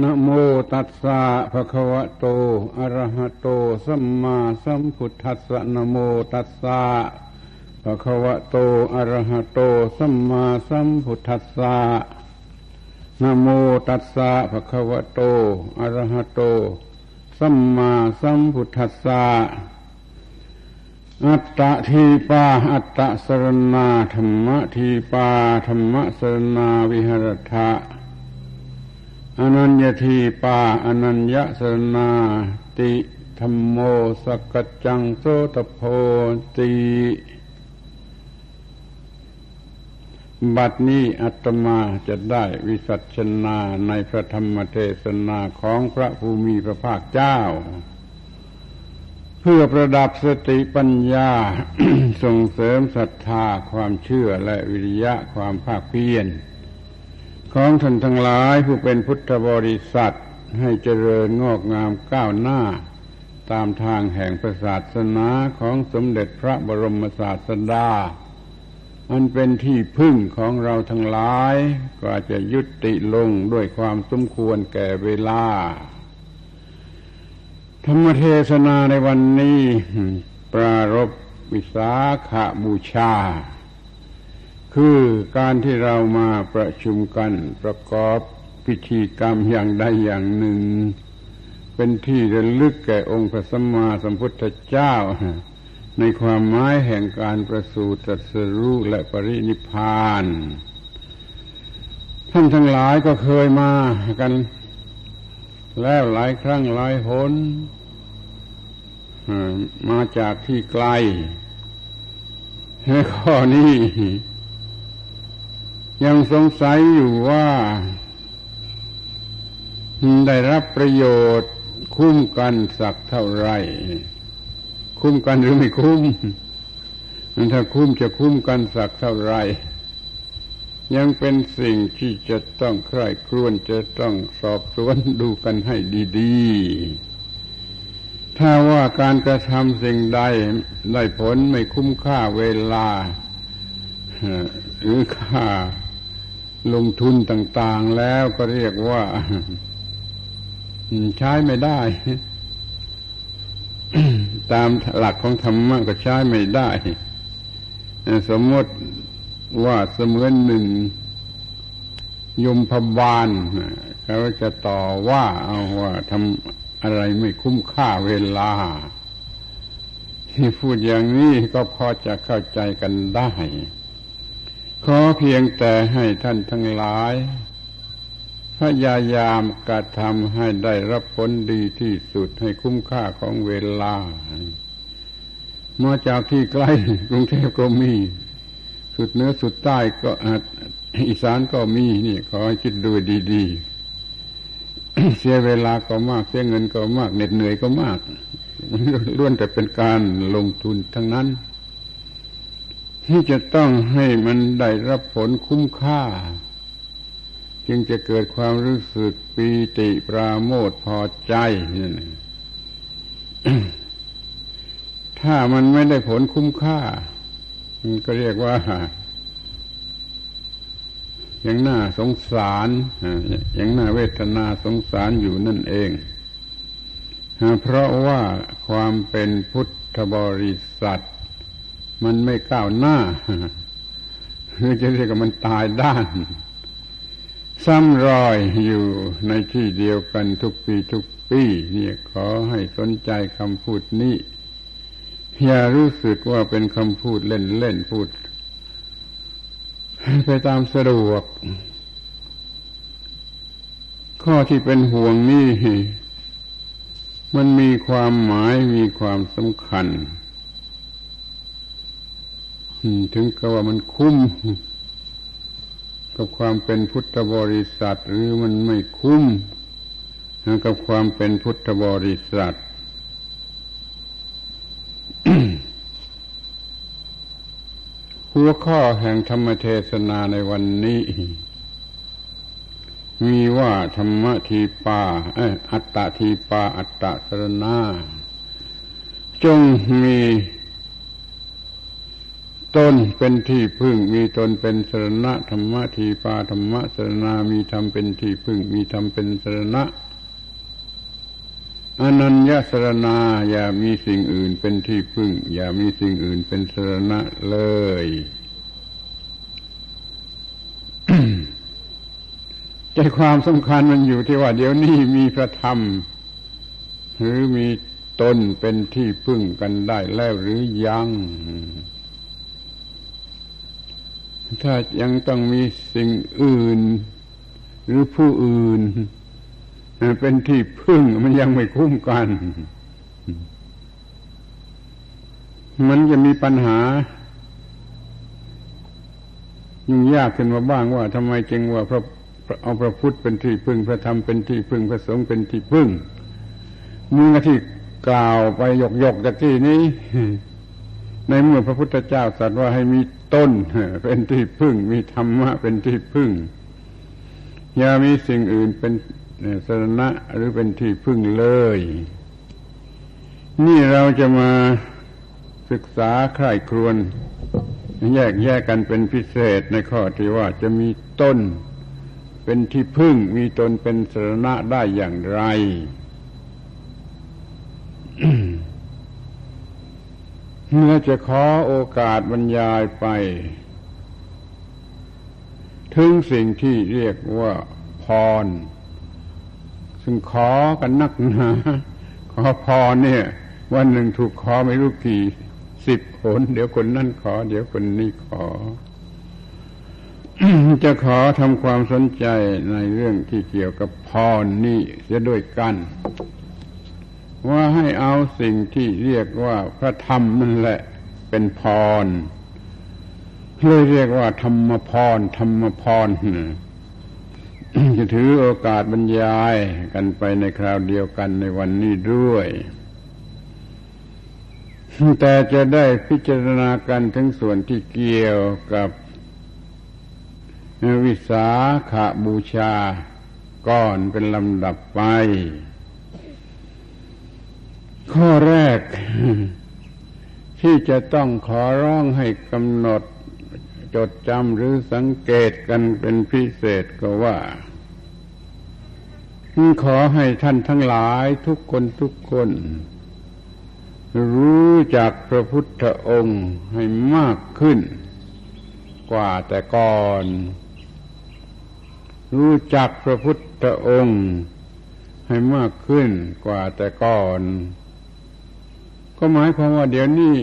นะโมตัสสะภะคะวะโต อะระหะโต สัมมาสัมพุทธัสสะนะโมตัสสะภะคะวะโต อะระหะโต สัมมาสัมพุทธัสสะนะโมตัสสะภะคะวะโต อะระหะโต สัมมาสัมพุทธัสสะอัตตะทีปาอัตตะสรณาธรรมะทีปาธรรมะสรณาวิหรถะ อนัญญทีปาอนัญญสรณาติธรรมโมสกจังโสตโพติบัดนี้อาตมาจะได้วิสัชนาในพระธรรมเทศนาของพระภูมิพระภาคเจ้า เพื่อประดับสติปัญญาส่งเสริมศรัทธาความเชื่อและวิริยะความภาคเพียร ของท่านทั้งหลายผู้เป็นพุทธบริษัทให้เจริญงอกงามก้าวหน้า ตามทางแห่งพระศาสนาของสมเด็จพระบรมศาสดามันเป็นที่พึ่งของเราทั้งหลายก็จะยุติลงด้วยความสมควรแก่เวลา ธรรมเทศนาในวันนี้ ปรารบวิสาขาบูชา คือการที่เรามาประชุมกันประกอบพิธีกรรมอย่างใดอย่างหนึ่ง เป็นที่ระลึกแก่องค์พระสัมมาสัมพุทธเจ้า ในความหมายแห่งการประสูติตรัสรู้และปรินิพาน ท่านทั้งหลายก็เคยมากัน แล้วหลายครั้งหลายหนมาจากที่ไกลข้อนี้ ยังสงสัยอยู่ว่า ได้รับประโยชน์ คุ้มกันสักเท่าไรคุ้มกันหรือไม่คุ้มถ้าคุ้มจะคุ้มกันสักเท่าไรยังเป็นสิ่งที่จะต้องใคร่ครวญจะต้องสอบสวนดูกันให้ดีๆ ถ้าว่าการกระทำสิ่งใดได้ผลไม่คุ้มค่าเวลาหรือค่า ลงทุนต่าง ๆ แล้วก็เรียกว่าใช้ไม่ได้ ตามหลักของธรรมะก็ใช้ไม่ได้ สมมติว่าเสมือนหนึ่งยมพบาลเขาจะต่อว่าเอาว่าทำอะไรไม่คุ้มค่าเวลา ที่พูดอย่างนี้ก็พอจะเข้าใจกันได้ ขอเพียงแต่ให้ท่านทั้งหลาย พยายามกระทำให้ได้รับผลดีที่สุดให้คุ้มค่าของเวลามาจากที่ใกล้กรุงเทพก็มี สุดเหนือสุดใต้ก็อีสานก็มีนี่ขอให้คิดดูดีๆ เสียเวลาก็มาก เสียเงินก็มากเหน็ดเหนื่อยก็มากล้วนแต่เป็นการลงทุนทั้งนั้น ที่จะต้องให้มันได้รับผลคุ้มค่า จึงจะเกิดความรู้สึกปีติปราโมทพอใจนี่ถ้ามันไม่ได้ผลคุ้มค่า มันก็เรียกว่าย่างน่าสงสารย่างน่าเวทนาสงสารอยู่นั่นเอง เพราะว่าความเป็นพุทธบริษัท มันไม่ก้าวหน้าคือจะเรียกว่ามันตายด้าน ซ้ำรอยอยู่ในที่เดียวกันทุกปีทุกปีเนี่ยขอให้สนใจคำพูดนี้ อย่ารู้สึกว่าเป็นคำพูดเล่นๆพูด ไปตามสะดวก ข้อที่เป็นห่วงนี่มันมีความหมายมีความสำคัญ ถึงกับว่ามันคุ้มกับความเป็นพุทธบริษัท หรือมันไม่คุ้มกับความเป็นพุทธบริษัทหัวข้อแห่งธรรมเทศนาในวันนี้ มีว่าธรรมทีปาอัตตาทีปา อัตตสรณาจงมี ตนเป็นที่พึ่ง มีตนเป็นสรณะธรรมะทีปาธรรมะสรณามีธรรมเป็นที่พึ่ง มีธรรมเป็นสรณะอนัญญาสรณาอย่ามีสิ่งอื่นเป็นที่พึ่ง อย่ามีสิ่งอื่นเป็นสรณะเลย ใจความสำคัญมันอยู่ที่ว่า เดี๋ยวนี้มีพระธรรม หรือมีตนเป็นที่พึ่งกันได้แล้วหรือยัง ถ้ายังต้องมีสิ่งอื่น หรือผู้อื่น เป็นที่พึ่งมันยังไม่คุ้มกัน มันจะมีปัญหา ยุ่งยากขึ้นมาบ้างว่าทำไมจึงว่าพระเอาพระพุทธเป็นที่พึ่งพระธรรมเป็นที่พึ่งพระสงฆ์เป็นที่พึ่งมือที่กล่าวไปยกยกจากที่นี้ ในเมื่อพระพุทธเจ้าสัตว์ว่าให้มีต้นเป็นที่พึ่ง มีธรรมะเป็นที่พึ่ง อย่ามีสิ่งอื่นเป็นสรณะหรือเป็นที่พึ่งเลย นี่เราจะมาศึกษาใคร่ครวน แยกแยกกันเป็นพิเศษในข้อที่ว่าจะมีต้นเป็นที่พึ่ง มีตนเป็นสรณะได้อย่างไร เมื่อจะขอโอกาสบรรยายไป ถึงสิ่งที่เรียกว่าพร ซึ่งขอกันนักหนาขอพรเนี่ย วันหนึ่งถูกขอไม่รู้กี่สิบผล เดี๋ยวคนนั่นขอ เดี๋ยวคนนี้ขอ จะขอทำความสนใจในเรื่องที่เกี่ยวกับพรนี่เสียด้วยกัน ว่าให้เอาสิ่งที่เรียกว่าพระธรรมนั่นแหละเป็นพรเลยเรียกว่าธรรมพรธรรมพรจะถือโอกาสบรรยายกันไปในคราวเดียวกันในวันนี้ด้วย แต่จะได้พิจารณากันถึงส่วนที่เกี่ยวกับวิสาขาบูชาก่อนเป็นลำดับไป ข้อแรกที่จะต้องขอร้องให้กำหนดจดจำหรือสังเกตกันเป็นพิเศษก็ว่า ขอให้ท่านทั้งหลายทุกคนทุกคน รู้จักพระพุทธองค์ให้มากขึ้น กว่าแต่ก่อน รู้จักพระพุทธองค์ให้มากขึ้นกว่าแต่ก่อน ก็หมายความว่าเดี๋ยวนี้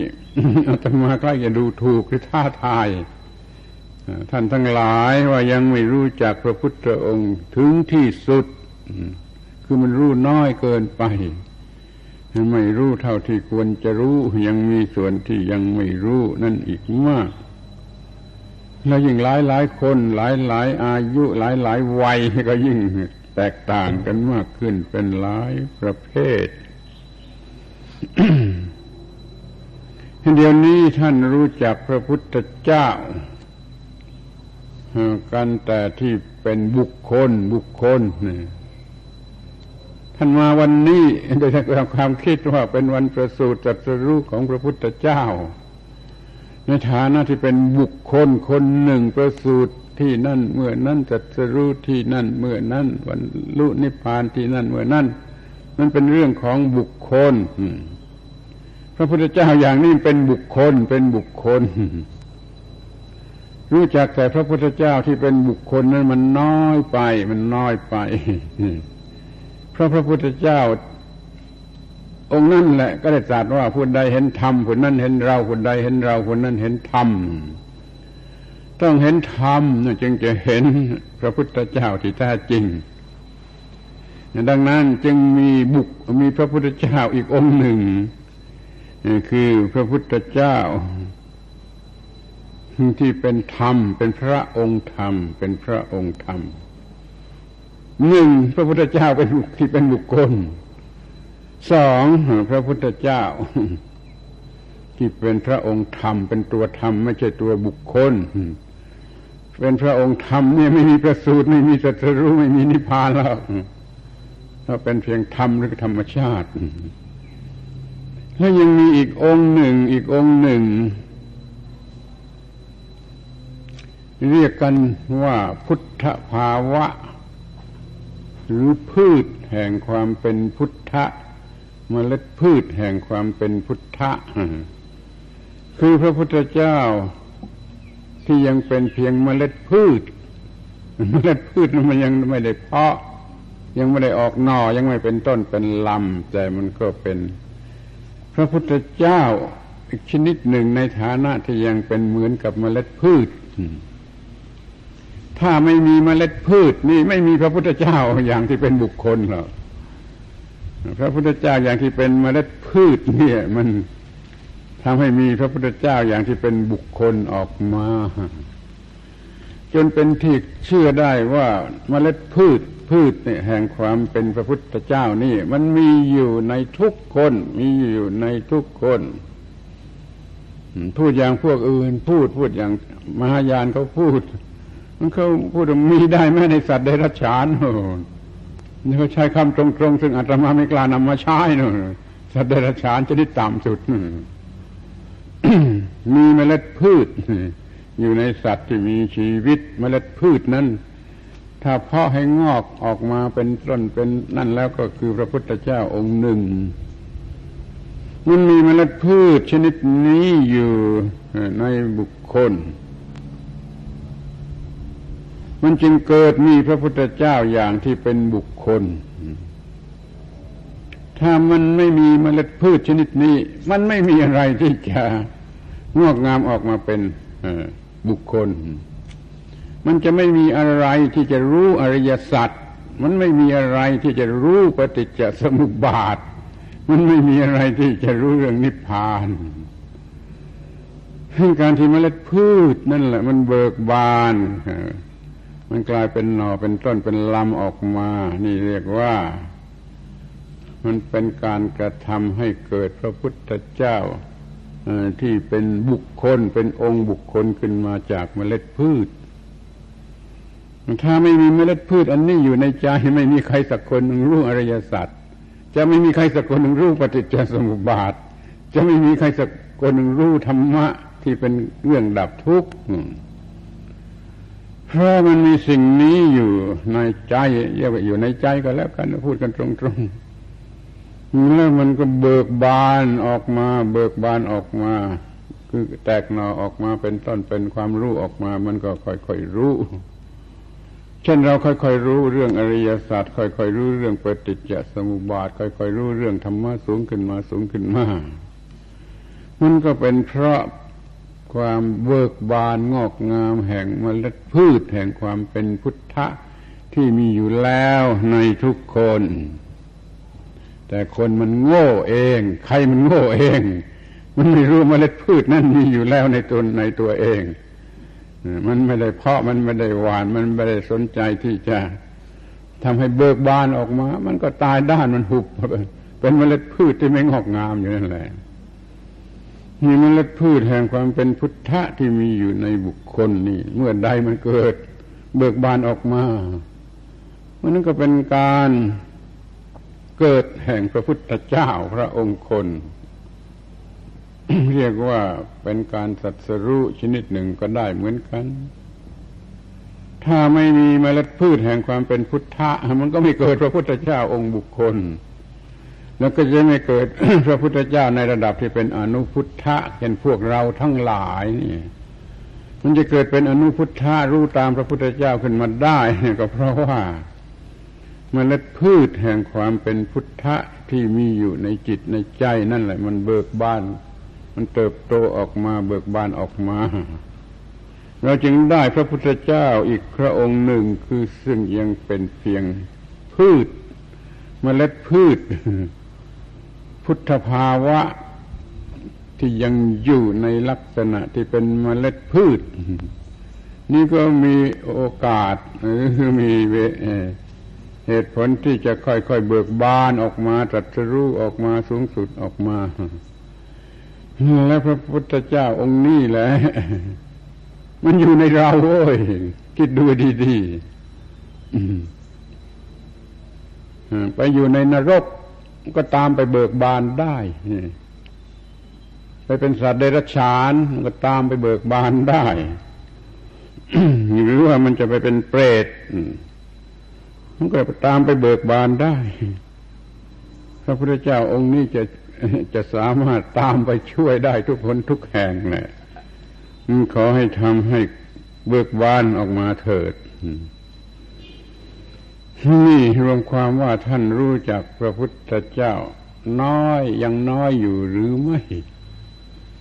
อาตมาใกล้จะดูถูกหรือท้าทายท่านทั้งหลายว่ายังไม่รู้จักพระพุทธองค์ถึงที่สุด คือมันรู้น้อยเกินไป ไม่รู้เท่าที่ควรจะรู้ยังมีส่วนที่ยังไม่รู้นั่นอีกมาก แล้วยิ่งหลายหลายคนหลายหลายอายุหลายหลายวัยก็ยิ่งแตกต่างกันมากขึ้นเป็นหลายประเภท เดี๋ยวนี้ท่านรู้จักพระพุทธเจ้ากันแต่ที่เป็นบุคคลบุคคลท่านมาวันนี้โดยความคิดว่าเป็นวันประสูติจัตรู้ของพระพุทธเจ้า ในฐานะที่เป็นบุคคลคนหนึ่งประสูติที่นั่นเมื่อนั้นจัตรู้ที่นั่นเมื่อนั้นวันลุนิพพานที่นั่นเมื่อนั้นมันเป็นเรื่องของบุคคล ระพุทธเจ้าอย่างนี้เป็นบุคคลเป็นบุคคล รู้จักแต่พระพุทธเจ้าที่เป็นบุคคลนั้นมันน้อยไป มันน้อยไปเพราะพระพุทธเจ้า องค์นั่นแหละ ก็ได้ตรัสว่าผู้ใดเห็นธรรมผู้นั้นเห็นเราผู้ใดเห็นเราผู้นั้นเห็นธรรมต้องเห็นธรรมจึงจะเห็นพระพุทธเจ้าที่แท้จริงดังนั้นจึงมีบุคมีพระพุทธเจ้าอีกองค์หนึ่ง คือพระพุทธเจ้า ที่เป็นธรรม เป็นพระองค์ธรรม เป็นพระองค์ธรรมหนึ่งพระพุทธเจ้าเป็นที่เป็นบุคคลสองพระพุทธเจ้า ที่เป็นพระองค์ธรรม เป็นตัวธรรม ไม่ใช่ตัวบุคคล เป็นพระองค์ธรรมเนี่ยไม่มีประสูตรไม่มีสัตรู้ไม่มีนิพพานแล้วเราเป็นเพียงธรรมหรือธรรมชาติ แล้วยังมีอีกองค์หนึ่ง อีกองค์หนึ่ง เรียกกันว่าพุทธภาวะ หรือพืชแห่งความเป็นพุทธะมเมล็ดพืชแห่งความเป็นพุทธะคือพระพุทธเจ้าที่ยังเป็นเพียงเมล็ดพืช เมล็ดพืชมันยังไม่ได้เพาะ ยังไม่ได้ออกหนอยังไม่เป็นต้นเป็นลำแต่มันก็เป็น พระพุทธเจ้าอีกชนิดหนึ่งในฐานะที่ยังเป็นเหมือนกับเมล็ดพืช ถ้าไม่มีเมล็ดพืช นี่ไม่มีพระพุทธเจ้าอย่างที่เป็นบุคคลหรอกพระพุทธเจ้าอย่างที่เป็นเมล็ดพืช เนี่ย มันทำให้มีพระพุทธเจ้าอย่างที่เป็นบุคคลออกมา จนเป็นที่เชื่อได้ว่าเมล็ดพืช พืชเนี่ยแห่งความเป็นพระพุทธเจ้านี่ มันมีอยู่ในทุกคน มีอยู่ในทุกคนพูดอย่างพวกอื่น พูดพูดอย่างมหายานเขาพูด มันเขาพูดมีได้แม้ในสัตว์เดรัจฉานนี่เขาใช้คำตรงๆ ซึ่งอาตมาไม่กล้านำมาใช้นู่นสัตว์เดรัจฉานชนิดต่ำสุดมีเมล็ดพืช อยู่ในสัตว์ที่มีชีวิตเมล็ดพืชนั้น ถ้าเพาะให้งอกออกมาเป็นต้นเป็นนั่นแล้วก็คือพระพุทธเจ้าองค์หนึ่ง มันมีเมล็ดพืชชนิดนี้อยู่ในบุคคล มันจึงเกิดมีพระพุทธเจ้าอย่างที่เป็นบุคคล ถ้ามันไม่มีเมล็ดพืชชนิดนี้ มันไม่มีอะไรที่จะงอกงามออกมาเป็นบุคคล มันจะไม่มีอะไรที่จะรู้อริยสัจมันไม่มีอะไรที่จะรู้ปฏิจจสมุปบาท มันไม่มีอะไรที่จะรู้เรื่องนิพพานการที่เมล็ดพืชนั่นแหละ มันเบิกบาน มันกลายเป็นหน่อเป็นต้นเป็นลำออกมา นี่เรียกว่า มันเป็นการกระทำให้เกิดพระพุทธเจ้าที่เป็นบุคคลเป็นองค์บุคคลขึ้นมาจากเมล็ดพืช ถ้าไม่มีเมล็ดพืชอันนี้อยู่ในใจไม่มีใครสักคนหนึ่งรู้อริยสัจจะไม่มีใครสักคนหนึ่งรู้ปฏิจจสมุปบาท จะไม่มีใครสักคนหนึ่งรู้ธรรมะที่เป็นเรื่องดับทุกข์เพราะมันมีสิ่งนี้อยู่ในใจเรียกว่าอยู่ในใจก็แล้วกันพูดกันตรงๆแล้วมันก็เบิกบานออกมา เบิกบานออกมา คือแตกหน่อออกมาเป็นต้นเป็นความรู้ออกมา มันก็ค่อยๆรู้ เช่นเราค่อยๆรู้เรื่องอริยศาสตร์ค่อยๆรู้เรื่องปฏิจจสมุปบาท ค่อยๆรู้เรื่องธรรมะสูงขึ้นมาสูงขึ้นมามันก็เป็นเพราะความเบิกบานงอกงามแห่งมเมล็ดพืชแห่งความเป็นพุทธะที่มีอยู่แล้วในทุกคน แต่คนมันโง่เอง ใครมันโง่เอง มันไม่รู้มเมล็ดพืชนั่นมีอยู่แล้วในตนในตัวเอง มันไม่ได้เพาะมันไม่ได้หวาน มันไม่ได้สนใจที่จะทำให้เบิกบานออกมา มันก็ตายด้านมันหุบเป็นเมล็ดพืชที่ไม่งอกงามอยู่นั่นแหละมีเมล็ดพืชแห่งความเป็นพุทธะที่มีอยู่ในบุคคลนี่ เมื่อใดมันเกิด เบิกบานออกมามันนั่นก็เป็นการเกิดแห่งพระพุทธเจ้าพระองค์คน เรียกว่าเป็นการสัตสรู้ชนิดหนึ่งก็ได้เหมือนกัน ถ้าไม่มีเมล็ดพืชแห่งความเป็นพุทธะ มันก็ไม่เกิดพระพุทธเจ้าองค์บุคคล แล้วก็จะไม่เกิดพระพุทธเจ้าในระดับที่เป็นอนุพุทธะเป็นพวกเราทั้งหลายนี่มันจะเกิดเป็นอนุพุทธะรู้ตามพระพุทธเจ้าขึ้นมาได้ก็เพราะว่าเมล็ดพืชแห่งความเป็นพุทธะที่มีอยู่ในจิตในใจนั่นแหละ มันเบิกบาน มันเติบโตออกมาเบิกบานออกมา เราจึงได้พระพุทธเจ้าอีกพระองค์หนึ่งคือซึ่งยังเป็นเพียงพืชเมล็ดพืช พุทธภาวะที่ยังอยู่ในลักษณะที่เป็นเมล็ดพืช นี่ก็มีโอกาสหรือมีเวเหตุผลที่จะค่อยๆเบิกบานออกมาตรัสรู้ออกมาสูงสุดออกมา และพระพุทธเจ้าองค์นี้แหละ มันอยู่ในเราโว้ยคิดดูดีๆไปอยู่ในนรกก็ตามไปเบิกบานได้ไปเป็นสัตว์เดรัจฉานก็ตามไปเบิกบานได้หรือว่ามันจะไปเป็นเปรตมันก็ตามไปเบิกบานได้ พระพุทธเจ้าองค์นี้จะ จะสามารถตามไปช่วยได้ทุกคนทุกแห่งแหละขอให้ทำให้เบิกบานออกมาเถิดนี่รวมความว่าท่านรู้จักพระพุทธเจ้า น้อยยังน้อยอยู่หรือไม่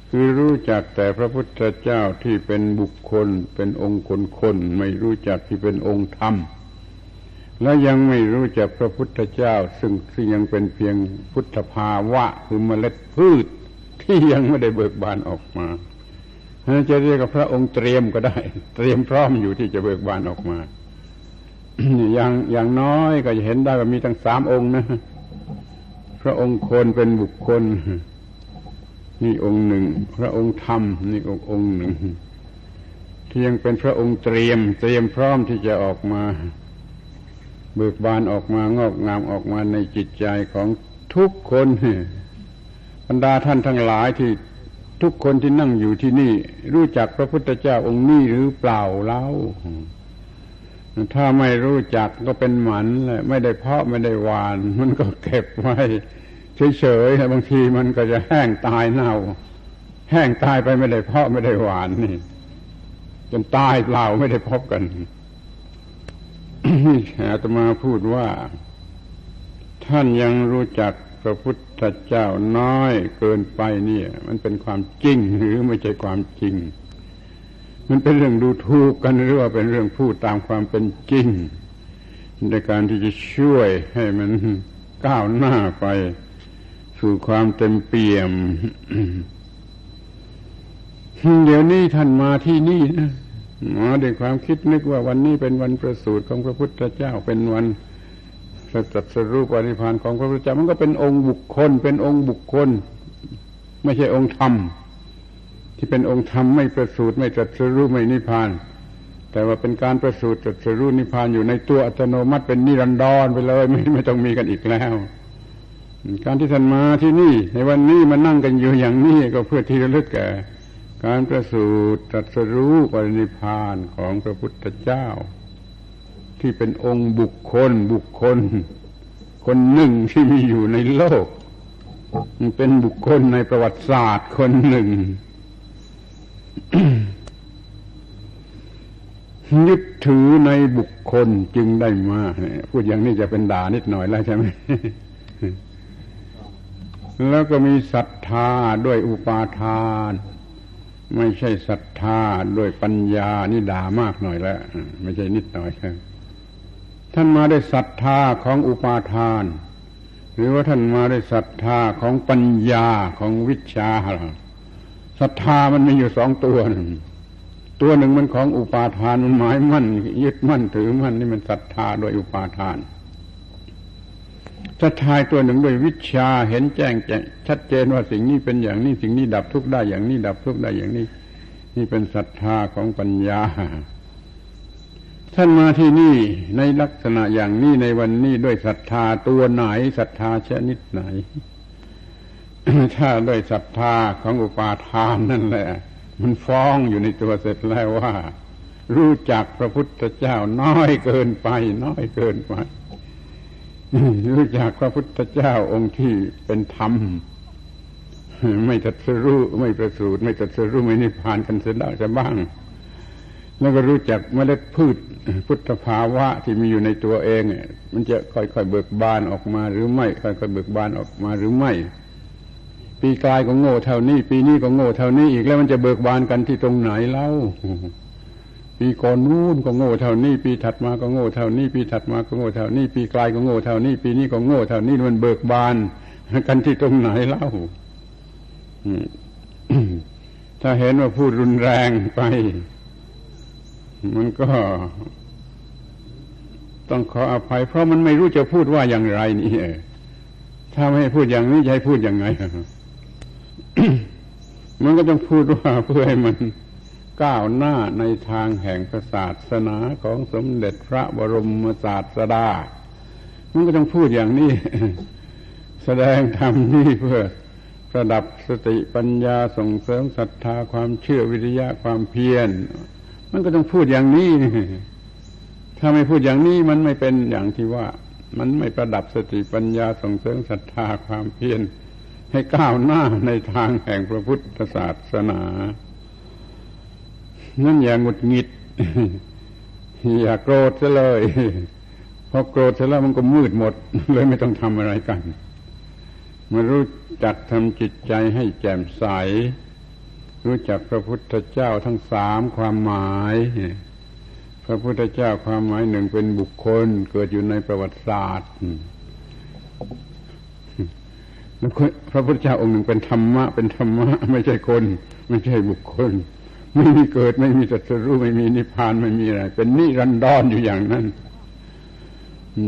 คือรู้จักแต่พระพุทธเจ้าที่เป็นบุคคล เป็นองค์คนคนไม่รู้จักที่เป็นองค์ธรรม และยังไม่รู้จักพระพุทธเจ้า ซึ่งซึ่งยังเป็นเพียงพุทธภาวะคือเมล็ดพืช ที่ยังไม่ได้เบิกบานออกมาจะเรียกกับพระองค์เตรียมก็ได้ เตรียมพร้อมอยู่ที่จะเบิกบานออกมาอย่างอย่างน้อยก็จะเห็นได้ว่ามีทั้งสามองค์นะพระองค์คนเป็นบุคคล นี่องค์หนึ่ง พระองค์ธรรมนี่องค์องค์หนึ่งที่ยังเป็นพระองค์เตรียม เตรียมพร้อมที่จะออกมา เบิกบานออกมางอกงามออกมาในจิตใจของทุกคนบรรดาท่านทั้งหลายที่ทุกคนที่นั่งอยู่ที่นี่ รู้จักพระพุทธเจ้าองค์นี้หรือเปล่าเล่าถ้าไม่รู้จักก็เป็นหมันเลยไม่ได้เพาะไม่ได้หวาน มันก็เก็บไว้เฉยๆบางทีมันก็จะแห้งตายเน่า แห้งตายไปไม่ได้เพาะไม่ได้หวานนี่จนตายเปล่าไม่ได้พบกัน อาตมาพูดว่า ท่านยังรู้จักพระพุทธเจ้าน้อยเกินไปเนี่ย มันเป็นความจริงหรือไม่ใช่ความจริง มันเป็นเรื่องดูถูกกันหรือว่าเป็นเรื่องพูดตามความเป็นจริง ในการที่จะช่วยให้มันก้าวหน้าไป สู่ความเต็มเปี่ยม เดี๋ยวนี้ท่านมาที่นี่นะ มาด้วยความคิดนึกว่าวันนี้เป็นวันประสูติของพระพุทธเจ้าเป็นวันสัจรูปอนิพานของพระพุทธเจ้ามันก็เป็นองค์บุคคล เป็นองค์บุคคล ไม่ใช่องค์ธรรม ที่เป็นองค์ธรรมไม่ประสูติไม่สัจรูปไม่นิพาน แต่ว่าเป็นการประสูติสัจรูปนิพานอยู่ในตัวอัตโนมัติเป็นนิรันดรไปเลย ไม่ไม่ต้องมีกันอีกแล้ว การที่ท่านมาที่นี่ ในวันนี้มานั่งกันอยู่อย่างนี้ก็เพื่อที่ระลึกแก่ การประสูติตรัสรู้ปรินิพานของพระพุทธเจ้า ที่เป็นองค์บุคคลบุคคล คนหนึ่งที่มีอยู่ในโลก เป็นบุคคลในประวัติศาสตร์คนหนึ่ง ยึดถือในบุคคลจึงได้มาพูดอย่างนี้จะเป็นด่านิดหน่อยแล้วใช่ไหมแล้วก็มีศรัทธาด้วยอุปาทาน ไม่ใช่ศรัทธาด้วยปัญญานี่ด่ามากหน่อยแล้วไม่ใช่นิดหน่อยครับท่านมาได้ศรัทธาของอุปาทาน หรือว่าท่านมาได้ศรัทธาของปัญญาของวิชาศรัทธามันมีอยู่สองตัวตัวหนึ่งมันของอุปาทานมันหมายมั่นยึดมั่นถือมั่นนี่มันศรัทธาโดยอุปาทาน ถ้าทายตัวหนึ่งด้วยวิชาเห็นแจ้งแจ้งชัดเจนว่าสิ่งนี้เป็นอย่างนี้สิ่งนี้ดับทุกข์ได้อย่างนี้ดับทุกข์ได้อย่างนี้ นี่เป็นศรัทธาของปัญญา ท่านมาที่นี่ในลักษณะอย่างนี้ในวันนี้ด้วยศรัทธาตัวไหนศรัทธาชนิดไหน ถ้าด้วยศรัทธาของอุปาทานนั่นแหละ มันฟ้องอยู่ในตัวเสร็จแล้วว่า รู้จักพระพุทธเจ้าน้อยเกินไป น้อยเกินไป รู้จักพระพุทธเจ้าองค์ที่เป็นธรรม ไม่ตัดสรู้ไม่ประสูติไม่ตัดสรู้ไม่นิพพานกันเสียแล้จะบ้าง แล้วก็รู้จักเมล็ดพืชพุทธภาวะที่มีอยู่ในตัวเอง มันจะค่อยๆเบิกบานออกมาหรือไม่ ค่อยๆเบิกบานออกมาหรือไม่ ปีกายก็โง่เท่านี้ ปีนี้ก็โง่เท่านี้อีกแล้วมันจะเบิกบานกันที่ตรงไหนเล่า ปีก่อนนู้นก็โง่เท่านี้ ปีถัดมาก็โง่เท่านี้ ปีถัดมาก็โง่เท่านี้ ปีกลายก็โง่เท่านี้ ปีนี้ก็โง่เท่านี้มันเบิกบานกันที่ตรงไหนเล่าถ้าเห็นว่าพูดรุนแรงไป มันก็ ต้องขออภัย เพราะมันไม่รู้จะพูดว่าอย่างไรนี่ถ้าไม่พูดอย่างนี้จะให้พูดอยังไงมันก็ต้องพูดว่าเพื่อให้มัน ก้าวหน้าในทางแห่งศาสนาของสมเด็จพระบรมศาสดา มันก็ต้องพูดอย่างนี้ แสดงธรรมนี่เพื่อประดับสติปัญญาส่งเสริมศรัทธาความเชื่อวิริยะความเพียร มันก็ต้องพูดอย่างนี้ ถ้าไม่พูดอย่างนี้มันไม่เป็นอย่างที่ว่า มันไม่ประดับสติปัญญาส่งเสริมศรัทธาความเพียรให้ก้าวหน้าในทางแห่งพระพุทธศาสนา นั่นอย่างหงุดหงิด อย่าโกรธซะเลยพอโกรธเสร็จแล้วมันก็มืดหมด เลยไม่ต้องทำอะไรกันมารู้จักทำจิตใจให้แจ่มใส รู้จักพระพุทธเจ้าทั้งสามความหมาย พระพุทธเจ้าความหมายหนึ่งเป็นบุคคล เกิดอยู่ในประวัติศาสตร์พระพุทธเจ้าองค์หนึ่งเป็นธรรมะ เป็นธรรมะ ไม่ใช่คน ไม่ใช่บุคคล ไม่มีเกิดไม่มีตรัสรู้ไม่มีนิพพานไม่มีอะไร เป็นนิรันดรออยู่อย่างนั้น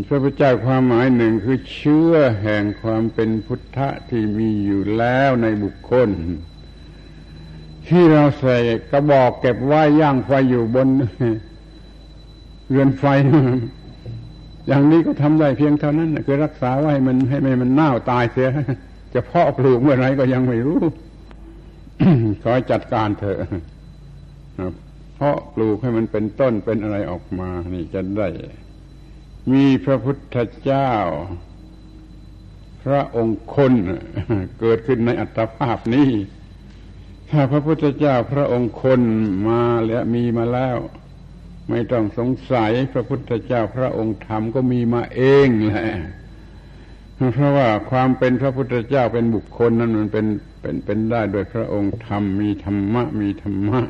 พระพุทธเจ้าความหมายหนึ่งคือเชื่อแห่งความเป็นพุทธะที่มีอยู่แล้วในบุคคล ที่เราใส่กระบอกเก็บไว้ย่างไฟอยู่บนเรือนไฟ อย่างนี้ก็ทำได้เพียงเท่านั้นคือรักษาไว้มันให้ไม่มันเน่าตายเสียจะเพาะปลูกเมื่อไรก็ยังไม่รู้ขอจัดการเถอะ เพาะปลูกให้มันเป็นต้นเป็นอะไรออกมา นี่จะได้ มีพระพุทธเจ้า พระองค์คนเกิดขึ้นในอัตภาพนี้ ถ้าพระพุทธเจ้าพระองค์คนมาแล้วมีมาแล้ว ไม่ต้องสงสัยพระพุทธเจ้าพระองค์ธรรมก็มีมาเองแหละเพราะว่าความเป็นพระพุทธเจ้าเป็นบุคคลนั้นมันเป็นเป็นเป็นได้โดยพระองค์ธรรมมีธรรมะมีธรรมะ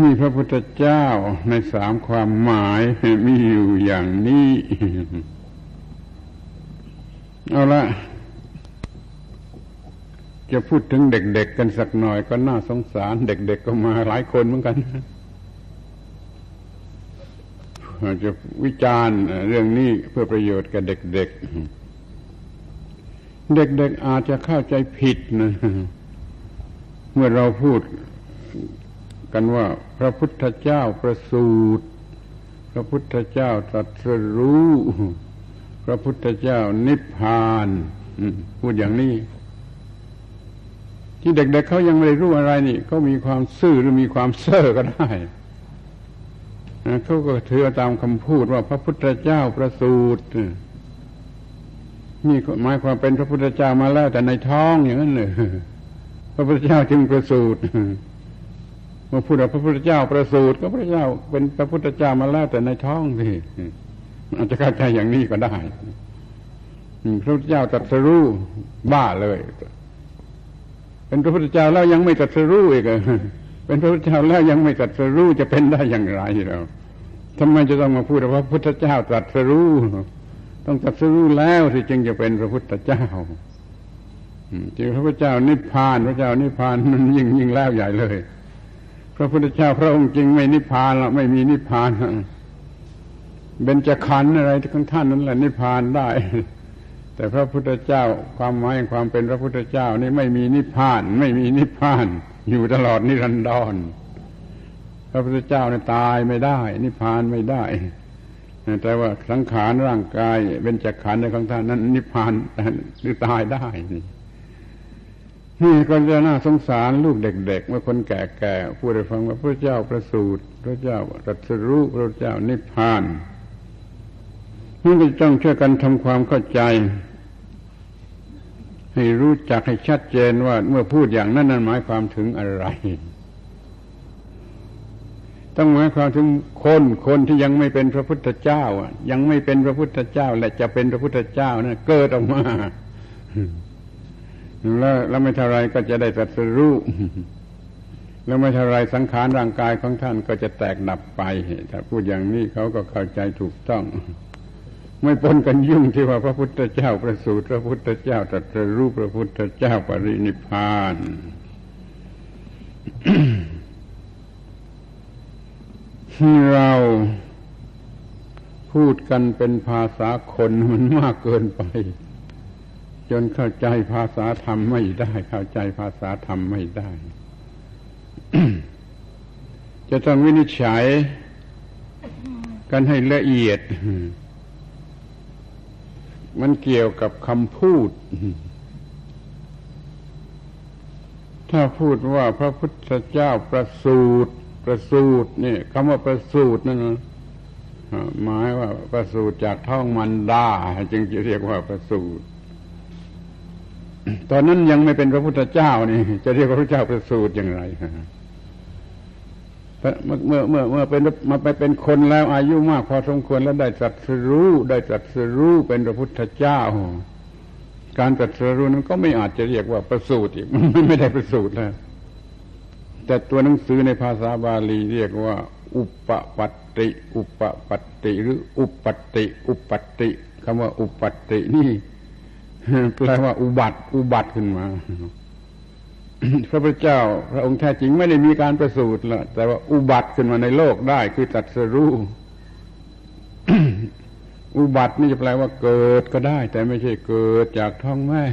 มีพระพุทธเจ้าในสามความหมายมีอยู่อย่างนี้ เอาละจะพูดถึงเด็ก ๆ กันสักหน่อยก็น่าสงสาร เด็ก ๆ ก็มาหลายคนเหมือนกันจะวิจารณ์เรื่องนี้เพื่อประโยชน์กับเด็ก ๆ เด็ก ๆ อาจจะเข้าใจผิดนะ มื่อเราพูดกันว่าพระพุทธเจ้าประสูติพระพุทธเจ้าตรัสรู้ พระพุทธเจ้านิพพานพูดอย่างนี้ ที่เด็กๆเเขายังไม่รู้อะไรนี่เขามีความซื่อหรือมีความเซ่อก็ได้เขาก็เถือตามคำพูดว่าพระพุทธเจ้าประสูตินี่หมายความเป็นพระพุทธเจ้ามาแล้วแต่ในท้องอย่างนั้นเลย ระพุทธเจ้าจึงประสูติเมื่อพูดว่าพระพุทธเจ้าประสูติก็พระเจ้าเป็นพระพุทธเจ้ามาแล้วแต่ในท้องสิอาจจะเข้าใจอย่างนี้ก็ได้พระพุทธเจ้าตรัสรู้บ้าเลย เป็นพระพุทธเจ้าแล้วยังไม่ตรัสรู้อีกเป็นพระพุทธเจ้าแล้วยังไม่ตรัสรู้จะเป็นได้อย่างไรเราทำไมจะต้องมาพูดว่าพระพุทธเจ้าตรัสรู้ต้องตรัสรู้แล้วที่จึงจะเป็นพระพุทธเจ้า จริงพระพุทธเจ้านิพพาน พระเจ้านิพพานมันยิ่งยิ่งแล้วใหญ่เลย พระพุทธเจ้าพระองค์จริงไม่นิพพานหรอกไม่มีนิพพานเบญจขันธ์อะไรของท่านนั้นแหละนิพพานได้ แต่พระพุทธเจ้าความหมายความเป็นพระพุทธเจ้านี่ไม่มีนิพพาน ไม่มีนิพพาน อยู่ตลอดนิรันดร พระพุทธเจ้าเนี่ยตายไม่ได้ นิพพานไม่ได้แต่ว่าสังขารร่างกายเป็นจักขันในของท่านนั้น นิพพานหรือตายได้นี่ นี่ก็จะน่าสงสารลูกเด็ก ๆ เมื่อคนแก่ๆพูดให้ฟังว่าพระเจ้าประสูติพระเจ้าตรัสรู้พระเจ้านิพพานนี่ก็ต้องช่วยกันทำความเข้าใจ ให้รู้จักให้ชัดเจนว่าเมื่อพูดอย่างนั้นนั้นหมายความถึงอะไร ต้องหมายความถึงคนคนที่ยังไม่เป็นพระพุทธเจ้ายังไม่เป็นพระพุทธเจ้า และจะเป็นพระพุทธเจ้านะเกิดออกมา แล้วแล้วไม่เท่าไรก็จะได้ตรัสรู้แล้วไม่เท่าไรสังขารร่างกายของท่านก็จะแตกดับไป ถ้าพูดอย่างนี้เขาก็เข้าใจถูกต้อง ไม่ปนกันยุ่งที่ว่าพระพุทธเจ้าประสูติพระพุทธเจ้าตรัสรู้พระพุทธเจ้าปรินิพานเราพูดกันเป็นภาษาคนมันมากเกินไป จนเข้าใจภาษาธรรมไม่ได้ เข้าใจภาษาธรรมไม่ได้ จะต้องวินิจฉัยกันให้ละเอียด มันเกี่ยวกับคำพูด ถ้าพูดว่าพระพุทธเจ้าประสูตรประสูตรนี่คำว่าประสูตรนั่นนะหมายว่าประสูตรจากท้องมันดาจึงจะเรียกว่าประสูตร ตอนนั้นยังไม่เป็นพระพุทธเจ้านี่ จะเรียกพระพุทธเจ้าประสูตรอย่างไรเมื่อเมื่อเมื่อเป็นมาไปเป็นคนแล้วอายุมากพอสมควรแล้วได้ตรัสรู้ได้ตรัสรู้เป็นพระพุทธเจ้า การตรัสรู้นั้นก็ไม่อาจจะเรียกว่าประสูติอีกมันไม่ได้ประสูติแล้วแต่ตัวหนังสือในภาษาบาลีเรียกว่า อุปปัตติ อุปปัตติ หรือ อุปัตติ อุปัตติคำว่าอุปัตตินี่ แปลว่าอุบัติ อุบัติขึ้นมา พระพุทธเจ้า พระองค์แท้จริงไม่ได้มีการประสูติละแต่ว่าอุบัติขึ้นมาในโลกได้คือตัดสรู้อุบัตินี่จะแปลว่าเกิดก็ได้ แต่ไม่ใช่เกิดจากท้องแม่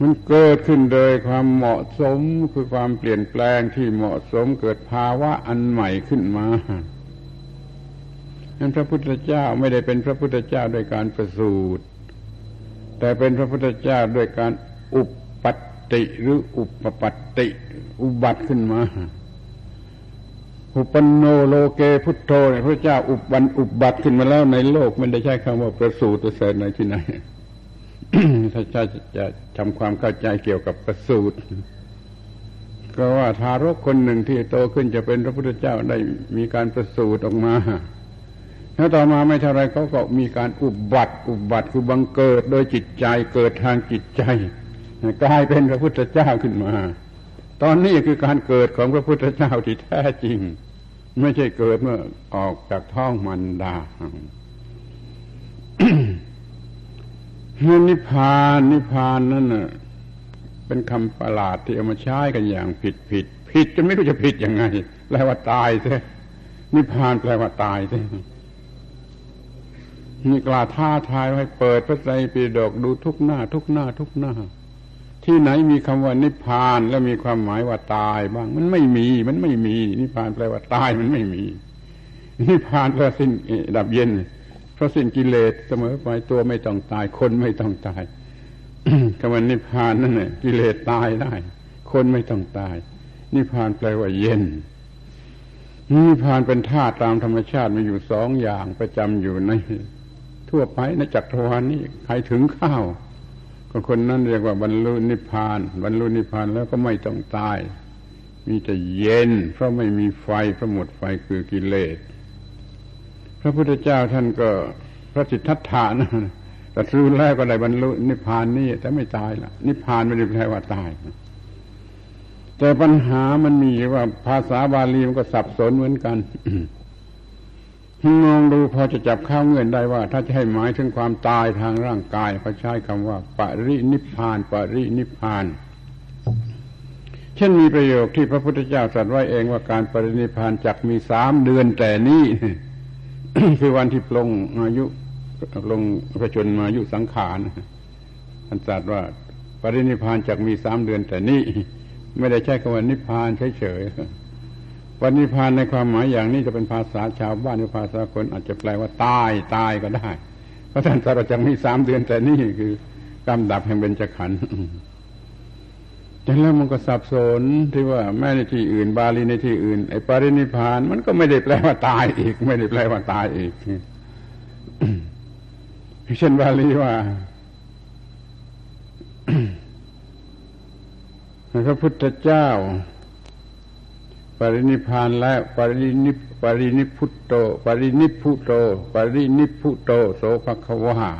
มันเกิดขึ้นโดยความเหมาะสมคือความเปลี่ยนแปลงที่เหมาะสมเกิดภาวะอันใหม่ขึ้นมานั้นพระพุทธเจ้าไม่ได้เป็นพระพุทธเจ้าด้วยการประสูติ แต่เป็นพระพุทธเจ้าด้วยการอุปปัตติหรืออุปปัตติ อุบัติขึ้นมา อุปนโนโลเกพุทโธพระเจ้าอุบันอุบัติขึ้นมาแล้วในโลกมันได้ใช้คำว่าประสูติเสริฐในที่ไหนถ้าจะจะทำความเข้าใจเกี่ยวกับประสูติก็ว่าทารกคนหนึ่งที่โตขึ้นจะเป็นพระพุทธเจ้าได้มีการประสูติออกมา แล้วต่อมาไม่เท่าไรเขาก็มีการอุบัติอุบัติคือบังเกิดโดยจิตใจเกิดทางจิตใจกลายเป็นพระพุทธเจ้าขึ้นมา ตอนนี้คือการเกิดของพระพุทธเจ้าที่แท้จริง ไม่ใช่เกิดเมื่อออกจากท้องมันดานิพพานนิพพานนั่นน่ะเป็นคำประหลาดที่เอามาใช้กันอย่างผิดผิดผิดจนไม่รู้จะผิดยังไงแปลว่าตายใช่นิพพานแปลว่าตายใช่ นี่กล้าท้าทายให้เปิดพระไตรปิฎกดูทุกหน้า ทุกหน้า ทุกหน้า ที่ไหนมีคำว่านิพพานแล้วมีความหมายว่าตายบ้าง มันไม่มี มันไม่มี นิพพานแปลว่าตายมันไม่มี นิพพานแปลสิ้นดับเย็น เพราะสิ้นกิเลสเสมอไปตัวไม่ต้องตาย คนไม่ต้องตายคำว่านิพพานนั่นแหละกิเลสตายได้ คนไม่ต้องตาย นิพพานแปลว่าเย็นนิพพานเป็นธาตุตามธรรมชาติมีอยู่สองอย่างประจำอยู่ใน ทั่วไปในจักรวาลนี้ใครถึงข้าว ก็คนนั้นเรียกว่าบรรลุนิพพาน บรรลุนิพพานแล้วก็ไม่ต้องตาย มีแต่เย็น เพราะไม่มีไฟเพราะหมดไฟคือกิเลสพระพุทธเจ้าท่านก็พระจิตทัตถานะแต่รู้แล้วก็ได้บรรลุนิพพานนี่แต่ไม่ตายละนิพพานไม่ได้แปลว่าตายแต่ปัญหามันมีว่าภาษาบาลีมันก็สับสนเหมือนกัน มองดูพอจะจับข้าวเงื่อนได้ว่า ถ้าจะให้หมายถึงความตายทางร่างกายเขาใช้คำว่า ปรินิพาน ปรินิพาน เช่นมีประโยคที่พระพุทธเจ้าตรัสไว้เองว่าการปรินิพานจักมีสามเดือนแต่นี้คือวันที่ปลงอายุลงพระชนมายุสังขารท่านตรัสว่าปรินิพานจักมีสามเดือนแต่นี้ ไม่ได้ใช้คำว่านิพานเฉยๆ วันนิพพานในความหมายอย่างนี้จะเป็นภาษาชาวบ้านหรือภาษาคนอาจจะแปลว่าตายตายก็ได้ เพราะท่านตรัสจังมีสามเดือนแต่นี่คือกำดับแห่งเบญจขันธ์แต่แล้วมันก็สับสนที่ว่าแม่ในที่อื่น บาลีในที่อื่น ไอ้ปรินิพาน มันก็ไม่ได้แปลว่าตายอีก ไม่ได้แปลว่าตายอีกเช่นบาลีว่าพระพุทธเจ้า รินิพานแล้ว ปรินิปรินิพุตโต ปรินิพุโต ปรินิพุโตโสภควา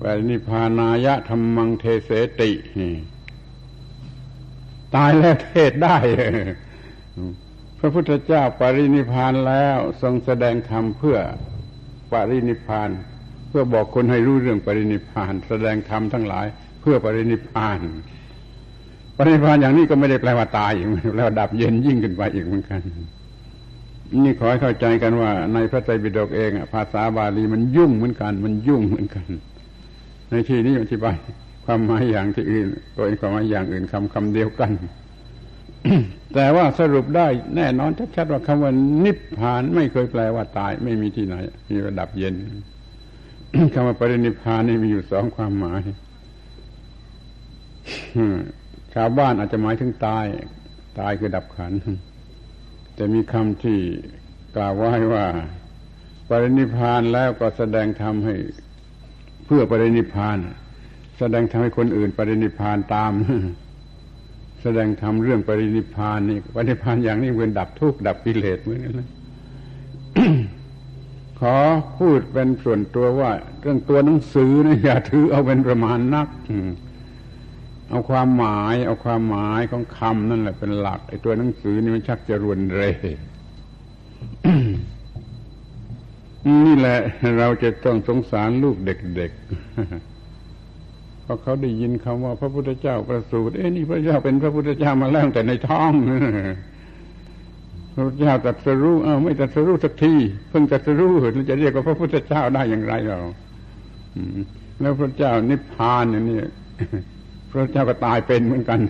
ปรินิพานายะธรรมังเทเสติตายแล้วเทศได้ พระพุทธเจ้าปรินิพานแล้วทรงแสดงธรรมเพื่อปรินิพาน เพื่อบอกคนให้รู้เรื่องปรินิพาน แสดงธรรมทั้งหลาย เพื่อปรินิพาน ปรินิพานอย่างนี้ก็ไม่ได้แปลว่าตายอีกแปลว่าดับเย็นยิ่งขึ้นไปอีกเหมือนกัน นี่ขอให้เข้าใจกันว่า ในพระไตรปิฎกเองภาษาบาลีมันยุ่งเหมือนกัน มันยุ่งเหมือนกัน ในที่นี้อธิบายความหมายอย่างที่อื่นตัวเองความหมายอย่างอื่นคำคำเดียวกัน แต่ว่าสรุปได้แน่นอนชัดๆว่าคำว่านิพพานไม่เคยแปลว่าตาย ไม่มีที่ไหน มีระดับเย็นคำว่าปรินิพพานนี่มีอยู่สองความหมาย ชาวบ้านอาจจะหมายถึงตาย ตายคือดับขัน แต่มีคำที่กล่าวไว้ว่า ปรินิพานแล้วก็แสดงธรรมให้ เพื่อปรินิพาน แสดงทำให้คนอื่น ปรินิพานตาม แสดงทำเรื่องปรินิพานนี่ปรินิพานอย่างนี้เป็นดับทุกข์ดับกิเลสเหมือนกันนะขอพูดเป็นส่วนตัวว่า เรื่องตัวหนังสือนะอย่าถือเอาเป็นประมาณนัก เอาความหมาย เอาความหมายของคำนั่นแหละเป็นหลักไอ้ตัวหนังสือนี่มันชักจะรวนเรนี่แหละเราจะต้องสงสารลูกเด็กๆเพราะเขาได้ยินคำว่า พระพุทธเจ้าประสูติเอ้นี่พระเจ้าเป็นพระพุทธเจ้ามาแล้วแต่ในท้องพระพุทธเจ้าตรัสรู้เออไม่ตรัสรู้สักทีเพิ่งตรัสรู้เราจะเรียกว่าพระพุทธเจ้าได้อย่างไรเราแล้วพระเจ้านิพพานอย่างนี้ พระเจ้าก็ตายเป็นเหมือนกัน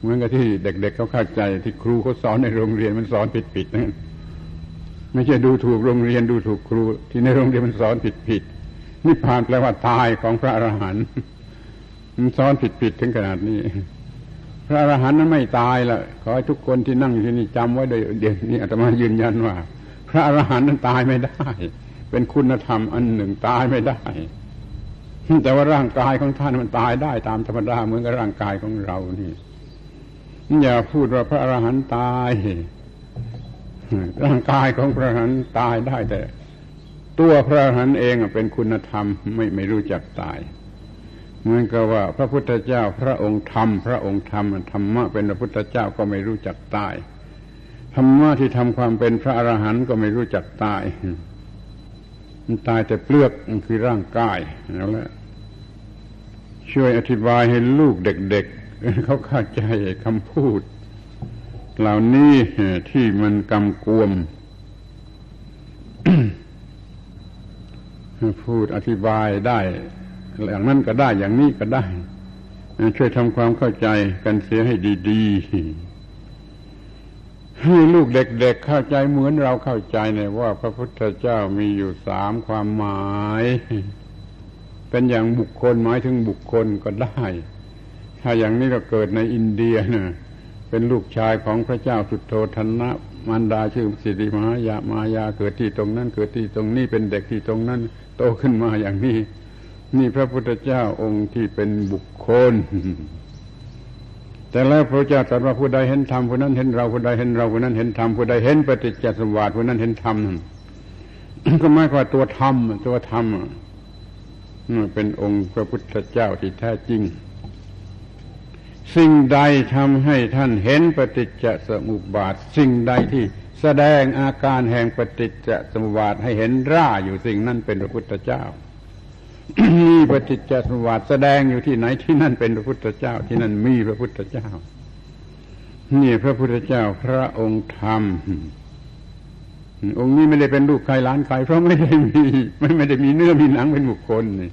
เหมือนกับที่เด็กๆเเขาเข้าใจ ที่ครูเขาสอนในโรงเรียนมันสอนผิดๆนั่นไม่ใช่ดูถูกโรงเรียนดูถูกครู ที่ในโรงเรียนมันสอนผิดๆนิพพานแปลว่าตายของพระอรหันต์มันสอนผิดๆถึงขนาดนี้ พระอรหันต์นั้นไม่ตายละขอให้ทุกคนที่นั่งอยู่ที่นี่จำไว้เลยเดี๋ยวนี้อาตมายืนยันว่า พระอรหันต์นั้นตายไม่ได้ เป็นคุณธรรมอันหนึ่งตายไม่ได้ แต่ว่าร่างกายของท่านมันตายได้ตามธรรมดาเหมือนกับร่างกายของเรานี่อย่าพูดว่าพระอรหันต์ตายร่างกายของพระอรหันต์ตายได้แต่ ตัวพระอรหันต์เองเป็นคุณธรรมไม่ไม่รู้จักตาย เหมือนกับว่า พระพุทธเจ้าพระองค์ธรรม พระองค์ธรรมธรรมะเป็นพระพุทธเจ้าก็ไม่รู้จักตายธรรมะที่ทำความเป็นพระอรหันต์ก็ไม่รู้จักตายมันตายแต่เปลือกมันคือร่างกายนั่นแหละ ช่วยอธิบายให้ลูกเด็กๆเขาเข้าใจคำพูด เหล่านี้ที่มันกำกวม พูดอธิบายได้ อย่างนั้นก็ได้อย่างนี้ก็ได้ ช่วยทำความเข้าใจกันเสียให้ดีๆ ให้ลูกเด็กๆเเข้าใจเหมือนเราเข้าใจเนี่ยว่าพระพุทธเจ้ามีอยู่สามความหมาย เป็นอย่างบุคคลหมายถึงบุคคลก็ได้ ถ้าอย่างนี้เราเกิดในอินเดียนะเป็นลูกชายของพระเจ้าสุดโทธนะมารดาชื่อสิริมหายามายาเกิดที่ตรงนั้น เกิดที่ตรงนี้เป็นเด็กที่ตรงนั้น โตขึ้นมาอย่างนี้ นี่พระพุทธเจ้าองค์ที่เป็นบุคคล แต่แล้วพระเจ้าตรัสว่าผู้ใดเห็นธรรมผู้นั้นเห็นเราผู้ใดเห็นเราผู้นั้นเห็นธรรมผู้ใดเห็นปฏิจจสมบัติผู้นั้นเห็นธรรมก็หมายความตัวธรรมตัวธรรม เป็นองค์พระพุทธเจ้าที่แท้จริง สิ่งใดทำให้ท่านเห็นปฏิจจสมุปบาท สิ่งใดที่แสดงอาการแห่งปฏิจจสมุปบาทให้เห็นร่าอยู่สิ่งนั้นเป็นพระพุทธเจ้ามีปฏิจจสมุปบัติแสดงอยู่ที่ไหนที่นั่นเป็นพระพุทธเจ้าที่นั่นมีพระพุทธเจ้านี่พระพุทธเจ้าพระองค์ธรรม องค์นี้ไม่ได้เป็นลูกใครล้านใคร เพราะไม่ได้มีไม่ไม่ได้มีเนื้อมีหนังเป็นบุคคลนี่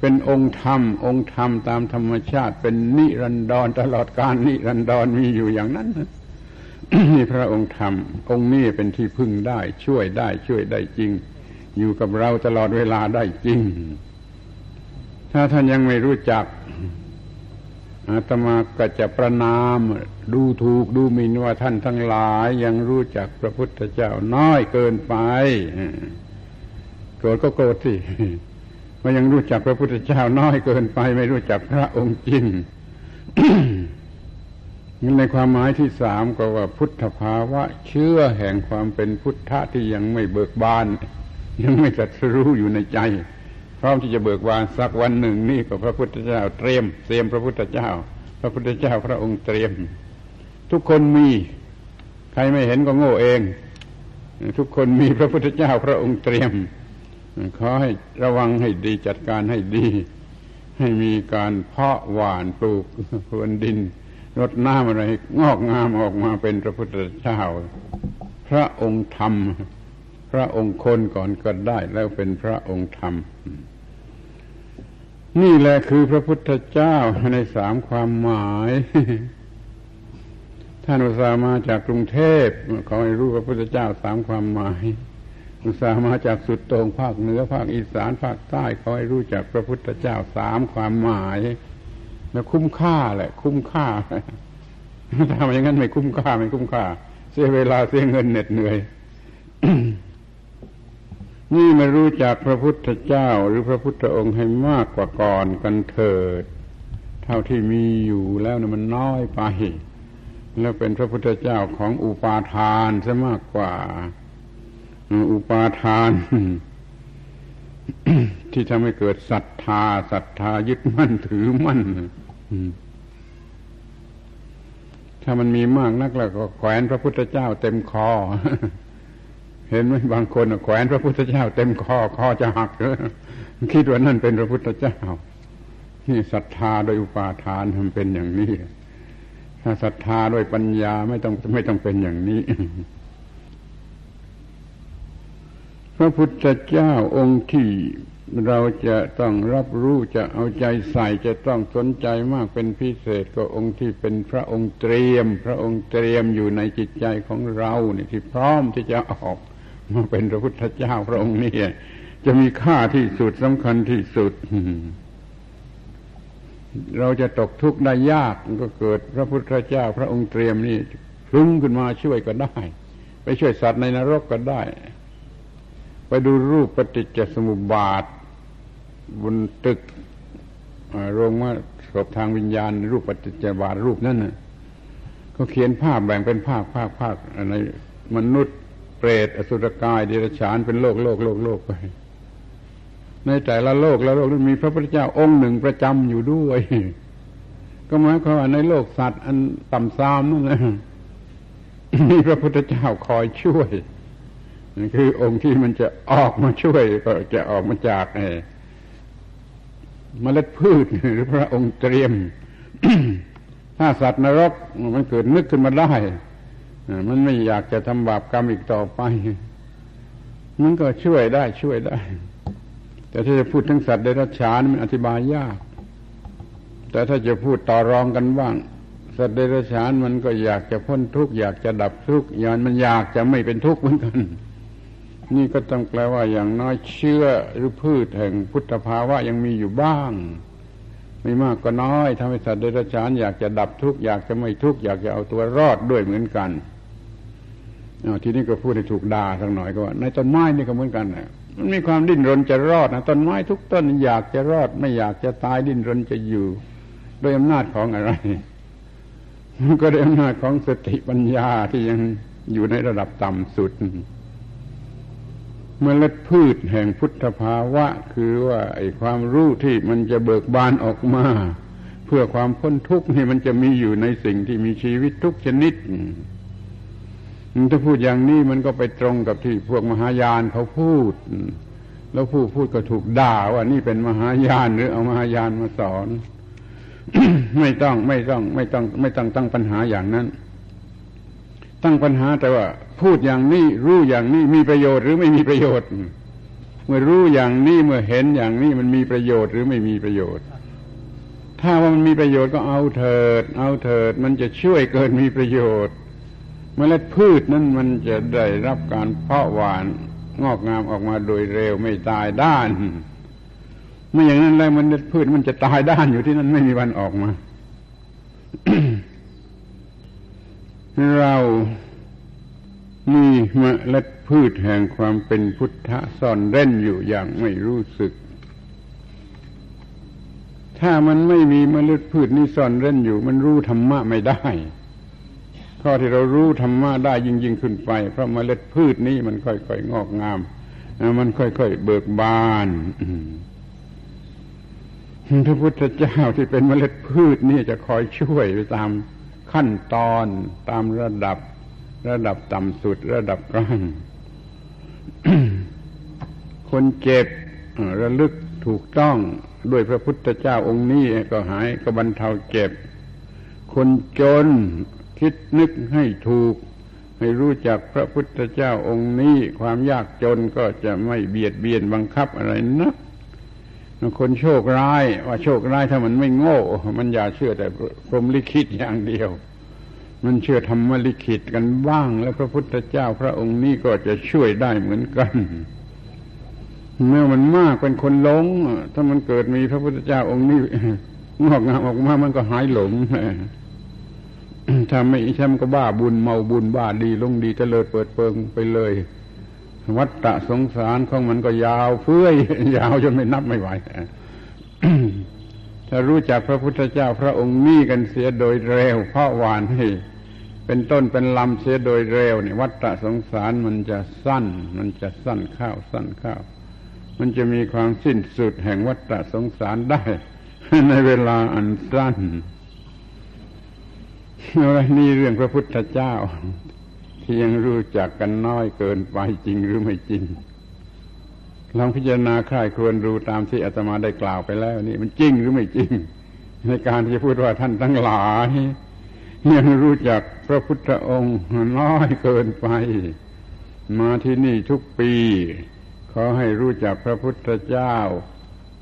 เป็นองค์ธรรม องค์ธรรมตามธรรมชาติ เป็นนิรันดรตลอดกาลนิรันดรมีอยู่อย่างนั้นนี่พระองค์ธรรม องค์นี้เป็นที่พึ่งได้ ช่วยได้ช่วยได้จริง อยู่กับเราตลอดเวลาได้จริง ถ้าท่านยังไม่รู้จักอาตมาก็จะประนาม ดูถูกดูหมิ่นว่าท่านทั้งหลายยังรู้จักพระพุทธเจ้าน้อยเกินไปโกรธก็โกรธสิว่ายังรู้จักพระพุทธเจ้าน้อยเกินไป ไม่รู้จักพระองค์จริงในความหมายที่สามก็ว่าพุทธภาวะเชื่อแห่งความเป็นพุทธะที่ยังไม่เบิกบาน ยังไม่จัดรู้อยู่ในใจพร้อมที่จะเบิกบานสักวันหนึ่งนี่ก็พระพุทธเจ้าเตรียมเตรียมพระพุทธเจ้า พระพุทธเจ้าพระองค์เตรียม ทุกคนมี ใครไม่เห็นก็โง่เอง ทุกคนมีพระพุทธเจ้าพระองค์เตรียม ขอให้ระวังให้ดีจัดการให้ดี ให้มีการเพาะหว่านปลูกพรวนดินรดน้ำอะไรงอกงามออกมาเป็นพระพุทธเจ้า พระองค์ธรรม พระองค์คนก่อนก็ได้แล้วเป็นพระองค์ธรรม นี่แหละคือพระพุทธเจ้าในสามความหมาย ท่านอุตส่าห์มาจากกรุงเทพขอให้รู้พระพุทธเจ้าสามความหมาย อุตส่าห์มาจากสุดตรงภาคเหนือภาคอีสานภาคใต้ขอให้รู้จักพระพุทธเจ้าสามความหมาย แล้วคุ้มค่าแหละ คุ้มค่าถ้าไม่อย่างนั้นไม่คุ้มค่าไม่คุ้มค่า เสียเวลาเสียเงินเหน็ดเหนื่อยนี่มารู้จักพระพุทธเจ้าหรือพระพุทธองค์ให้มากกว่าก่อนกันเถิด เท่าที่มีอยู่แล้วนะมันน้อยไป แล้วเป็นพระพุทธเจ้าของอุปาทานซะมากกว่า อุปาทาน ที่ทำให้เกิดศรัทธาศรัทธายึดมั่นถือมั่นถ้ามันมีมากนักแล้วก็แขวนพระพุทธเจ้าเต็มคอ เห็นไหมบางคนแขวนพระพุทธเจ้าเต็มคอคอจะหักคิดว่านั่นเป็นพระพุทธเจ้านี่ศรัทธาโดยอุปาทานทำเป็นอย่างนี้ ศรัทธาโดยปัญญาไม่ต้องไม่ต้องเป็นอย่างนี้ พระพุทธเจ้าองค์ที่เราจะต้องรับรู้จะเอาใจใส่จะต้องสนใจมากเป็นพิเศษก็องค์ที่เป็นพระองค์เตรียม พระองค์เตรียมอยู่ในจิตใจของเราเนี่ยที่พร้อมที่จะออกมาเป็นพระพุทธเจ้าพระองค์นี้จะมีค่าที่สุดสำคัญที่สุด เราจะตกทุกข์ได้ยากก็เกิดพระพุทธเจ้าพระองค์เตรียมนี่พึ่งขึ้นมาช่วยก็ได้ ไปช่วยสัตว์ในนรกก็ได้ ไปดูรูปปฏิจจสมุปบาท บนตึกโรงว่าศพทางวิญญาณ รูปปฏิจจบาทรูปนั่นน่ะเขาเขียนภาพแบ่งเป็นภาคภาคภาคในมนุษย์เปรตอสุรกายเดรัจฉานเป็นโลกโลกโลกโลกไป ในแต่ละโลกแล้วโลกมีพระพุทธเจ้าองค์หนึ่งประจำอยู่ด้วย ก็หมายความว่าในโลกสัตว์อันต่ำซามนั่นแหละมีพระพุทธเจ้าคอยช่วยนี่คือองค์ที่มันจะออกมาช่วยก็จะออกมาจากเมล็ดพืชหรือพระองค์เตรียม ถ้าสัตว์นรกมันเกิดนึกขึ้นมาได้มันไม่อยากจะทำบาปกรรมอีกต่อไป มันก็ช่วยได้ช่วยได้ แต่ถ้าจะพูดถึงสัตว์เดรัจฉานมันอธิบายยาก แต่ถ้าจะพูดต่อรองกันบ้าง สัตว์เดรัจฉานมันก็อยากจะพ้นทุกข์อยากจะดับทุกข์ยานมันอยากจะไม่เป็นทุกข์เหมือนกัน นี่ก็ต้องแปลว่าอย่างน้อยเชื่อหรือพืชแห่งพุทธภาวะยังมีอยู่บ้าง ไม่มากก็น้อยทำให้สัตว์เดรัจฉานอยากจะดับทุกข์อยากจะไม่ทุกข์อยากจะเอาตัวรอดด้วยเหมือนกันทีนี้ก็พูดให้ถูกด่าสักหน่อยก็ว่าในต้นไม้นี่ก็เหมือนกันนะ มันมีความดิ้นรนจะรอดนะต้นไม้ทุกต้นอยากจะรอด ไม่อยากจะตายดิ้นรนจะอยู่โดยอำนาจของอะไร มันก็ด้วยอำนาจของสติปัญญาที่ยังอยู่ในระดับต่ำสุดเมล็ดพืชแห่งพุทธภาวะ คือว่าไอ้ความรู้ที่มันจะเบิกบานออกมา เพื่อความพ้นทุกข์นี่มันจะมีอยู่ในสิ่งที่มีชีวิตทุกชนิด ถ้าพูดอย่างนี้มันก็ไปตรงกับที่พวกมหายานเขาพูด แล้วผู้พูดก็ถูกด่าว่านี่เป็นมหายานหรือเอามหายานมาสอน ไม่ต้องไม่ต้องไม่ต้องไม่ต้องตั้งปัญหาอย่างนั้น ตั้งปัญหาแต่ว่า พูดอย่างนี้รู้อย่างนี้มีประโยชน์หรือไม่มีประโยชน์ เมื่อรู้อย่างนี้เมื่อเห็นอย่างนี้มันมีประโยชน์หรือไม่มีประโยชน์ถ้าว่ามันมีประโยชน์ก็เอาเถิด เอาเถิด มันจะช่วยเกิดมีประโยชน์ เมล็ดพืชนั้นมันจะได้รับการเพาะหวานงอกงามออกมาโดยเร็วไม่ตายด้านไม่อย่างนั้นแล้วมันเล็ดพืชมันจะตายด้านอยู่ที่นั่นไม่มีวันออกมาเรามีเมล็ดพืชแห่งความเป็นพุทธะซ่อนเร้นอยู่อย่างไม่รู้สึก ถ้ามันไม่มีเมล็ดพืชนี้ซ่อนเร้นอยู่ มันรู้ธรรมะไม่ได้ ข้อที่เรารู้ธรรมะได้ยิ่งยิ่งขึ้นไป เพราะมเมล็ดพืชนี้มันค่อยๆงอกงาม มันค่อยๆเบิกบานพระพุทธเจ้าที่เป็นเมล็ดพืชนี่จะคอยช่วยไปตามขั้นตอนตามระดับ ระดับต่ำสุด ระดับกลางคนเจ็บระลึกถูกต้องด้วยพระพุทธเจ้าองค์นี้ก็หายก็บรรเทาเจ็บ คนจน คิดนึกให้ถูก ให้รู้จักพระพุทธเจ้าองค์นี้ ความยากจนก็จะไม่เบียดเบียนบังคับอะไรนักคนโชคร้าย ว่าโชคร้ายถ้ามันไม่โง่ มันอย่าเชื่อแต่พรหมลิขิตอย่างเดียว มันเชื่อธรรมลิขิตกันบ้าง แล้วพระพุทธเจ้าพระองค์นี้ก็จะช่วยได้เหมือนกันเมื่อมันมากเป็นคนหลง ถ้ามันเกิดมีพระพุทธเจ้าองค์นี้งอกงามออกมามันก็หายหลง ถ้าไม่ใช่มันก็บ้าบุญเมาบุญบ้าดีลงดีเจริญเปิดเปิงไปเลย วัฏฏะสงสารของมันก็ยาวเฟื้อยยาวจนไม่นับไม่ไหวถ้ารู้จักพระพุทธเจ้าพระองค์นี้กันเสียโดยเร็วเพราะวานให้เป็นต้นเป็นลำเสียโดยเร็วนี่วัฏฏะสงสารมันจะสั้น มันจะสั้นข้าวสั้นข้าว มันจะมีความสิ้นสุดแห่งวัฏฏะสงสารได้ ในเวลาอันสั้น นี่เรื่องพระพุทธเจ้า ที่ยังรู้จักกันน้อยเกินไปจริงหรือไม่จริงลองพิจารณาค่ายควรรู้ตามที่อาตมาได้กล่าวไปแล้ว นี่มันจริงหรือไม่จริง ในการที่พูดว่าท่านทั้งหลายยังรู้จักพระพุทธองค์น้อยเกินไป มาที่นี่ทุกปี ขอให้รู้จักพระพุทธเจ้า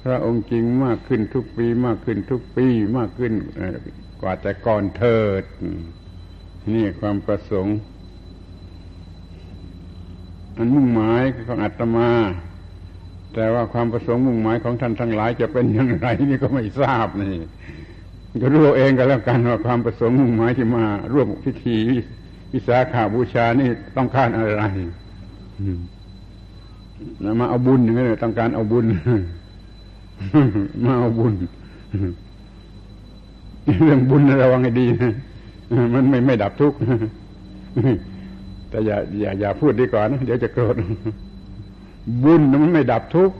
พระองค์จริงมากขึ้นทุกปีมากขึ้นทุกปีมากขึ้นกว่าแต่ก่อนเถิด นี่ความประสงค์ อันมุ่งหมายของอาตมา แต่ว่าความประสงค์มุ่งหมายของท่านทั้งหลายจะเป็นอย่างไร นี่ก็ไม่ทราบนี่ก็รู้เองกันแล้วกันว่าความประสงค์มุ่งหมายที่มา ร่วมพิธีวิสาขาบูชานี่ต้องการอะไรมาเอาบุญอย่างนี้ต้องการเอาบุญ มาเอาบุญเรื่องบุญระวังให้ดีนะมันไม่ไม่ดับทุกข์แต่อย่าอย่าอย่าพูดดีกว่านเดี๋ยวจะโกรธบุญมันไม่ดับทุกข์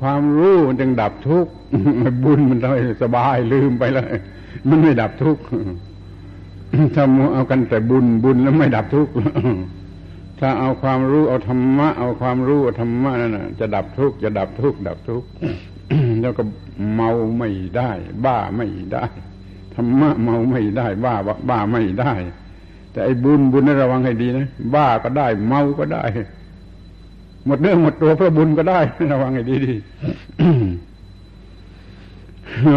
ความรู้มันจึงดับทุกข์บุญมันทำให้สบายลืมไปเลยมันไม่ดับทุกข์ถ้าเอากันแต่บุญบุญแล้วไม่ดับทุกข์ ถ้าเอาความรู้เอาธรรมะเอาความรู้เอาธรรมะนั่นจะดับทุกข์จะดับทุกข์ดับทุกข์แล้วก็เมาไม่ได้ บ้าไม่ได้ธรรมะเมาไม่ได้ บ้าบ้าไม่ได้ แต่ไอ้บุญบุญนี่ระวังให้ดีนะบ้าก็ได้ เมาก็ได้ หมดเนื้อหมดตัวเพื่อบุญก็ได้ ระวังให้ดีดี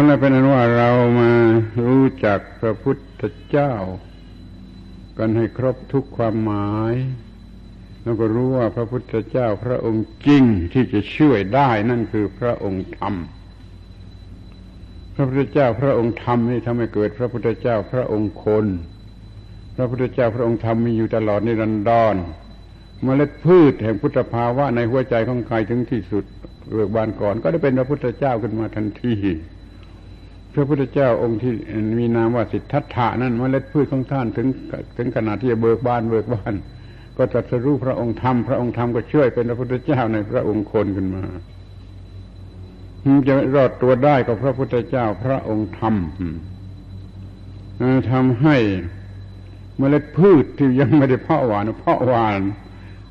แหล้วเป็นนั้นว่าเรามารู้จักพระพุทธเจ้า กันให้ครบทุกความหมาย แล้วก็รู้ว่าพระพุทธเจ้าพระองค์จริงที่จะช่วยได้นั่นคือพระองค์ธรรม พระพุทธเจ้าพระองค์ธรรมนี่ทำให้เกิด พระพุทธเจ้าพระองค์คน พระพุทธเจ้าพระองค์ธรรมมีอยู่ตลอดนิรันดรเมล็ดพืชแห่งพุทธภาวะในหัวใจของใครถึงที่สุดเบิกบานก่อน ก็ได้เป็นพระพุทธเจ้าขึ้นมาทันทีพระพุทธเจ้าองค์ที่มีนามว่าสิทธัตถะนั่นเมล็ดพืชของท่านถึงถึงขนาดที่จะเบิกบานเบิกบาน ก็ตรัสรู้พระองค์ธรรมพระองค์ธรรมก็ช่วยเป็นพระพุทธเจ้าในพระองค์คนขึ้นมาจะรอดตัวได้ก็พระพุทธเจ้าพระองค์ธรรมทำให้เมล็ดพืชที่ยังไม่ได้เพาะหวานเพาะหวาน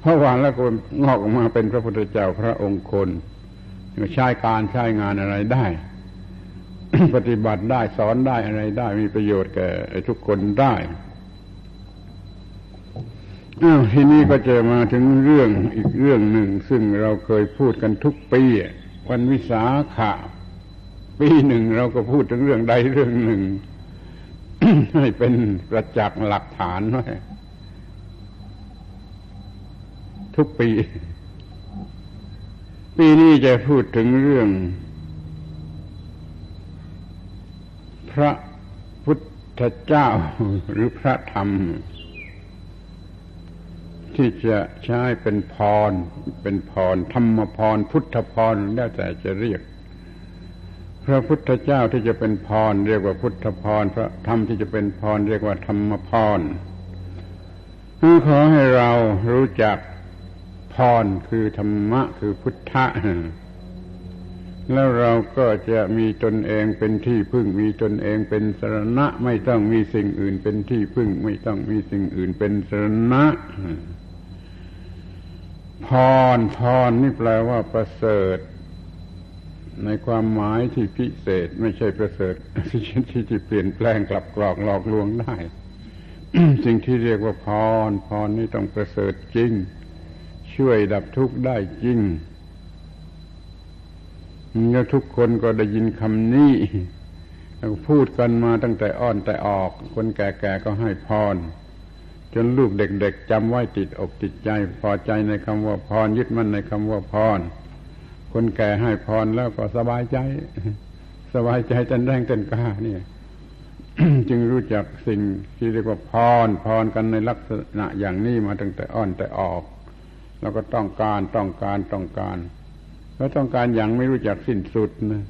เพาะหวานแล้วก็งอกออกมาเป็นพระพุทธเจ้าพระองค์คนใช้การใช้งานอะไรได้ ปฏิบัติได้สอนได้อะไรได้มีประโยชน์แก่ทุกคนได้ ทีนี้ก็จะมาถึงเรื่องอีกเรื่องหนึ่ง ซึ่งเราเคยพูดกันทุกปีวันวิสาขะปีหนึ่งเราก็พูดถึงเรื่องใดเรื่องหนึ่ง ให้เป็นประจักษ์หลักฐานไว้ทุกปี ปีนี้จะพูดถึงเรื่อง พระพุทธเจ้าหรือพระธรรม ที่จะใช้เป็นพร เป็นพร ธรรมพร พุทธพรแล้วแต่จะเรียก พระพุทธเจ้าที่จะเป็นพร เรียกว่าพุทธพร พระธรรมที่จะเป็นพร เรียกว่าธรรมพรขอให้เรารู้จักพรคือธรรมะคือพุทธะแล้วเราก็จะมีตนเองเป็นที่พึ่ง มีตนเองเป็นสรณะ ไม่ต้องมีสิ่งอื่นเป็นที่พึ่ง ไม่ต้องมีสิ่งอื่นเป็นสรณะ พรพรนี่แปลว่าประเสริฐ ในความหมายที่พิเศษไม่ใช่ประเสริฐที่ที่ที่เปลี่ยนแปลงกลับกรอกหลอกลวงได้สิ่งที่เรียกว่าพรพรนี่ต้องประเสริฐจริง ช่วยดับทุกข์ได้จริงแล้วทุกคนก็ได้ยินคำนี้พูดกันมาตั้งแต่อ้อนแต่ออก คนแก่ๆก็ให้พร จนลูกเด็กๆจำไว้ติดอกติดใจ พอใจในคำว่าพรยึดมั่นในคำว่าพรคนแก่ให้พรแล้วก็สบายใจ สบายใจเต้นแรงเต้นกล้าเนี่ย จึงรู้จักสิ่งที่เรียกว่าพรพรกันในลักษณะอย่างนี้มาตั้งแต่อ่อนแต่ออก แล้วก็ต้องการต้องการต้องการ แล้วต้องการอย่างไม่รู้จักสิ้นสุดนะ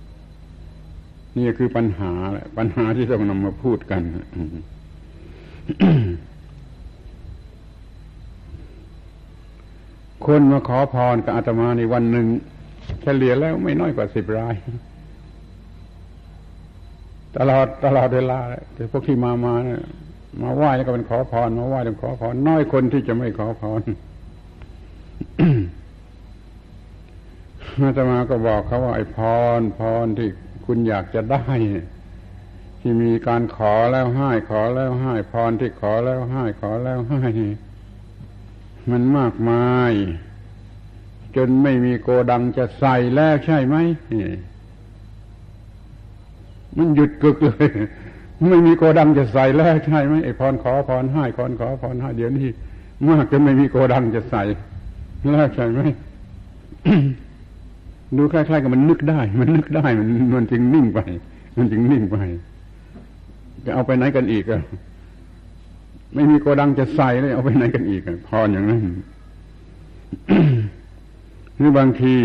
นี่คือปัญหาแหละปัญหาที่ต้องนำมาพูดกัน คนมาขอพรกับอาตมาในวันหนึ่งเฉลี่ยแล้วไม่น้อยกว่าสิบราย ตลอดตลอดเวลาแต่พวกที่มามาเนี่ยมาไหว้แล้วก็เป็นขอพรมาไหว้แล้วขอพรน้อยคนที่จะไม่ขอพรอาตมาก็บอกเขาว่าไอ้พรพรที่คุณอยากจะได้ ที่มีการขอแล้วให้ขอแล้วให้พรที่ขอแล้วให้ขอแล้วให้ มันมากมาย จนไม่มีโกดังจะใส่แล้วใช่ไหมมันหยุดกึกเลยไม่มีโกดังจะใส่แล้วใช่ไหมไอ้พรขอพรให้พรขอพรให้เดี๋ยวนี้มากจนไม่มีโกดังจะใส่แล้วใช่ไหมดูคล้ายๆกับมันนึกได้ มันนึกได้มันมันจึงนิ่งไป มันจึงนิ่งไปจะเอาไปไหนกันอีกอะ ไม่มีโกดังจะใส่เลยเอาไปไหนกันอีกพรอย่างนั้นหรือบางที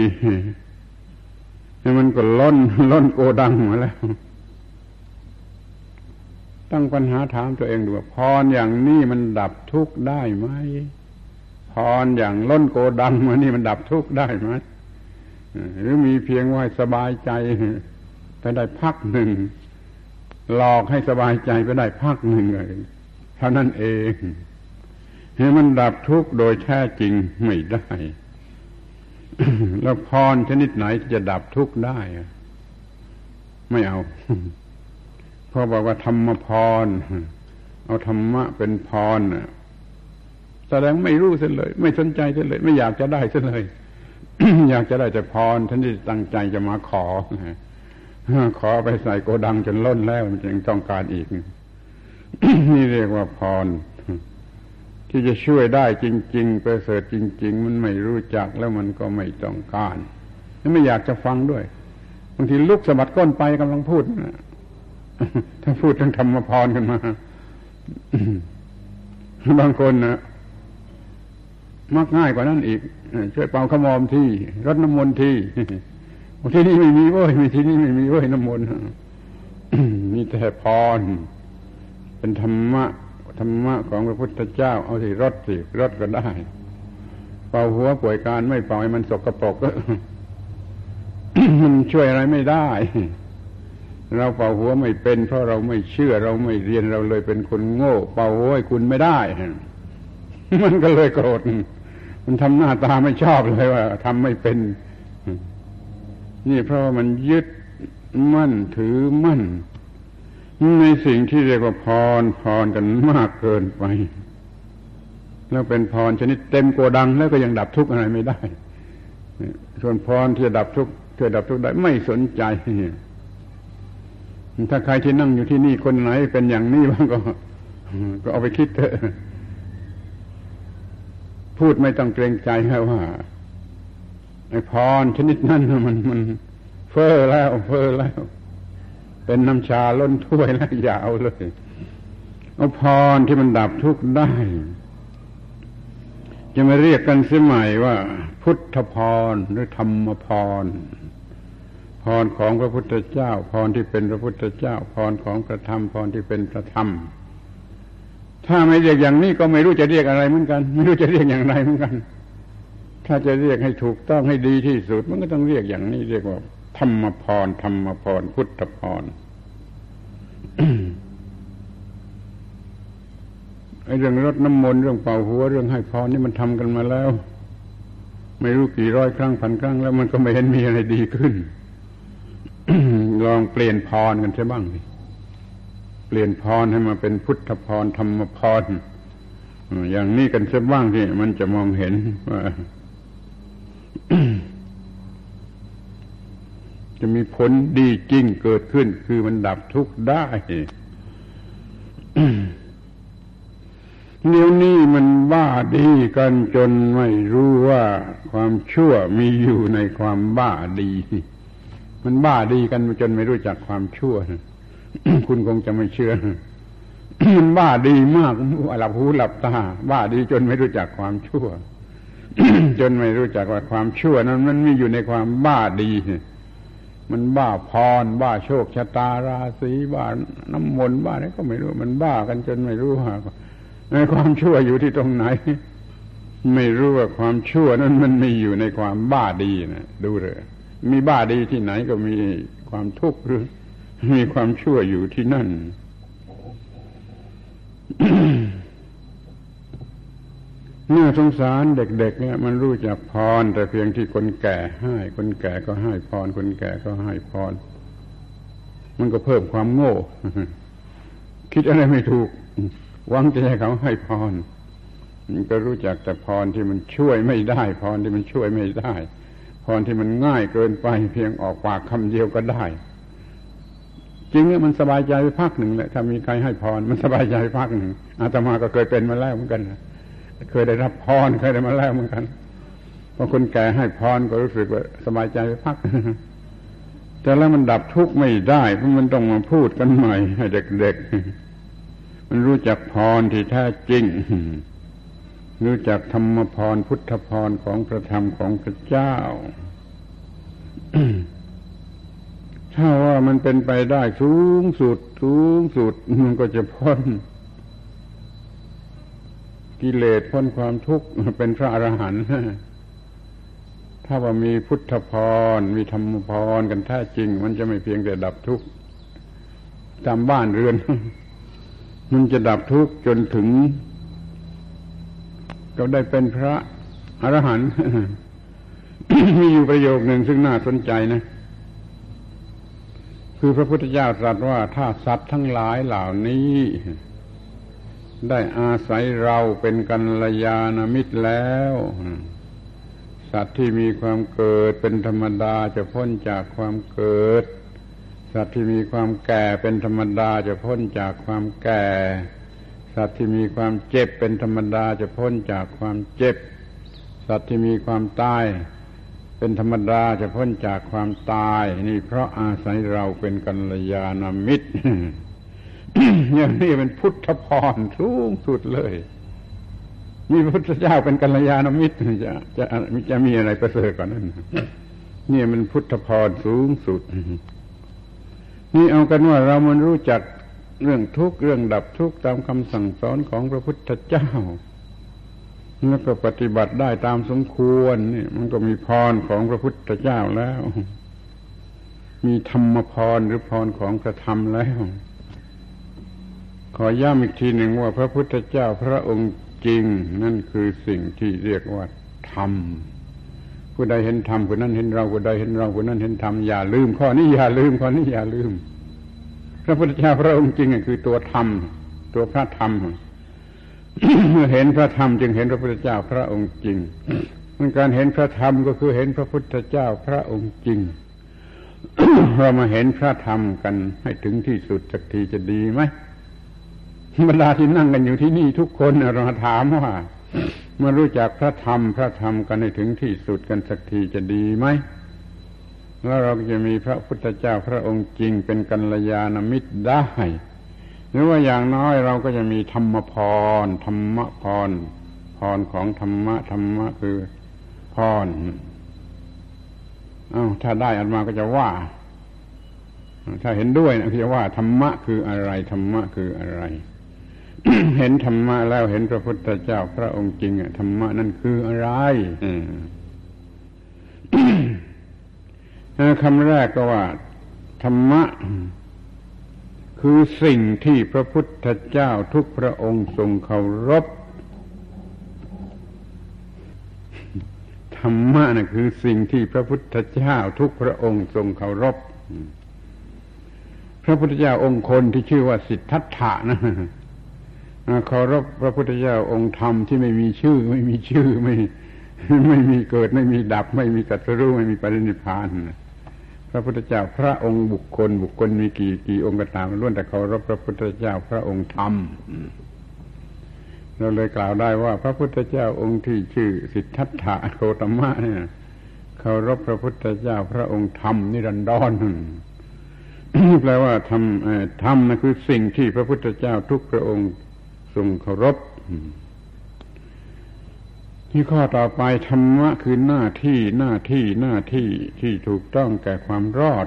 มันก็ล้นล้นโกดังมาแล้ว ตั้งปัญหาถามตัวเองดูว่าพรอย่างนี้มันดับทุกข์ได้ไหมพรอย่างล้นโกดังมานี่มันดับทุกข์ได้ไหมหรือมีเพียงว่าสบายใจไปได้พักหนึ่งหลอกให้สบายใจไปได้พักหนึ่งเลย เท่านั้นเองให้มันดับทุกข์โดยแท้จริงไม่ได้ แล้วพรชนิดไหนจะดับทุกข์ได้ ไม่เอาเพราะบอกว่าธรรมพร เอาธรรมะเป็นพรแสดงไม่รู้เสียเลย ไม่สนใจเสียเลย ไม่อยากจะได้เสียเลย อยากจะได้แต่พรท่านที่ตั้งใจจะมาขอขอไปใส่โกดังจนล้นแล้วมันยังต้องการอีก นี่เรียกว่าพร ที่จะช่วยได้จริง ๆ ประเสริฐจริง ๆ มันไม่รู้จักแล้วมันก็ไม่ต้องการไม่อยากจะฟังด้วยบางทีลุกสะบัดก้นไปกำลังพูดนะถ้าพูดถึงธรรมพรกันมาบางคนนะมักง่ายกว่านั้นอีกช่วยเป่าขมอมที่รดน้ำมนต์ที่ที่นี่ไม่มีเว้ยมีที่นี่ไม่มีเว้ยน้ำมนต์มีแต่พร เป็นธรรมะธรรมะของพระพุทธเจ้า เอาสิรถสิรถก็ได้ เป่าหัวป่วยการไม่เป่าให้มันสกปรกก็มันช่วยอะไรไม่ได้ เราเป่าหัวไม่เป็น เพราะเราไม่เชื่อเราไม่เรียนเราเลยเป็นคนโง่ เป่าหัวให้คุณไม่ได้ มันก็เลยโกรธมันทำหน้าตาไม่ชอบเลยว่าทำไม่เป็น นี่เพราะมันยึดมั่นถือมั่น ในสิ่งที่เรียกว่าพรพรกันมากเกินไป แล้วเป็นพรชนิดเต็มโกดังแล้วก็ยังดับทุกข์อะไรไม่ได้ ส่วนพรที่จะดับทุกข์ช่วยดับทุกข์ได้ไม่สนใจ ถ้าใครที่นั่งอยู่ที่นี่คนไหนเป็นอย่างนี้บ้างก็ ก็เอาไปคิดเถอะพูดไม่ต้องเกรงใจแค่ว่าไอ้พรชนิดนั้นมันมันเฟ้อแล้วเฟ้อแล้ว เป็นน้ำชาล้นถ้วยแล้วอย่าเอาเลยเอาพรที่มันดับทุกข์ได้ จะมาเรียกกันเสียใหมัยว่า พุทธพรหรือธรรมพรพรของพระพุทธเจ้า พรที่เป็นพระพุทธเจ้า พรของพระธรรมพรที่เป็นพระธรรม ถ้าไม่เรียกอย่างนี้ก็ไม่รู้จะเรียกอะไรเหมือนกัน ไม่รู้จะเรียกอย่างไรเหมือนกัน ถ้าจะเรียกให้ถูกต้องให้ดีที่สุด มันก็ต้องเรียกอย่างนี้เรียกว่า ธรรมพรธรรมพรพุทธพรไอ้เรื่องรดน้ำมนต์เรื่องเป่าหัว เรื่องให้พรนี่มันทำกันมาแล้ว ไม่รู้กี่ร้อยครั้งพันครั้งแล้วมันก็ไม่เห็นมีอะไรดีขึ้น ลองเปลี่ยนพรกันใช่บ้างสิเปลี่ยนพรให้มาเป็นพุทธพรธรรมพรอย่างนี้กันสักบ้างที่มันจะมองเห็นว่า จะมีผลดีจริงเกิดขึ้น คือมันดับทุกข์ได้เดี๋ยวนี้มันบ้าดีกันจนไม่รู้ว่าความชั่วมีอยู่ในความบ้าดี มันบ้าดีกันจนไม่รู้จักความชั่ว คุณคงจะไม่เชื่อ มันบ้าดีมากหลับหูหลับตา บ้าดีจนไม่รู้จักความชั่ว จนไม่รู้จักว่าความชั่วนั้น มันมีอยู่ในความบ้าดี มันบ้าพร บ้าโชคชะตาราศีบ้าน้ำมนต์บ้าอะไรก็ไม่รู้ มันบ้ากันจนไม่รู้ว่าในความชั่วอยู่ที่ตรงไหน ไม่รู้ว่าความชั่วนั้นมันมีอยู่ในความบ้าดีนะดูเลยมีบ้าดีที่ไหนก็มีความทุกข์หรือ มีความชั่วอยู่ที่นั่น เมื่อสงสารเด็กๆเนี่ยมันรู้จักพร แต่เพียงที่คนแก่ให้คนแก่ก็ให้พร คนแก่ก็ให้พร มันก็เพิ่มความโง่ คิดอะไรไม่ถูกหวังจะให้เขาให้พรมันก็รู้จักแต่พรที่มันช่วยไม่ได้พรที่มันช่วยไม่ได้พรที่มันง่ายเกินไป เพียงออกปากคำเดียวก็ได้ จริงเนี่ยมันสบายใจไปพักหนึ่งแหละถ้ามีใครให้พรมันสบายใจพักหนึ่งอาตมาก็เคยเป็นมาแล้วเหมือนกันนะ เคยได้รับพรเคยได้มาแล้วเหมือนกันพอคนแก่ให้พรก็รู้สึกว่าสบายใจไปพัก แต่แล้วมันดับทุกข์ไม่ได้เพราะมันต้องมาพูดกันใหม่ให้เด็กๆ มันรู้จักพรที่แท้จริง รู้จักธรรมพรพุทธพรของพระธรรมของพระเจ้าถ้าว่ามันเป็นไปได้สูงสุดสูงสุดมันก็จะพ้น กิเลสพ้นความทุกข์เป็นพระอรหันต์ถ้าว่ามีพุทธพร มีธรรมพรกันแท้จริง มันจะไม่เพียงแต่ดับทุกข์ตามบ้านเรือน มันจะดับทุกข์จนถึง ก็ได้เป็นพระอรหันต์มีอยู่ประโยคหนึ่งซึ่งน่าสนใจนะ คือพระพุทธเจ้าตรัสว่าถ้าสัตว์ทั้งหลายเหล่านี้ ได้อาศัยเราเป็นกัลยาณมิตรแล้ว สัตว์ที่มีความเกิดเป็นธรรมดาจะพ้นจากความเกิด สัตว์ที่มีความแก่เป็นธรรมดาจะพ้นจากความแก่ สัตว์ที่มีความเจ็บเป็นธรรมดาจะพ้นจากความเจ็บ สัตว์ที่มีความตายเป็นธรรมดาจะพ้นจากความตาย นี่เพราะอาศัยเราเป็นกัลยาณมิตร อย่างนี้เป็นพุทธพรสูงสุดเลย มีพระพุทธเจ้าเป็นกัลยาณมิตรจะจะจะมีอะไรประเสริฐกว่านั้นนี่มันพุทธพรสูงสุด นี่เอากันว่าเรามันรู้จักเรื่องทุกข์เรื่องดับทุกข์ตามคำสั่งสอนของพระพุทธเจ้า แล้วก็ปฏิบัติได้ตามสมควรนี่มันก็มีพรของพระพุทธเจ้าแล้ว มีธรรมพรหรือพรของพระธรรมแล้ว ขอย้ำอีกทีหนึ่งว่าพระพุทธเจ้าพระองค์จริง นั่นคือสิ่งที่เรียกว่าธรรมผู้ใดเห็นธรรมผู้นั้นเห็นเราผู้ใดเห็นเราผู้นั้นเห็นธรรมอย่าลืม ข้อนี้อย่าลืมข้อนี้อย่าลืม พระพุทธเจ้าพระองค์จริงคือตัวธรรม ตัวพระธรรมเมื่อเห็นพระธรรมจึงเห็นพระพุทธเจ้าพระองค์จริงมันการเห็นพระธรรมก็คือเห็นพระพุทธเจ้าพระองค์จริง เรามาเห็นพระธรรมกันให้ถึงที่สุดสักทีจะดีไหม บรรดาที่นั่งกันอยู่ที่นี่ทุกคนเราถามว่าเมื่อรู้จักพระธรรม พระธรรมกันให้ถึงที่สุดกันสักทีจะดีไหมแล้วเราจะมีพระพุทธเจ้าพระองค์จริงเป็นกัลยาณมิตรได้ หรือว่าอย่างน้อยเราก็จะมีธรรมพรธรรมพรพรของธรรมะธรรมะคือพรอา้าถ้าได้อันมาก็จะว่า ถ้าเห็นด้วยนะจะว่าธรรมะคืออะไรธรรมะคืออะไร เห็นธรรมะแล้วเห็นพระพุทธเจ้าพระองค์จริงธรรมะนั่นคืออะไรคำแรกก็ว่า ธรรมะ คือสิ่งที่พระพุทธเจ้าทุกพระองค์ทรงเคารพธรรมะนะ่ะคือสิ่งที่พระพุทธเจ้าทุกพระองค์ทรงเคารพพระพุทธเจ้าองค์คนที่ชื่อว่าสิทธัตถะนะ เคารพพระพุทธเจ้าองค์ธรรมที่ไม่มีชื่อ ไม่มีชื่อไม่ไม่มีเกิดไม่มีดับ ไม่มีกัตรู้ไม่มีปรินิพานพระพุทธเจ้าพระองค์บุคคล บุคคลมีกี่กี่องค์ก็ตามล้วนแต่เคารพพระพุทธเจ้าพระองค์ธรรมเราเลยกล่าวได้ว่า พระพุทธเจ้าองค์ที่ชื่อสิทธัตถะโคตมะเนี่ยเคารพพระพุทธเจ้าพระองค์ธรรมนิรันดรแปลว่าธรรมธรรมนะคือสิ่งที่พระพุทธเจ้าทุกพระองค์ ทรงเคารพที่ข้อต่อไปธรรมะคือหน้าที่หน้าที่หน้าที่ที่ถูกต้องแก่ความรอด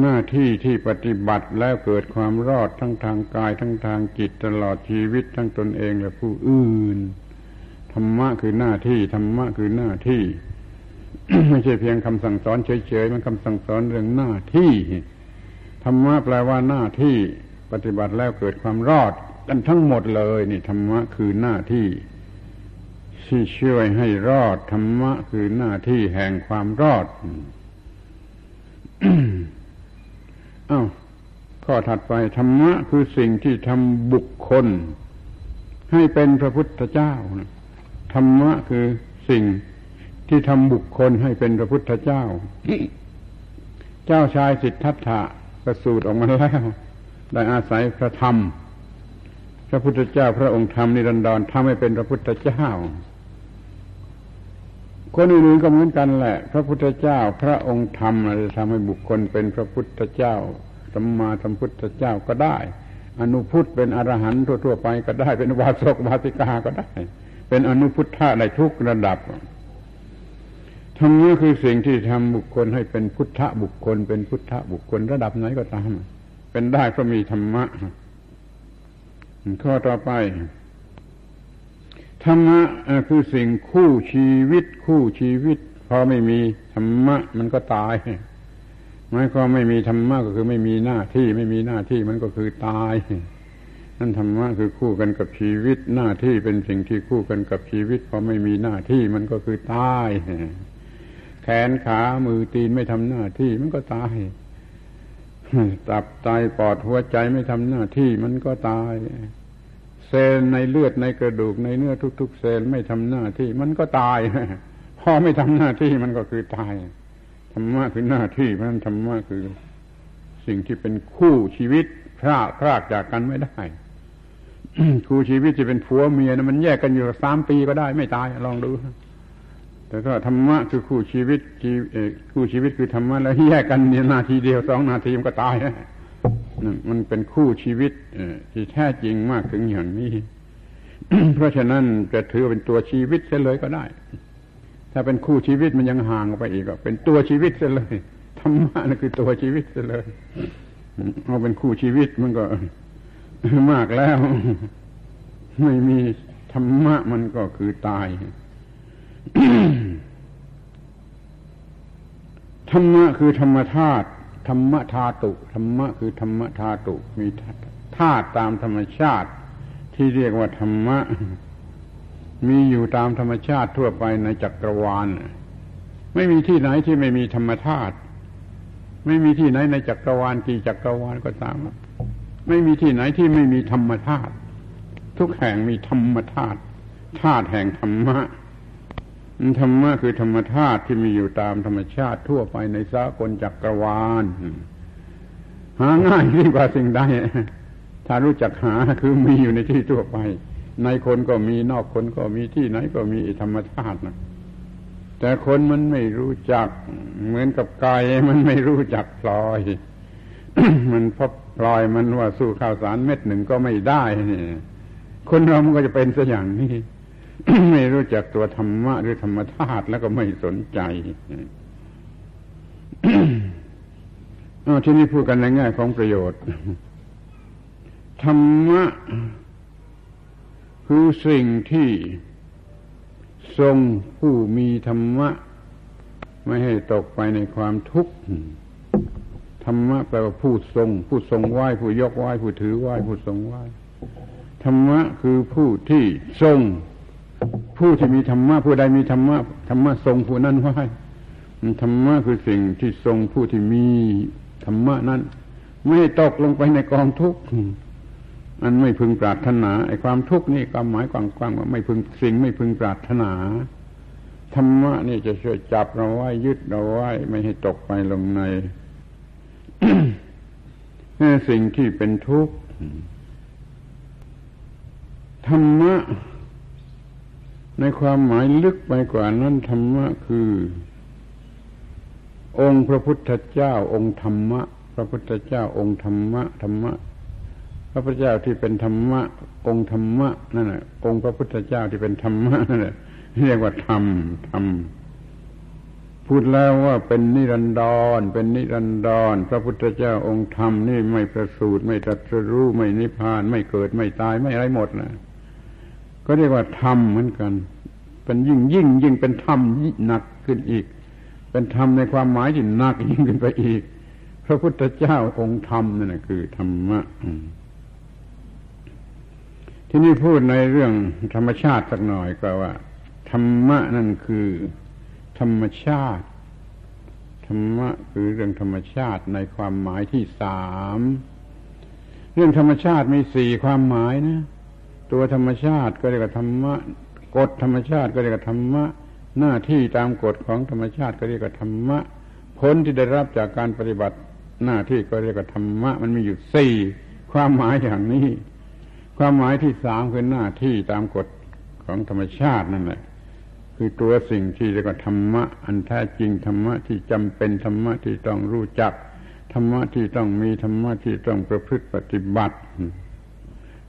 หน้าที่ที่ปฏิบัติแล้วเกิดความรอดทั้งทางกาย ทั้งทางจิตตลอดชีวิตทั้งตนเองและผู้อื่นธรรมะคือหน้าที่ธรรมะคือหน้าที่ ไม่ใช่เพียงคำสั่งสอนเฉยๆมันคำสั่งสอนเรื่องหน้าที่ธรรมะแปลว่าหน้าที่ ปฏิบัติแล้วเกิดความรอดกันทั้งหมดเลยนี่ธรรมะคือหน้าที่ที่ช่วยให้รอดธรรมะคือหน้าที่แห่งความรอดอ้าวข้อถัดไปธรรมะคือสิ่งที่ทำบุคคล ให้เป็นพระพุทธเจ้าธรรมะคือสิ่งที่ทำบุคคลให้เป็นพระพุทธเจ้า เจ้าชายสิทธัตถะประสูตรออกมาแล้ว ได้อาศัยพระธรรม พระพุทธเจ้าพระองค์ธรรมนิรันดรทำให้เป็นพระพุทธเจ้า คนอื่นๆก็เหมือนกันแหละ พระพุทธเจ้าพระองค์ธรรมจะทำให้บุคคลเป็นพระพุทธเจ้าสัมมาสัมพุทธเจ้าก็ได้ อนุพุทธเป็นอรหันต์ทั่วๆไปก็ได้เป็นวาสกวาสิกาก็ได้ เป็นอนุพุทธะในทุกระดับธรรมะคือสิ่งที่ทำบุคคลให้เป็นพุทธบุคคล เป็นพุทธบุคคลระดับไหนก็ตาม เป็นได้เพราะมีธรรมะ ข้อต่อไป ธรรมะคือสิ่งคู่ชีวิต คู่ชีวิต พอไม่มีธรรมะมันก็ตายหมายความไม่มีธรรมะก็คือไม่มีหน้าที่ไม่มีหน้าที่มันก็คือตายนั่นธรรมะคือคู่กันกับชีวิต หน้าที่เป็นสิ่งที่คู่กันกับชีวิตพอไม่มีหน้าที่มันก็คือตายแขนขามือตีนไม่ทำหน้าที่มันก็ตาย ตับไตปอดหัวใจไม่ทำหน้าที่มันก็ตาย เซลล์ในเลือดในกระดูกในเนื้อทุก ๆ เซลล์ไม่ทำหน้าที่มันก็ตายพอไม่ทำหน้าที่มันก็คือตายธรรมะคือหน้าที่เพราะนั้นธรรมะคือสิ่งที่เป็นคู่ชีวิตพรากพรากจากกันไม่ได้คู่ชีวิตจะเป็นผัวเมียนะมันแยกกันอยู่สามปีก็ได้ไม่ตายลองดู แต่ก็ธรรมะคือคู่ชีวิตคู่ชีวิตคือธรรมะแล้วแยกกันเนี่ยนาทีเดียวสองนาทีมันก็ตายนะมันเป็นคู่ชีวิตที่แท้จริงมากถึงอย่างนี้ เพราะฉะนั้นจะถือเป็นตัวชีวิตเสียเลยก็ได้ ถ้าเป็นคู่ชีวิตมันยังห่างออกไปอีกก็เป็นตัวชีวิตเสียเลยธรรมะนั่นคือตัวชีวิตเสียเลยเอาเป็นคู่ชีวิตมันก็มากแล้ว ไม่มีธรรมะมันก็คือตาย ธรรมะคือธรรมธาตุธรรมธาตุธรรมะคือธรรมธาตุมีธาตุตามธรรมชาติ ที่เรียกว่าธรรมะ มีอยู่ตามธรรมชาติทั่วไปในจักรวาลไม่มีที่ไหนที่ไม่มีธรรมธาตุไม่มีที่ไหนในจักรวาลกี่จักรวาลก็ตามไม่มีที่ไหนที่ไม่มีธรรมธาตุทุกแห่งมีธรรมธาตุธาตุแห่งธรรมะ ธรรมะคือธรรมธาตุที่มีอยู่ตามธรรมชาติทั่วไปในสากลจักรวาลหาง่ายยิ่งกว่าสิ่งใดถ้ารู้จักหาคือมีอยู่ในที่ทั่วไป ในคนก็มีนอกคนก็มีที่ไหนก็มีธรรมชาตินะแต่คนมันไม่รู้จัก เหมือนกับไก่มันไม่รู้จักพลอย มันพบพลอยมันว่าสู้ข้าวสารเม็ดหนึ่งก็ไม่ได้นี่คนเรามันก็จะเป็นซะอย่างนี้ ไม่รู้จักตัวธรรมะหรือธรรมธาตุแล้วก็ไม่สนใจที่นี้พูดกันในแง่ของประโยชน์ ธรรมะคือสิ่งที่ทรงผู้มีธรรมะ ไม่ให้ตกไปในความทุกข์ ธรรมะแปลว่าผู้ทรง ผู้ทรงไหว้ผู้ยกไหว้ผู้ถือไหว้ผู้ทรงไหว้ธรรมะคือผู้ที่ทรง ผู้ที่มีธรรมะผู้ใดมีธรรมะธรรมะทรงผู้นั้นไว้ธรรมะคือสิ่งที่ทรงผู้ที่มีธรรมะนั้น ไม่ตกลงไปในกองทุกข์อันไม่พึงปรารถนาไอ้ความทุกข์นี่ความหมายกว้างๆว่าไม่พึงสิ่งไม่พึงปรารถนาธรรมะนี่จะช่วยจับเราไว้ยึดเราไว้ไม่ให้ตกไปลงในสิ่งที่เป็นทุกข์ธรรมะ ในความหมายลึกไปกว่านั้นธรรมะคือ องค์พระพุทธเจ้า องค์ธรรมะ พระพุทธเจ้า องค์ธรรมะธรรมะ พระพุทธเจ้าที่เป็นธรรมะ องค์ธรรมะนั่นแหละองค์พระพุทธเจ้าที่เป็นธรรมะนั่นแหละเรียกว่าธรรมธรรมพูดแล้วว่าเป็นนิรันดร เป็นนิรันดร พระพุทธเจ้าองค์ธรรมนี่ไม่ประสูติไม่ตรัสรู้ไม่นิพพาน ไม่เกิดไม่ตายไม่อะไรหมดนะ ก็เรียกว่าธรรมเหมือนกัน เป็นยิ่งยิ่งยิ่งเป็นธรรมหนักขึ้นอีก เป็นธรรมในความหมายที่หนักยิ่งขึ้นไปอีก พระพุทธเจ้าองค์ธรรมนั่นคือธรรมะที่นี่พูดในเรื่องธรรมชาติสักหน่อยก็ว่า ธรรมะนั่นคือ ธรรมชาติ ธรรมะคือเรื่องธรรมชาติในความหมายที่สามเรื่องธรรมชาติมีสี่ความหมายนะ ตัวธรรมชาติก็เรียกว่าธรรมะกฎธรรมชาติก็เรียกว่าธรรมะ หน้าที่ตามกฎของธรรมชาติก็เรียกว่าธรรมะ ผลที่ได้รับจากการปฏิบัติหน้าที่ก็เรียกว่าธรรมะ มันมีอยู่สี่ความหมายอย่างนี้ ความหมายที่สามคือหน้าที่ตามกฎของธรรมชาตินั่นแหละคือตัวสิ่งที่เรียกว่าธรรมะ อันแท้จริงธรรมะที่จำเป็นธรรมะที่ต้องรู้จักธรรมะที่ต้องมีธรรมะที่ต้องประพฤติปฏิบัติ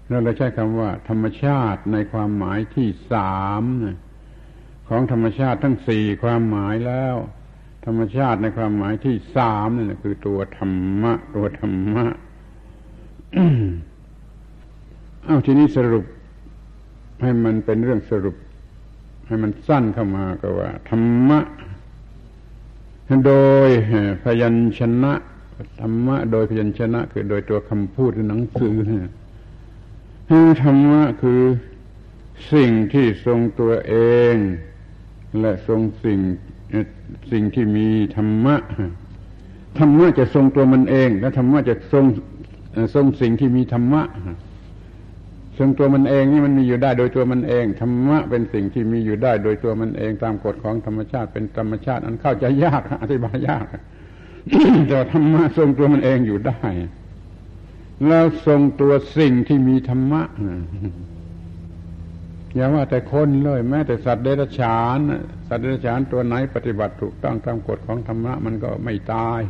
แล้วเราใช้คำว่า ธรรมชาติในความหมายที่สามของธรรมชาติทั้งสี่ความหมายแล้ว ธรรมชาติในความหมายที่สามนี่นคือตัวธรรมะ ตัวธรรมะเอาทีนี้สรุป ให้มันเป็นเรื่องสรุป ให้มันสั้นเข้ามาก็ว่า ธรรมะ โดยพยัญชนะธรรมะ โดยพยัญชนะ คือโดยตัวคำพูดหนังสือ ธรรมะคือสิ่งที่ทรงตัวเอง และทรงสิ่งสิ่งที่มีธรรมะธรรมะจะทรงตัวมันเอง และธรรมะจะทรงทรงสิ่งที่มีธรรมะซึ่งตัวมันเองนี่มันมีอยู่ได้โดยตัวมันเองธรรมะเป็นสิ่งที่มีอยู่ได้โดยตัวมันเองตามกฎของธรรมชาติเป็นธรรมชาติอันเข้าใจยากอธิบายยากแต่ธรรมะทรงตัวมันเองอยู่ได้ แล้วทรงตัวสิ่งที่มีธรรมะอย่าว่าแต่คนเลย แม้แต่สัตว์เดรัจฉาน สัตว์เดรัจฉานตัวไหนปฏิบัติถูกต้องตามกฎของธรรมะมันก็ไม่ตาย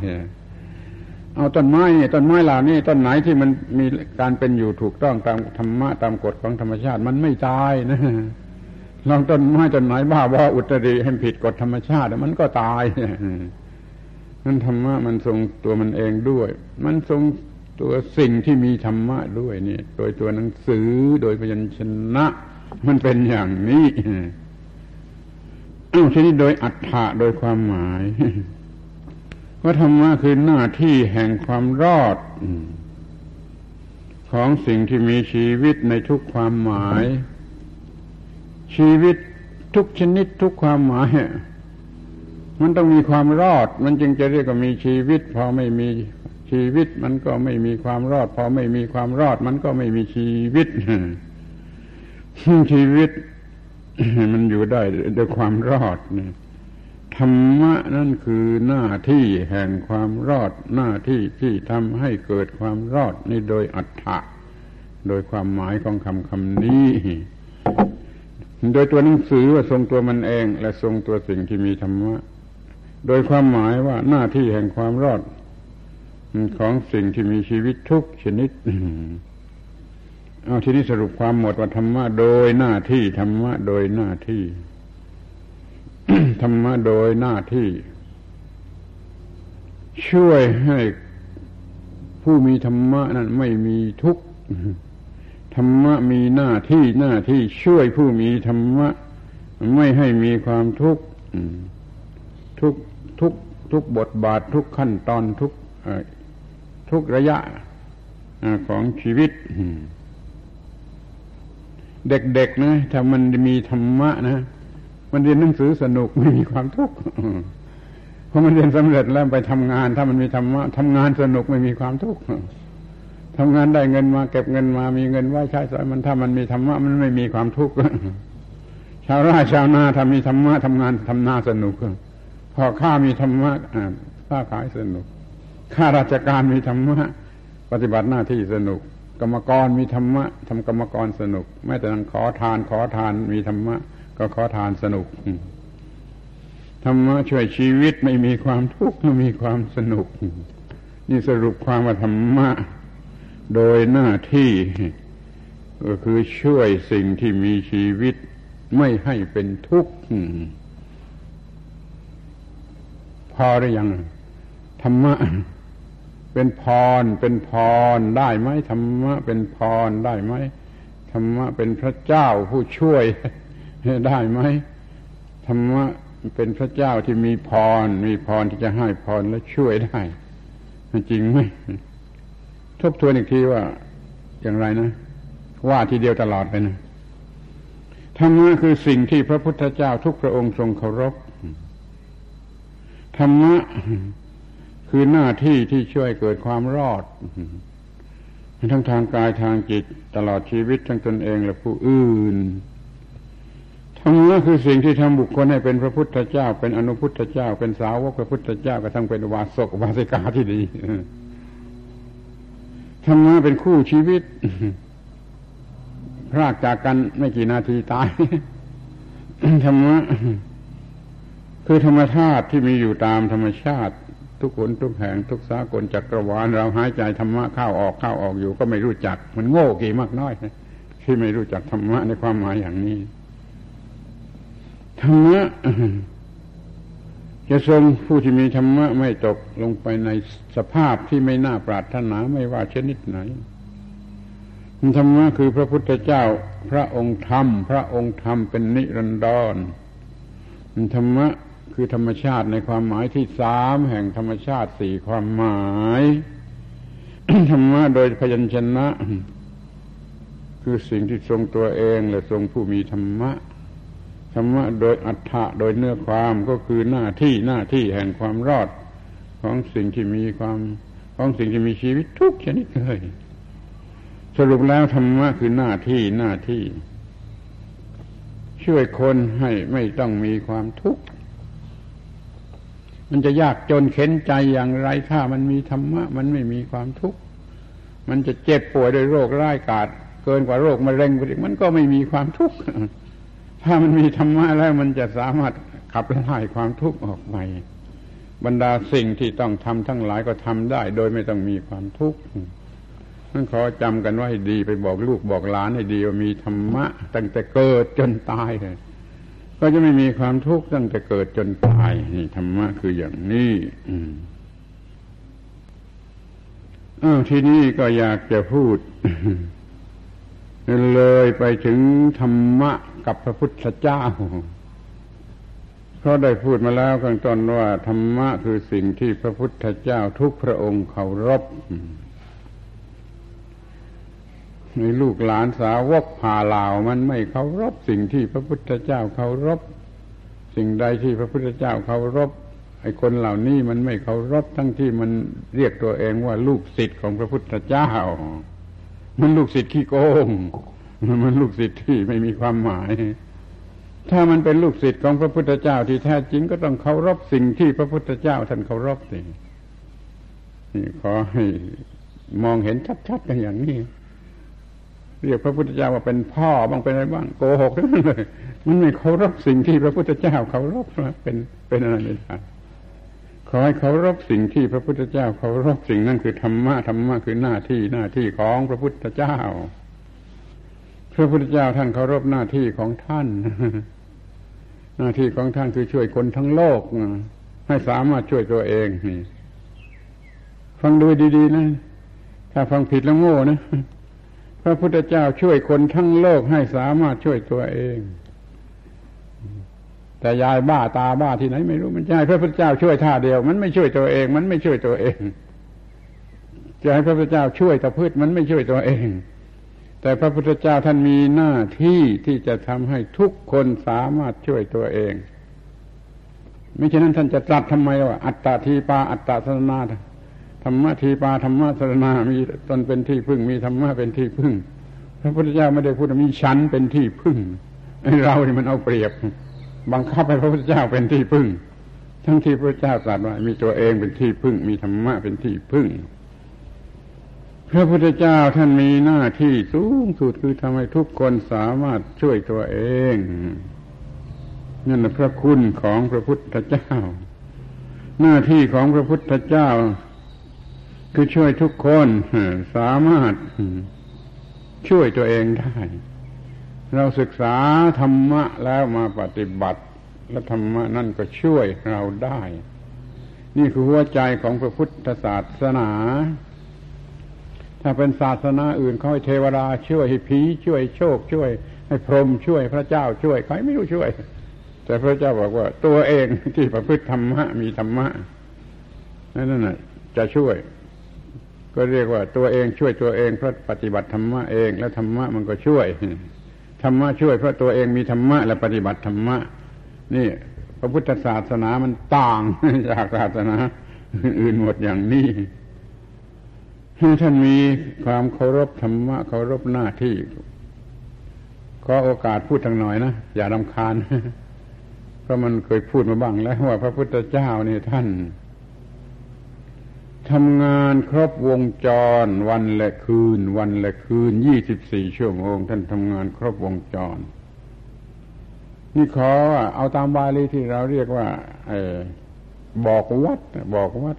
เอาต้นไม้ต้นไม้เหล่านี้ต้นไหนที่มันมีการเป็นอยู่ถูกต้องตามธรรมะตามกฎของธรรมชาติ มันไม่ตายนะลองต้นไม้ต้นไหนบ้าบออุตริให้ผิดกฎธรรมชาติมันก็ตายนั่นธรรมะมันทรงตัวมันเองด้วย มันทรง ตัวสิ่งที่มีธรรมะด้วยนี่โดยตัวหนังสือโดยพยัญชนะ มันเป็นอย่างนี้ทีนี้โดยอัฏฐะโดยความหมายว่าธรรมะคือหน้าที่แห่งความรอด ของสิ่งที่มีชีวิตในทุกความหมาย ชีวิตทุกชนิดทุกความหมายมันต้องมีความรอด มันจึงจะเรียกว่ามีชีวิต พอไม่มี ชีวิตมันก็ไม่มีความรอด พอไม่มีความรอด มันก็ไม่มีชีวิต ชีวิต มันอยู่ได้ด้วยความรอดเนี่ยธรรมะนั่นคือหน้าที่แห่งความรอด หน้าที่ที่ทำให้เกิดความรอดนี่โดยอัฏฐะโดยความหมายของคำคำนี้ โดยตัวหนังสือว่าทรงตัวมันเอง และทรงตัวสิ่งที่มีธรรมะ โดยความหมายว่าหน้าที่แห่งความรอด ของสิ่งที่มีชีวิตทุกชนิดเอาทีนี้สรุปความหมดว่าธรรมะโดยหน้าที่ธรรมะโดยหน้าที่ธรรมะโดยหน้าที่ ช่วยให้ผู้มีธรรมะนั้นไม่มีทุกข์ธรรมะมีหน้าที่หน้าที่ช่วยผู้มีธรรมะ ไม่ให้มีความทุกข์ทุกทุกทุกบทบาททุกขั้นตอนทุก ทุกระยะของชีวิต เด็กๆนะถ้ามันมีธรรมะนะ มันเรียนหนังสือสนุกไม่มีความทุกข์พอมันเรียนสำเร็จแล้วไปทำงาน ถ้ามันมีธรรมะทำงานสนุกไม่มีความทุกข์ทำงานได้เงินมา เก็บเงินมา มีเงินไว้ใช้สอยมันถ้ามันมีธรรมะมันไม่มีความทุกข์ชาวไร่ชาวนาทำมีธรรมะทำงานทำนาสนุกพอข้ามีธรรมะค้าขายสนุก ข้าราชการมีธรรมะ ปฏิบัติหน้าที่สนุก กรรมกรมีธรรมะทำกรรมกรสนุก แม้แต่นังขอทานขอทานมีธรรมะ ก็ขอทานสนุกธรรมะช่วยชีวิตไม่มีความทุกข์ไม่มีความสนุก นี่สรุปความว่าธรรมะ โดยหน้าที่ก็คือช่วยสิ่งที่มีชีวิตไม่ให้เป็นทุกข์พอหรือยังธรรมะ เป็นพร เป็นพรได้ไหมธรรมะเป็นพรได้ไหมธรรมะเป็นพระเจ้าผู้ช่วยได้ไหมธรรมะเป็นพระเจ้าที่มีพร มีพรที่จะให้พรและช่วยได้จริงไหมทบทวนอีกทีว่า อย่างไรนะ ว่าทีเดียวตลอดไปนะธรรมะคือสิ่งที่พระพุทธเจ้าทุกพระองค์ทรงเคารพธรรมะ คือหน้าที่ที่ช่วยเกิดความรอดทั้งทางกายทางจิตตลอดชีวิตทั้งตนเองและผู้อื่นธรรมะคือสิ่งที่ทำบุคคลให้เป็นพระพุทธเจ้า เป็นอนุพุทธเจ้า เป็นสาวกพระพุทธเจ้ากระทั่งเป็นวาสกวาสิกาที่ดีธรรมะเป็นคู่ชีวิตพรากจากกันไม่กี่นาทีตายธรรมะคือธรรมชาติที่มีอยู่ตามธรรมชาติ ทุกคนทุกแห่งทุกสากลจักรวาลเราหายใจธรรมะเข้าออกเข้าออกอยู่ ก็ไม่รู้จัก มันโง่กี่มากน้อยที่ไม่รู้จักธรรมะในความหมายอย่างนี้ธรรมะจะทรงผู้ที่มีธรรมะไม่ตกลงไปในสภาพที่ไม่น่าปรารถนาไม่ว่าชนิดไหนธรรมะคือพระพุทธเจ้า พระองค์ธรรม พระองค์ธรรมเป็นนิรันดรธรรมะ คือธรรมชาติในความหมายที่สามแห่งธรรมชาติสี่ความหมายธรรมะโดยพยัญชนะ คือสิ่งที่ทรงตัวเองและทรงผู้มีธรรมะธรรมะโดยอัฏฐะโดยเนื้อความก็คือหน้าที่หน้าที่แห่งความรอดของสิ่งที่มีความของสิ่งที่มีชีวิตทุกชนิดเลยสรุปแล้วธรรมะคือหน้าที่หน้าที่ ช่วยคนให้ไม่ต้องมีความทุกข์ มันจะยากจนเข็นใจอย่างไร ถ้ามันมีธรรมะ มันไม่มีความทุกข์ มันจะเจ็บป่วยด้วยโรคร้ายกาจเกินกว่าโรคมะเร็งไปอีกมันก็ไม่มีความทุกข์ ถ้ามันมีธรรมะแล้วมันจะสามารถขับไล่ความทุกข์ออกไป บรรดาสิ่งที่ต้องทำทั้งหลายก็ทำได้ โดยไม่ต้องมีความทุกข์นั่นขอจำกันไว้ดีไปบอกลูกบอกหลานให้ดีว่ามีธรรมะตั้งแต่เกิดจนตายเลย ก็จะไม่มีความทุกข์ตั้งแต่เกิดจนตายนี่ธรรมะคืออย่างนี้อ้าวทีนี้ก็อยากจะพูด เลยไปถึงธรรมะกับพระพุทธเจ้าเพราได้พูดมาแล้วข้างต้นว่าธรรมะคือสิ่งที่พระพุทธเจ้าทุกพระองค์เคารพ ในลูกหลานสาวกผ่าลาวมันไม่เคารพสิ่งที่พระพุทธเจ้าเคารพ สิ่งใดที่พระพุทธเจ้าเคารพไอ้คนเหล่านี้มันไม่เคารพทั้งที่มันเรียกตัวเองว่าลูกศิษย์ของพระพุทธเจ้า มันลูกศิษย์ขี้โกง มันลูกศิษย์ที่ไม่มีความหมาย ถ้ามันเป็นลูกศิษย์ของพระพุทธเจ้าที่แท้จริงก็ต้องเคารพสิ่งที่พระพุทธเจ้าท่านเคารพสิขอให้มองเห็นชัดๆกันอย่างนี้ เรียกพระพุทธเจ้าว่าเป็นพ่อบ้างเป็นอะไรบ้างโกหกทั้งนั้นเลยมันไม่เคารพสิ่งที่พระพุทธเจ้าเคารพเป็นเป็นอะไรไม่ได้ขอให้เคารพสิ่งที่พระพุทธเจ้าเคารพสิ่งนั้นคือธรรมะธรรมะคือหน้าที่หน้าที่ของพระพุทธเจ้า พระพุทธเจ้าท่านเคารพหน้าที่ของท่าน หน้าที่ของท่านคือช่วยคนทั้งโลกให้สามารถช่วยตัวเองนี่ฟังดูดีๆนะ ถ้าฟังผิดแล้วโง่นะ พระพุทธเจ้าช่วยคนทั้งโลกให้สามารถช่วยตัวเอง แต่ยายบ้าตาบ้าที่ไหนไม่รู้มันจะให้พระพุทธเจ้าช่วยท่าเดียว มันไม่ช่วยตัวเอง มันไม่ช่วยตัวเอง จะให้พระพุทธเจ้าช่วยตะพืชมันไม่ช่วยตัวเอง แต่พระพุทธเจ้าท่านมีหน้าที่ที่จะทำให้ทุกคนสามารถช่วยตัวเองไม่เช่นนั้นท่านจะตรัสทำไมว่าอัตตาทีปาอัตตาสนา ธรรมะทีปาธรรมะสรณามีตนเป็นที่พึ่ง มีธรรมะเป็นที่พึ่ง พระพุทธเจ้าไม่ได้พูดมีฉันเป็นที่พึ่งเรานี่มันเอาเปรียบ บังคับให้พระพุทธเจ้าเป็นที่พึ่ง ทั้งที่พระเจ้าตรัสว่ามีตัวเองเป็นที่พึ่ง มีธรรมะเป็นที่พึ่ง พระพุทธเจ้าท่านมีหน้าที่สูงสุดคือทำให้ทุกคนสามารถช่วยตัวเองนั่นแหละพระคุณของพระพุทธเจ้า หน้าที่ของพระพุทธเจ้า คือช่วยทุกคนสามารถช่วยตัวเองได้ เราศึกษาธรรมะแล้วมาปฏิบัติ และธรรมะนั่นก็ช่วยเราได้ นี่คือหัวใจของพระพุทธศาสนา ถ้าเป็นศาสนาอื่นเขาให้เทวดาช่วยให้ผีช่วยโชค ช่วย ให้พรหมช่วยพระเจ้าช่วยใครไม่รู้ช่วย แต่พระเจ้าบอกว่า ตัวเองที่ประพฤติธรรมะมีธรรมะนั่นน่ะจะช่วย ก็เรียกว่าตัวเองช่วยตัวเองเพราะปฏิบัติธรรมะเองแล้วธรรมะมันก็ช่วยธรรมะช่วยเพราะตัวเองมีธรรมะและปฏิบัติธรรมะนี่ พระพุทธศาสนามันต่างจากศาสนาอื่นหมดอย่างนี้ท่านมีความเคารพธรรมะเคารพหน้าที่ขอโอกาสพูดทางหน่อยนะอย่ารำคาญเพราะมันเคยพูดมาบ้างแล้วว่าพระพุทธเจ้านี่ท่าน ทำงานครบวงจร วันและคืน วันและคืนยี่สิบสี่ชั่วโมง ท่านทำงานครบวงจร นี่ขอเอาตามบาลีที่เราเรียกว่าอบอกวัด บอกวัด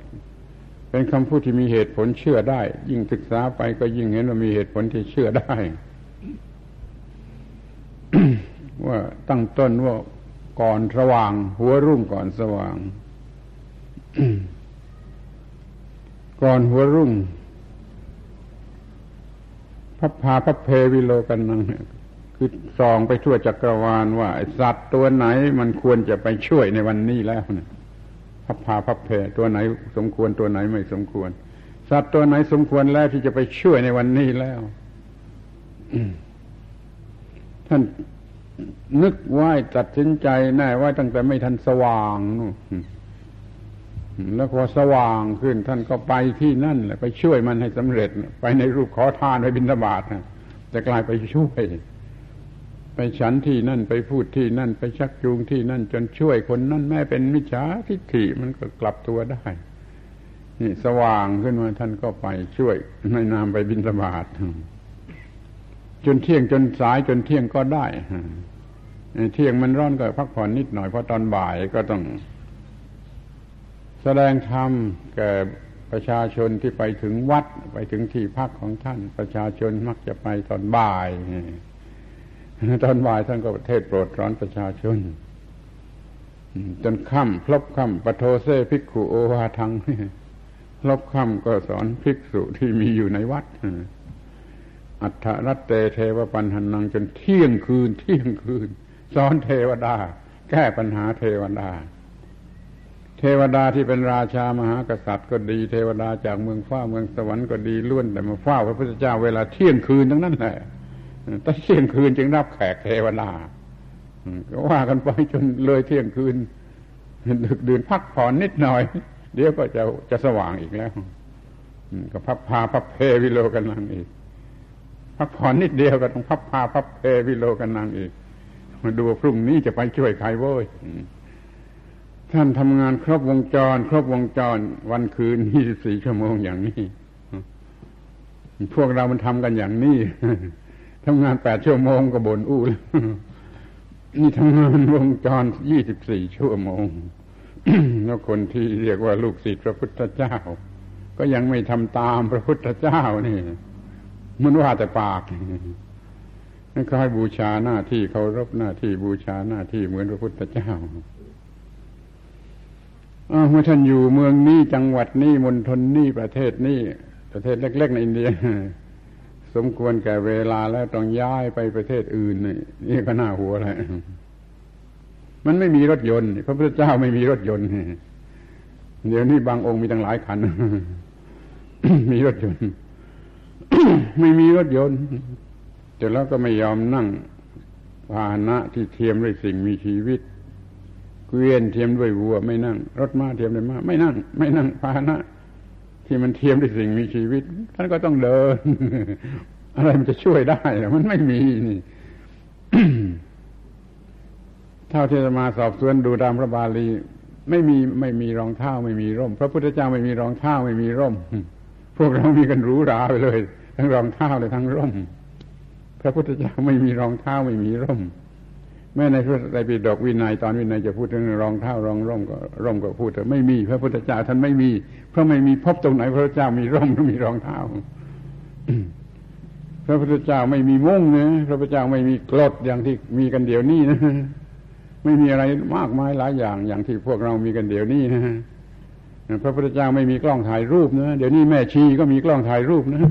เป็นคำพูดที่มีเหตุผลเชื่อได้ ยิ่งศึกษาไปก็ยิ่งเห็นว่ามีเหตุผลที่เชื่อได้ ว่าตั้งต้นว่าก่อนสว่าง หัวรุ่งก่อนสว่าง ก่อนหัวรุ่งพับพาพับเพวิโลกันนังคือส่องไปทั่วจักรวาลว่าสัตว์ตัวไหนมันควรจะไปช่วยในวันนี้แล้วนะพับพาพับเพตัวไหน สมควรตัวไหนไม่สมควร สัตว์ตัวไหนสมควรแล้วที่จะไปช่วยในวันนี้แล้วท่านนึกไหวตัดสินใจแน่ไว้ตั้งแต่ไม่ทันสว่างนู่น แล้วพอสว่างขึ้นท่านก็ไปที่นั่นแหละไปช่วยมันให้สำเร็จ ไปในรูปขอทานไปบิณฑบาตนะจะกลายไปช่วย ไปฉันที่นั่นไปพูดที่นั่น ไปชักจูงที่นั่น จนช่วยคนนั่นแม้เป็นมิจฉาทิฏฐิมันก็กลับตัวได้นี่สว่างขึ้นมาท่านก็ไปช่วยในนามไปบิณฑบาตจนเที่ยงจนสายจนเที่ยงก็ได้เที่ยงมันร้อนก็พักผ่อนนิดหน่อยเพราะตอนบ่ายก็ต้อง แสดงธรรมแก่ประชาชนที่ไปถึงวัดไปถึงที่พักของท่าน ประชาชนมักจะไปตอนบ่าย ตอนบ่ายท่านก็เทศโปรดร้อนประชาชน จนค่ำพลบค่ำปโทเซภิกขุโอวาทังพลบค่ำก็สอนภิกษุที่มีอยู่ในวัดอัฏฐรัตเตเทวปัญหนังจนเที่ยงคืน เที่ยงคืน สอนเทวดา แก้ปัญหาเทวดา เทวดาที่เป็นราชามหากษัตริย์ก็ดี เทวดาจากเมืองฟ้าเมืองสวรรค์ก็ดีล้วนแต่มาเฝ้าพระพุทธเจ้าเวลาเที่ยงคืนทั้งนั้นแหละตั้งเที่ยงคืนจึงรับแขกเทวดาก็ว่ากันไปจนเลยเที่ยงคืน ดึกดื่นพักผ่อนนิดหน่อย เดี๋ยวก็จะจะสว่างอีกแล้วก็พับพาพับเพวิโลกันนังอีก พักผ่อนนิดเดียวก็ต้องพับพาพับเพวิโลกันนังอีกมาดูพรุ่งนี้จะไปช่วยใครโว้ย ท่านทำงานครบวงจร ครบวงจร วันคืนยี่สิบสี่ชั่วโมงอย่างนี้ พวกเรามันทำกันอย่างนี้ทำงานแปดชั่วโมงก็บ่นอู้นี่ทำงานวงจรยี่สิบสี่ชั่วโมงแล้วคนที่เรียกว่าลูกศิษย์พระพุทธเจ้า ก็ยังไม่ทำตามพระพุทธเจ้านี่มันว่าแต่ปากนั่นคล้ายบูชาหน้าที่เคารพหน้าที่บูชาหน้าที่เหมือนพระพุทธเจ้า เมื่อท่านอยู่เมืองนี้จังหวัดนี้มณฑลนี้ประเทศนี้ประเทศเล็ก ๆ ในอินเดีย สมควรแก่เวลาแล้วต้องย้ายไปประเทศอื่นนี่ก็น่าหัวเลยมันไม่มีรถยนต์พระพุทธเจ้าไม่มีรถยนต์เดี๋ยวนี้บางองค์มีตั้งหลายคัน มีรถยนต์ไม่มีรถยนต์แต่แล้วก็ไม่ยอมนั่งพาหนะที่เทียมด้วยสิ่งมีชีวิต เกวียนเทียมด้วยวัวไม่นั่ง รถม้าเทียมด้วยม้าไม่นั่ง ไม่นั่งพาหนะ ที่มันเทียมด้วยสิ่งมีชีวิตท่านก็ต้องเดิน อะไรมันจะช่วยได้มันไม่มีนี่เท่าที่จะมาสอบสวนดูตามพระบาลี ไม่มีไม่มีรองเท้าไม่มีร่ม พระพุทธเจ้าไม่มีรองเท้าไม่มีร่ม พวกเรามีกันรู้ราไปเลย ทั้งรองเท้าเลยทั้งร่ม พระพุทธเจ้าไม่มีรองเท้าไม่มีร่ม แม้ในพระไตรปิฎกวินัยตอนวินัยจะพูดถึงรองเท้ารองร่มก็ร่มก็พูดแต่ไม่มีพระพุทธเจ้าท่านไม่มี เพราะไม่มีพบตรงไหนพระเจ้ามีร่มหรือมีรองเท้าพระพุทธเจ้าไม่มีมุ่งนะพระพุทธเจ้าไม่มีกรดอย่างที่มีกันเดี๋ยวนี้นะไม่มีอะไรมากมายหลายอย่างอย่างที่พวกเรามีกันเดี๋ยวนี้นะพระพุทธเจ้าไม่มีกล้องถ่ายรูปนะเดี๋ยวนี้แม่ชีก็มีกล้องถ่ายรูปนะ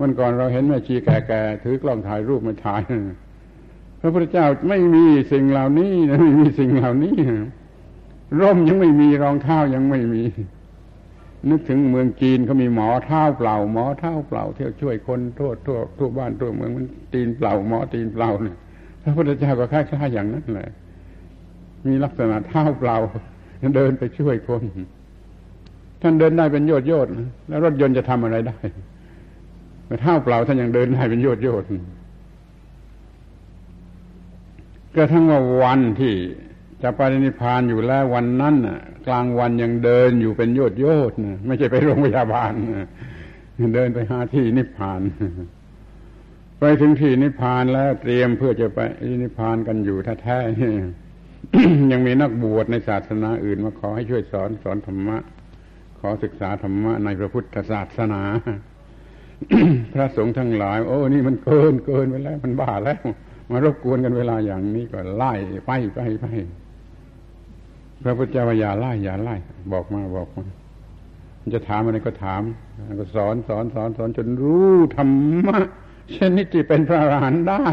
วันก่อนเราเห็นแม่ชีแก่ๆถือกล้องถ่ายรูปมาถ่าย พระพุทธเจ้าไม่มีสิ่งเหล่านี้ไม่มีสิ่งเหล่านี้ร่มยังไม่มีรองเท้ายังไม่มี นึกถึงเมืองจีนเขามีหมอเท้าเปล่า หมอเท้าเปล่า เที่ยวช่วยคนทั่วทั่วทั่วบ้านทั่วเมืองมันตีนเปล่า หมอตีนเปล่าเนี่ยพระพุทธเจ้าก็คล้ายๆอย่างนั้นแหละมีลักษณะเท้าเปล่าเดินไปช่วยคน ท่านเดินได้เป็นโยดโยดแล้วรถยนต์จะทำอะไรได้เท้าเปล่าท่านยังเดินได้เป็นโยดโยด กระทั่งว่าวันที่จะไปนิพพานอยู่แล้ววันนั้นกลางวันยังเดินอยู่เป็นโยดโยดไม่ใช่ไปโรงพยาบาลเดินไปหาที่นิพพาน ไปถึงที่นิพพานแล้วเตรียมเพื่อจะไปนิพพานกันอยู่แท้ๆนี่ยังมีนักบวชในศาสนาอื่นมาขอให้ช่วยสอนสอนธรรมะ ขอศึกษาธรรมะในพระพุทธศาสนา พระสงฆ์ทั้งหลาย โอ้ นี่มันเกินเกินไปแล้ว มันบ้าแล้ว มารบกวนกันเวลาอย่างนี้ก็ไล่ไปไปไปพระพุทธเจ้าอย่าไล่อย่าไล่บอกมาบอกมาจะถามอะไรก็ถามก็สอนสอนสอนสอนจนรู้ธรรมะเช่นนี้ที่เป็นพระอรหันต์ได้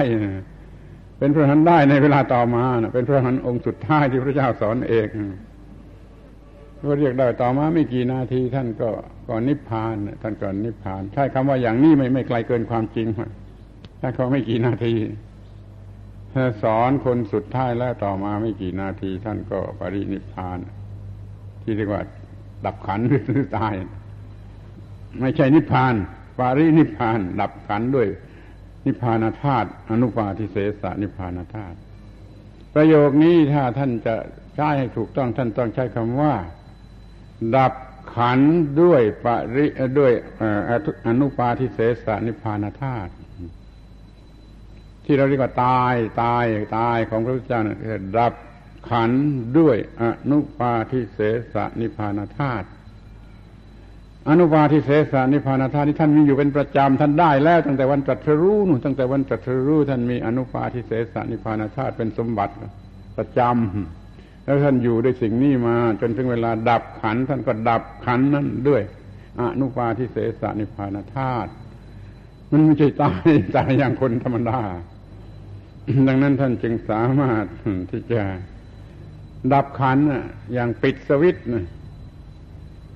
เป็นพระอรหันต์ได้ในเวลาต่อมาเป็นพระอรหันต์องค์สุดท้ายที่พระเจ้าสอนเองก็เรียกได้ต่อมาไม่กี่นาทีท่านก็ก่อนนิพพานท่านก่อนนิพพานใช้คำว่าอย่างนี้ไม่ไม่ไกลเกินความจริงถ้าเขาไม่กี่นาที สอนคนสุดท้ายแล้วต่อมาไม่กี่นาทีท่านก็ปรินิพพาน ที่เรียกว่า ดับขันหรือตาย ไม่ใช่นิพพาน ปารินิพพาน ดับขันด้วย นิพพานธาตุอนุปาทิเสสนิพพานธาตุประโยคนี้ถ้าท่านจะใช้ให้ถูกต้องท่านต้องใช้คำว่า ดับขันด้วยปริด้วยอนุปาทิเสสนิพพานธาตุ ที่เราเรียกว่าตายตายตายของพระพุทธเจ้านะดับขันด้วยอนุปาทิเสสนิพานธาตุอนุปาทิเสสนิพานธาตุที่ท่านมีอยู่เป็นประจำท่านได้แล้ว ตั้งแต่วันตรัสรู้นู่นตั้งแต่วันตรัสรู้ท่านมีอนุปาทิเสสนิพานธาตุเป็นสมบัติประจำแล้วท่านอยู่ด้วยสิ่งนี้มา จนถึงเวลาดับขัน ท่านก็ดับขันนั้นด้วย อนุปาทิเสสนิพานธาตุมันไม่ใช่ตายตายอย่างคนธรรมดา ดังนั้นท่านจึงสามารถที่จะดับขันอย่างปิดสวิตนะ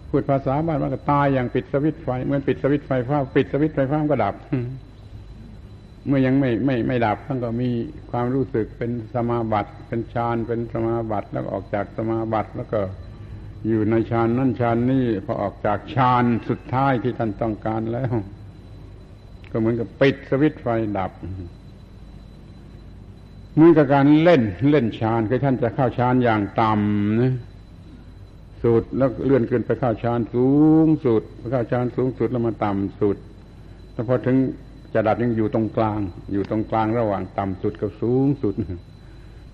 พูดภาษาบ้านว่าก็ตายอย่างปิดสวิตไฟเหมือนปิดสวิตไฟฟ้าปิดสวิตไฟฟ้าก็ดับ เมื่อยังไม่ไม่ไม่ดับท่านก็มีความรู้สึกเป็นสมาบัติเป็นฌานเป็นสมาบัติแล้วออกจากสมาบัติแล้วก็อยู่ในฌานนั่นฌานนี่พอออกจากฌานสุดท้ายที่ท่านต้องการแล้ว ก็เหมือนกับปิดสวิตไฟดับ เหมือนกับการเล่นเล่นฌานคือท่านจะเข้าฌานอย่างต่ำนะสุดแล้วเลื่อนขึ้นไปเข้าฌานสูงสุดไปเข้าฌานสูงสุดแล้วมาต่ำสุดแล้วพอถึงจะดับยังอยู่ตรงกลาง อยู่ตรงกลางระหว่างต่ำสุดกับสูงสุด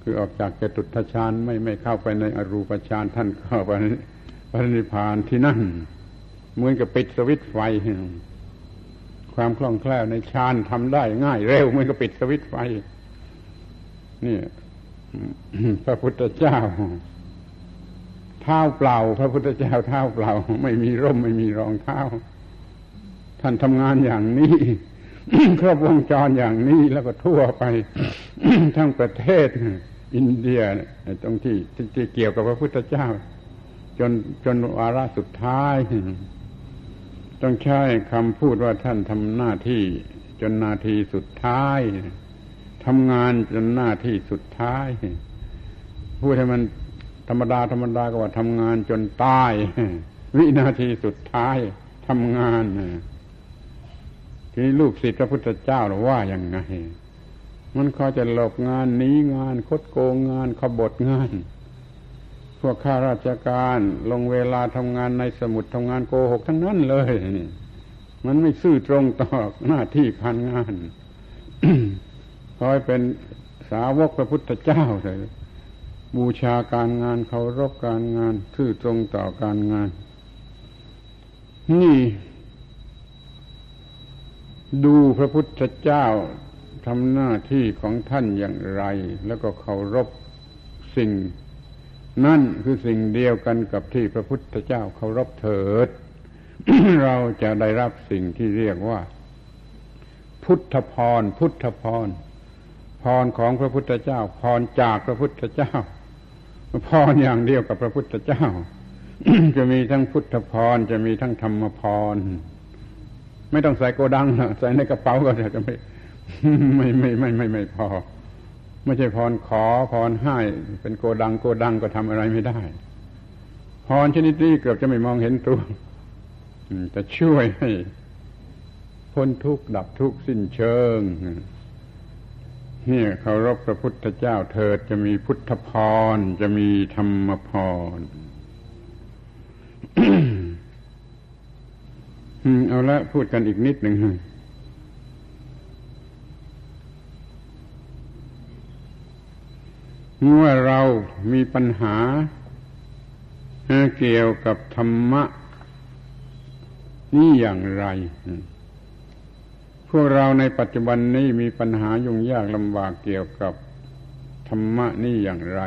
คือออกจากจตุทฌานไม่ไม่เข้าไปในอรูปฌานท่านเข้าไปพระนิพพานที่นั่นเหมือนกับปิดสวิตไฟ ความคล่องแคล่วในฌานทำได้ง่ายเร็วเหมือนกับปิดสวิตไฟ นี่พระพุทธเจ้า เท้าเปล่า พระพุทธเจ้าเท้าเปล่า ไม่มีร่มไม่มีรองเท้า ท่านทำงานอย่างนี้ครอบวงจรอย่างนี้แล้วก็ทั่วไป ทั้งประเทศ อินเดียตรงที่ที่เกี่ยวกับพระพุทธเจ้า จนจนวาระสุดท้าย ต้องใช้คำพูดว่าท่านทำหน้าที่จนนาทีสุดท้าย ทำงานจนหน้าที่สุดท้าย พูดให้มันธรรมดาธรรมดาก็ว่าทำงานจนตาย วินาทีสุดท้ายทำงานทีนี้ลูกศิษย์พระพุทธเจ้าหรือว่าอย่างไง มันเขาจะหลบงานหนีงาน คดโกงงานขบฏงาน พวกข้าราชการลงเวลาทำงานในสมุดทำงานโกหกทั้งนั้นเลย มันไม่ซื่อตรงต่อหน้าที่การงาน คอยเป็นสาวกพระพุทธเจ้าเลยบูชาการงานเคารพการงานซื่อตรงต่อการงาน นี่ดูพระพุทธเจ้าทำหน้าที่ของท่านอย่างไร แล้วก็เคารพสิ่ง นั่นคือสิ่งเดียวกันกับที่พระพุทธเจ้าเคารพเถิด เราจะได้รับสิ่งที่เรียกว่า พุทธพร พุทธพร พรของพระพุทธเจ้า พรจากพระพุทธเจ้า พรอย่างเดียวกับพระพุทธเจ้า จะมีทั้งพุทธพรจะมีทั้งธรรมพร ไม่ต้องใส่โกดังใส่ในกระเป๋าก็จะไม่ไม่ไม่ไม่ไม่ไม่พอ ไม่ใช่พรขอพรให้ เป็นโกดังโกดังก็ทำอะไรไม่ได้ พรชนิดนี้เกือบจะไม่มองเห็นตัวจะช่วยให้พ้นทุกข์ดับทุกข์สิ้นเชิง นี่ยเคารพพระพุทธเจ้าเถิดจะมีพุทธพร จะมีธรรมพรเอาละพูดกันอีกนิดหนึ่งเมื่อเรามีปัญหา เกี่ยวกับธรรมะ นี่อย่างไร พวกเราในปัจจุบันนี้มีปัญหายุ่งยากลำบากเกี่ยวกับธรรมะนี่อย่างไร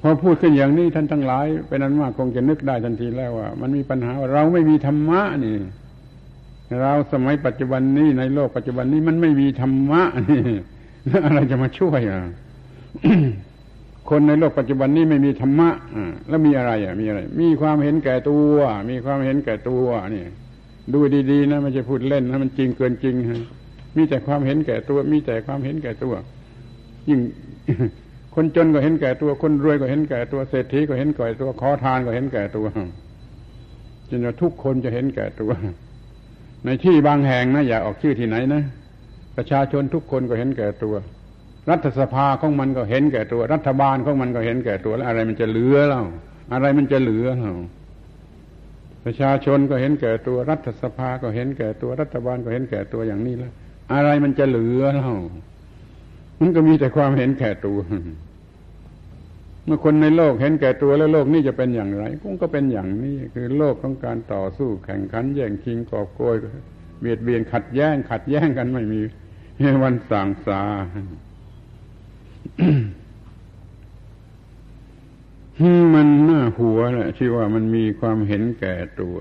พอพูดขึ้นอย่างนี้ท่านทั้งหลายเป็นนั้นมากคงจะนึกได้ทันทีแล้วว่า มันมีปัญหาเราไม่มีธรรมะนี่เราสมัยปัจจุบันนี้ในโลกปัจจุบันนี้มันไม่มีธรรมะนี่อะไรจะมาช่วยอะคนในโลกปัจจุบันนี้ไม่มีธรรมะอ่าแล้วมีอะไรอะ มีอะไร มีความเห็นแก่ตัว มีความเห็นแก่ตัวนี่ ดูดีๆนะไม่ใช่พูดเล่นนะมันจริงเกินจริงฮะมีแต่ความเห็นแก่ตัว มีแต่ความเห็นแก่ตัว ยิ่งคนจนก็เห็นแก่ตัว คนรวยก็เห็นแก่ตัวเศรษฐีก็เห็นแก่ตัวขอทานก็เห็นแก่ตัวจนว่าทุกคนจะเห็นแก่ตัว ในที่บางแห่งนะอย่าออกชื่อที่ไหนนะประชาชนทุกคนก็เห็นแก่ตัว รัฐสภาของมันก็เห็นแก่ตัว รัฐบาลของมันก็เห็นแก่ตัวแล้วอะไรมันจะเหลือเล่าอะไรมันจะเหลือเล่า ประชาชนก็เห็นแก่ตัวรัฐสภาก็เห็นแก่ตัวรัฐบาลก็เห็นแก่ตัวอย่างนี้แล้ว อะไรมันจะเหลือเล่ามันก็มีแต่ความเห็นแก่ตัว เมื่อคนในโลกเห็นแก่ตัวแล้วโลกนี้จะเป็นอย่างไรก็เป็นอย่างนี้คือโลกของการต่อสู้แข่งขัน แย่งชิงกอบโกยเบียดเบียนขัดแย้งขัดแย้งกันไม่มีวันสางสา มันน่าหัวแหละที่ว่ามันมีความเห็นแก่ตัว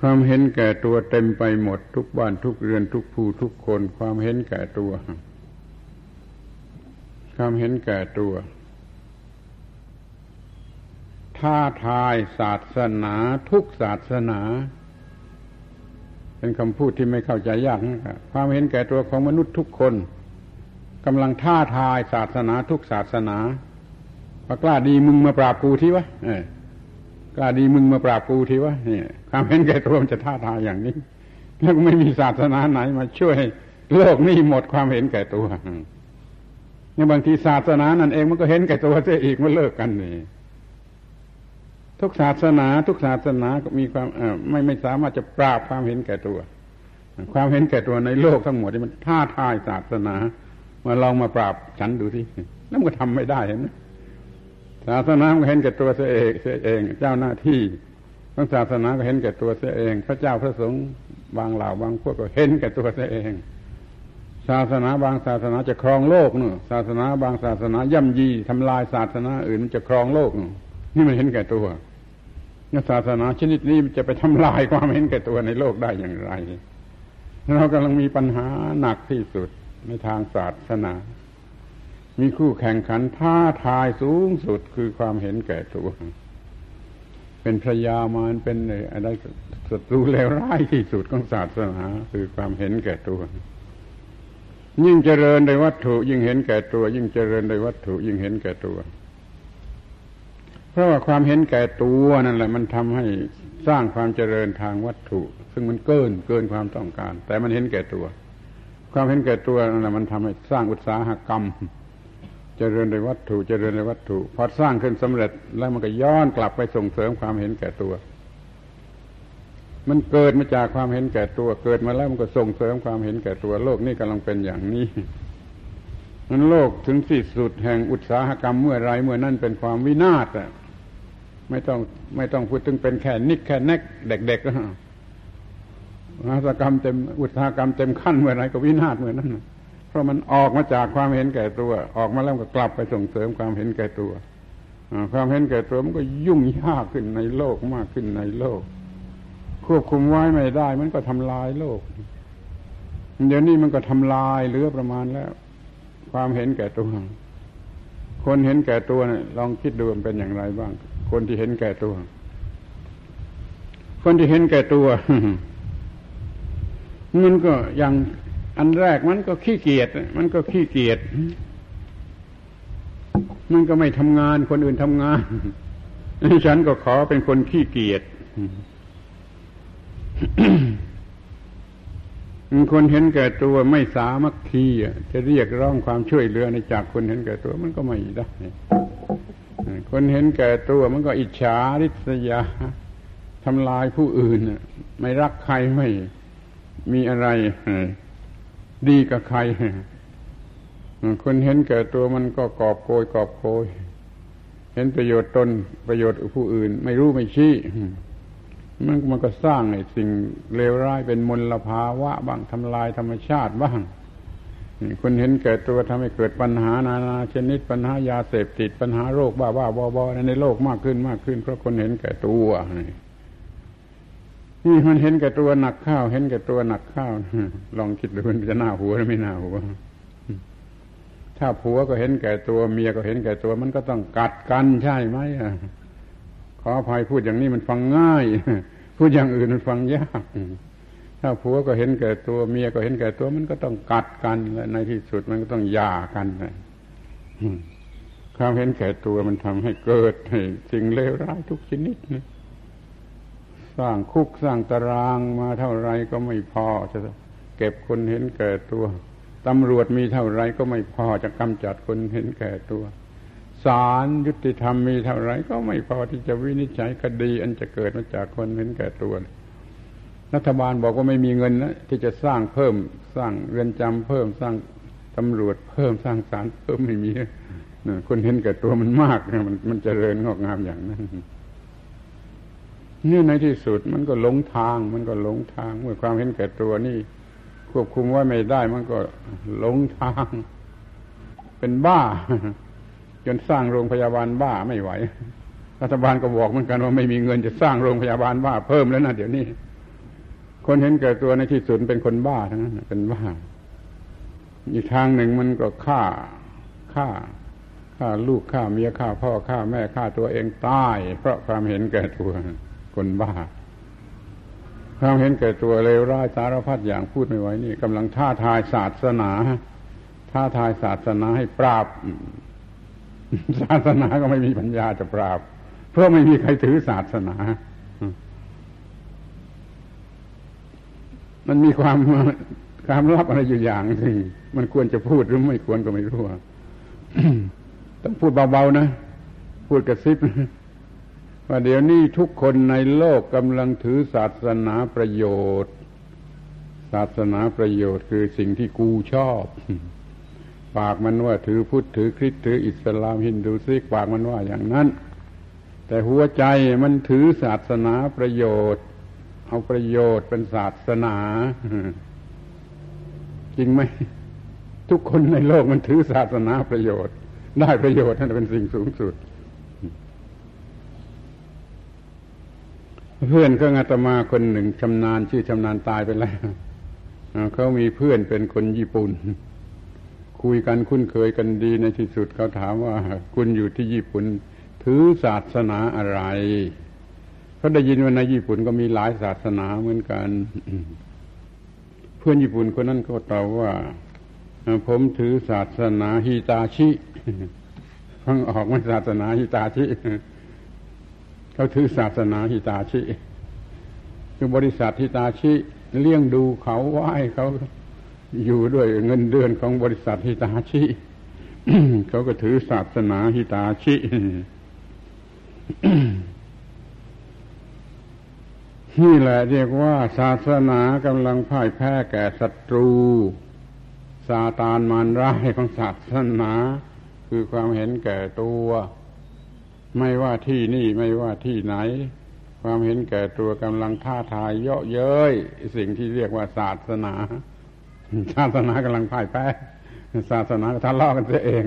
ความเห็นแก่ตัวเต็มไปหมด ทุกบ้านทุกเรือนทุกผู้ทุกคนความเห็นแก่ตัว ความเห็นแก่ตัวท้าทายศาสนาทุกศาสนา เป็นคำพูดที่ไม่เข้าใจยากนะครับความเห็นแก่ตัวของมนุษย์ทุกคน กำลังท้าทายศาสนาทุกศาสนาว่ากล้าดีมึงมาปราบกูทีวะกล้าดีมึงมาปราบกูทีวะเนี่ยความเห็นแก่ตัวมันจะท้าทายอย่างนี้ แล้วไม่มีศาสนาไหนมาช่วย โลกนี้หมดความเห็นแก่ตัวเนี่ยบางทีศาสนานั่นเองมันก็เห็นแก่ตัวเสียอีกมันเลิกกันนี่ทุกศาสนา ทุกศาสนาก็มีความไม่ไม่สามารถจะปราบความเห็นแก่ตัว ความเห็นแก่ตัวในโลกทั้งหมดที่มันท้าทายศาสนา มาลองมาปราบฉันดูที่แล้วมันก็ทำไม่ได้เห็นไหมศาสนาก็เห็นแก่ตัวเสียเองเสียเอง เจ้าหน้าที่ทั้งศาสนาก็เห็นแก่ตัวเสียเอง พระเจ้าพระสงฆ์บางเหล่าบางพวกก็เห็นแก่ตัวเสียเอง ศาสนาบางศาสนาจะครองโลกเนอะศาสนาบางศาสนาย่ำยีทำลายศาสนาอื่นมันจะครองโลก นี่มันเห็นแก่ตัวศาสนาชนิดนี้จะไปทำลายความเห็นแก่ตัวในโลกได้อย่างไร เรากำลังมีปัญหาหนักที่สุด ในทางศาสนา มีคู่แข่งขันท้าทายสูงสุดคือความเห็นแก่ตัว เป็นพระยามารเป็นอะไรศัตรูเลวร้ายที่สุดของศาสนาคือความเห็นแก่ตัว ยิ่งเจริญในวัตถุ ยิ่งเห็นแก่ตัว ยิ่งเจริญในวัตถุ ยิ่งเห็นแก่ตัว เพราะว่าความเห็นแก่ตัวนั่นแหละ มันทำให้สร้างความเจริญทางวัตถุ ซึ่งมันเกินเกินความต้องการ แต่มันเห็นแก่ตัว ความเห็นแก่ตัวนั่นแหละมันทำให้สร้างอุตสาหกรรมจเจริญในวัตถุจเจริญในวัตถุ พอสร้างขึ้นสำเร็จแล้วมันก็ย้อนกลับไปส่งเสริมความเห็นแก่ตัว มันเกิดมาจากความเห็นแก่ตัว เกิดมาแล้วมันก็ส่งเสริมความเห็นแก่ตัว โลกนี่กำลังเป็นอย่างนี้มันโลกถึงที่สุดแห่งอุตสาหกรรมเมื่อไรเมื่อนั่นเป็นความวินาศอะไม่ต้องไม่ต้องพูดถึงเป็นแค่นิกแค่แนกเด็กๆ อุตสากรรมเต็มอุตสาหกรรมเต็มขั้นเมื่อไรก็วินาศเมื่อนั้นเพราะมันออกมาจากความเห็นแก่ตัว ออกมาแล้วก็กลับไปส่งเสริมความเห็นแก่ตัวความเห็นแก่ตัวมันก็ยุ่งยากขึ้นในโลกมากขึ้นในโลก ควบคุมไว้ไม่ได้ มันก็ทำลายโลก เดี๋ยวนี้มันก็ทำลายเหลือประมาณแล้ว ความเห็นแก่ตัว คนเห็นแก่ตัวเนี่ยลองคิดดูมันเป็นอย่างไรบ้าง คนที่เห็นแก่ตัว คนที่เห็นแก่ตัว มันก็อย่างอันแรกมันก็ขี้เกียจมันก็ขี้เกียจมันก็ไม่ทำงานคนอื่นทำงานฉันก็ขอเป็นคนขี้เกียจคนเห็นแก่ตัวไม่สามัคคีจะเรียกร้องความช่วยเหลือในจากคนเห็นแก่ตัวมันก็ไม่ได้คนเห็นแก่ตัวมันก็อิจฉาริษยาทำลายผู้อื่นไม่รักใครไม่ มีอะไร ดีกับใคร คนเห็นแก่ตัวมันก็กอบโกยกอบโกย เห็นประโยชน์ตนประโยชน์ผู้อื่น ไม่รู้ไม่ชี้มันมันก็สร้างไอ้สิ่งเลวร้ายเป็นมลภาวะบ้างทำลายธรรมชาติบ้างคนเห็นแก่ตัวทำให้เกิดปัญหานานาชนิดปัญหายาเสพติดปัญหาโรคบ้าบ้าบอบอในโลกมากขึ้นมากขึ้นเพราะคนเห็นแก่ตัว นี่มันเห็นแก่ตัวหนักข้าว เห็นแก่ตัวหนักข้าวลองคิดดูมันจะหน้าหัวหรือไม่หน้าหัวถ้าผัวก็เห็นแก่ตัวเมียก็เห็นแก่ตัว มันก็ต้องกัดกันใช่ไหมขออภัยพูดอย่างนี้มันฟังง่าย พูดอย่างอื่นมันฟังยาก ถ้าผัวก็เห็นแก่ตัวเมียก็เห็นแก่ตัวมันก็ต้องกัดกันและในที่สุดมันก็ต้องหย่ากันความเห็นแก่ตัวมันทำให้เกิดสิ่งเลวร้ายทุกชนิด สร้างคุกสร้างตารางมาเท่าไรก็ไม่พอจะเก็บคนเห็นแก่ตัวตำรวจมีเท่าไรก็ไม่พอจะกำจัดคนเห็นแก่ตัวศาลยุติธรรมมีเท่าไรก็ไม่พอที่จะวินิจฉัยคดีอันจะเกิดมาจากคนเห็นแก่ตัวรัฐบาลบอกว่าไม่มีเงินนะที่จะสร้างเพิ่มสร้างเรือนจำเพิ่มสร้างตำรวจเพิ่มสร้างศาลเพิ่มไม่มีคนเห็นแก่ตัวมันมากมันมันจเจริญงอกงามอย่างนั้น นี่ในที่สุดมันก็หลงทาง มันก็หลงทาง เมื่อความเห็นแก่ตัวนี่ ควบคุมไว้ไม่ได้ มันก็หลงทาง เป็นบ้า จนสร้างโรงพยาบาลบ้าไม่ไหว รัฐบาลก็บอกเหมือนกันว่าไม่มีเงินจะสร้างโรงพยาบาลบ้าเพิ่มแล้วนะเดี๋ยวนี้ คนเห็นแก่ตัวในที่สุดเป็นคนบ้าทั้งนั้นเป็นบ้าอีกทางหนึ่งมันก็ฆ่าฆ่าฆ่าลูกฆ่าเมียฆ่าพ่อฆ่าแม่ฆ่าตัวเองตาย เพราะความเห็นแก่ตัว คนบ้าความเห็นแก่ตัวเลวร้ายสารพัดอย่างพูดไม่ไหวนี่กำลังท้าทายศาสนาท้าทายศาสนาให้ปราบ ศาสนาก็ไม่มีปัญญาจะปราบ เพราะไม่มีใครถือศาสนา มันมีความความลับอะไรอยู่อย่างหนึ่งมันควรจะพูดหรือไม่ควรก็ไม่รู้ต้องพูดเบาๆนะ พูดกระซิบ ว่าเดี๋ยวนี้ทุกคนในโลกกำลังถือศาสนาประโยชน์ ศาสนาประโยชน์คือสิ่งที่กูชอบ ปากมันว่าถือพุทธถือคริสต์ถืออิสลามฮินดูซิกปากมันว่าอย่างนั้น แต่หัวใจมันถือศาสนาประโยชน์ เอาประโยชน์เป็นศาสนา จริงไหมทุกคนในโลกมันถือศาสนาประโยชน์ ได้ประโยชน์นั่นเป็นสิ่งสูงสุด เพื่อนเขาอาตมาคนหนึ่งชำนาญชื่อชำนาญตายไปแล้วเขามีเพื่อนเป็นคนญี่ปุ่น คุยกันคุ้นเคยกันดีในที่สุดเขาถามว่าคุณอยู่ที่ญี่ปุ่น ถือศาสนาอะไรเขาได้ยินว่าในญี่ปุ่นก็มีหลายศาสนาเหมือนกัน เพื่อนญี่ปุ่นคนนั้นก็ตอบว่า ผมถือศาสนาฮิตาชิฟังออกไหมศาสนาฮิตาชิ เขาถือศาสนาฮิตาชิคือบริษัทฮิตาชิเลี้ยงดูเขาไหว้เขาอยู่ด้วยเงินเดือนของบริษัทฮิตาชิเขาก็ถือศาสนาฮิตาชินี่แหละเรียกว่า ศาสนากำลังพ่ายแพ้แก่ศัตรูซาตานมารร้ายของศาสนา คือความเห็นแก่ตัว ไม่ว่าที่นี่ไม่ว่าที่ไหน ความเห็นแก่ตัวกำลังท้าทายเยาะเย้ยสิ่งที่เรียกว่าศาสนา ศาสนากำลังพ่ายแพ้ศาสนาทะเลาะกันเอง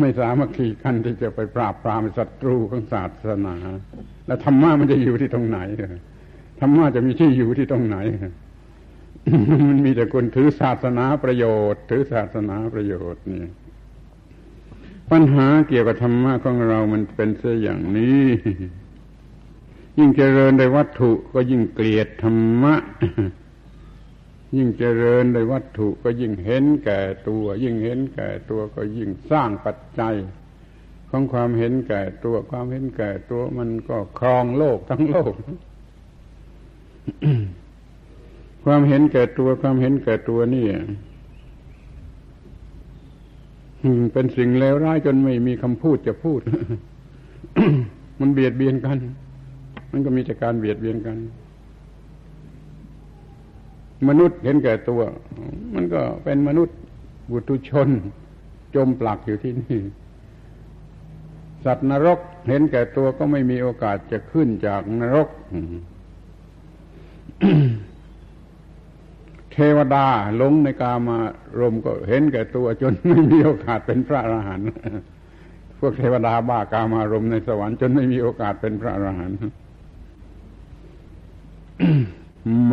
ไม่สามัคคีกันที่จะไปปราบปรามศัตรูของศาสนา แล้วธรรมะมันจะอยู่ที่ตรงไหนธรรมะจะมีที่อยู่ที่ตรงไหนมันมีแต่คนถือศาสนาประโยชน์ ถือศาสนาประโยชน์นี่ ปัญหาเกี่ยวกับธรรมะของเรามันเป็นเสียอย่างนี้ ยิ่งเจริญในวัตถุก็ยิ่งเกลียดธรรมะ ยิ่งเจริญในวัตถุก็ยิ่งเห็นแก่ตัว ยิ่งเห็นแก่ตัวก็ยิ่งสร้างปัจจัย ของความเห็นแก่ตัวความเห็นแก่ตัวมันก็ครองโลกทั้งโลกความเห็นแก่ตัวความเห็นแก่ตัวนี่ เป็นสิ่งเลวร้ายจนไม่มีคำพูดจะพูด มันเบียดเบียนกัน มันก็มีแต่การเบียดเบียนกัน มนุษย์เห็นแก่ตัว มันก็เป็นมนุษย์บุตุชน จมปลักอยู่ที่นี่ สัตว์นรกเห็นแก่ตัวก็ไม่มีโอกาสจะขึ้นจากนรก เทวดาหลงในกามารมก็เห็นแก่ตัวจนไม่มีโอกาสเป็นพระอรหันต์พวกเทวดาบ้ากามารมในสวรรค์จนไม่มีโอกาสเป็นพระอรหันต์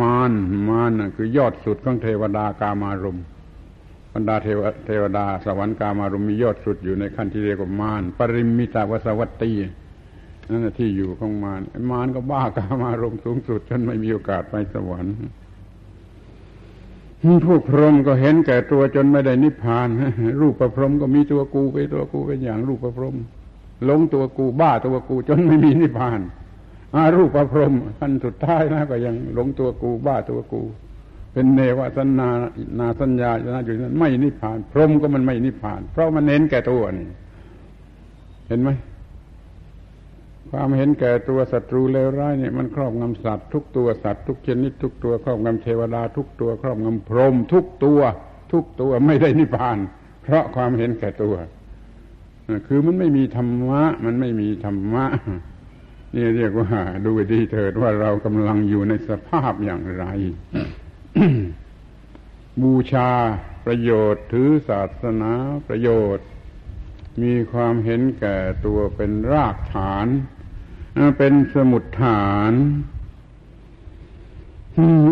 มารมานคือยอดสุดของเทวดากามารมบรรดาเทวเทวดาสวรรค์กามารมมียอดสุดอยู่ในขั้นที่เรียกว่ามารปริมิตาวสวัตตีนั่นที่อยู่ของมารมารก็บ้ากามารมสูงสุดจนไม่มีโอกาสไปสวรรค์ พวกพรหมก็เห็นแก่ตัวจนไม่ได้นิพพาน รูปประพรหมก็มีตัวกูไปตัวกูเป็นอย่างรูปประพรหมหลงตัวกูบ้าตัวกูจนไม่มีนิพพานอารูปประพรมท่านสุดท้ายนะก็ยังหลงตัวกูบ้าตัวกู เป็นเนวสัญนานาสัญญาณอยู่นั้นไม่นิพพาน พรมก็มันไม่นิพพาน เพราะมันเน้นแก่ตัวนี่เห็นไหม ความเห็นแก่ตัวศัตรูเลวร้ายเนี่ยมันครอบงำสัตว์ทุกตัวสัตว์ทุกชนิดทุกตัวครอบงำเทวดาทุกตัวครอบงำพรหมทุกตัว ทุกตัวไม่ได้นิพพาน เพราะความเห็นแก่ตัวคือมันไม่มีธรรมะ มันไม่มีธรรมะนี่เรียกว่า ดูดีเถิดว่าเรากำลังอยู่ในสภาพอย่างไร บูชาประโยชน์ถือศาสนาประโยชน์ มีความเห็นแก่ตัวเป็นรากฐาน เป็นสมุดฐาน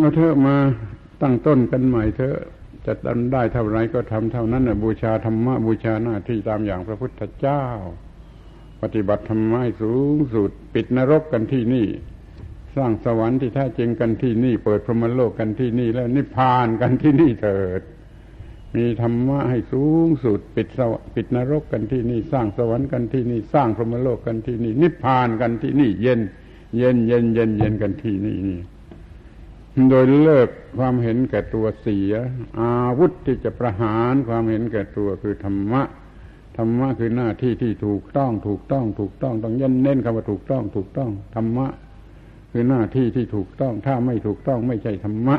เอาเถอะมาตั้งต้นกันใหม่เถอะจะทำได้เท่าไรก็ทำเท่านั้นนะบูชาธรรมะบูชาหน้าที่ตามอย่างพระพุทธเจ้า ปฏิบัติธรรมให้สูงสุดปิดนรกกันที่นี่ สร้างสวรรค์ที่แท้จริงกันที่นี่ เปิดพรหมโลกกันที่นี่แล้วนิพพานกันที่นี่เถิด มีธรรมะให้สูงสุดปิดสวปิดนรกกันที่นี่สร้างสวรรค์กันที่นี่สร้างพรหมโลกกันที่นี่ นิพพานกันที่นี่ เย็น เย็นเย็นเย็นเย็นกันที่นี่นี่โดยเลิกความเห็นแก่ตัวเสีย อาวุธที่จะประหารความเห็นแก่ตัวคือธรรมะธรรมะคือหน้าที่ที่ถูกต้อง ถูกต้อง ถูกต้องต้องยันเน้นคำว่าถูกต้อง ถูกต้องธรรมะคือหน้าที่ที่ถูกต้อง ถ้าไม่ถูกต้องไม่ใช่ธรรมะ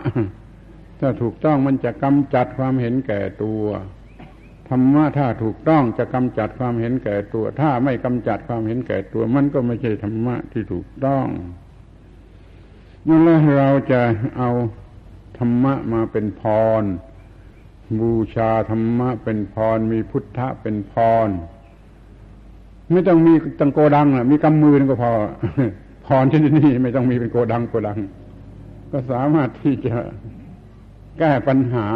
ถ้าถูกต้องมันจะกำจัดความเห็นแก่ตัวธรรมะถ้าถูกต้องจะกำจัดความเห็นแก่ตัว ถ้าไม่กำจัดความเห็นแก่ตัว มันก็ไม่ใช่ธรรมะที่ถูกต้องนั่นแหละเราจะเอาธรรมะมาเป็นพร บูชาธรรมะเป็นพร มีพุทธะเป็นพร ไม่ต้องมีตังโกดังอะ มีกำมือก็พอ พรชนิดนี้ไม่ต้องมีเป็นโกดังโกดัง ก็สามารถที่จะ แก้ปัญหา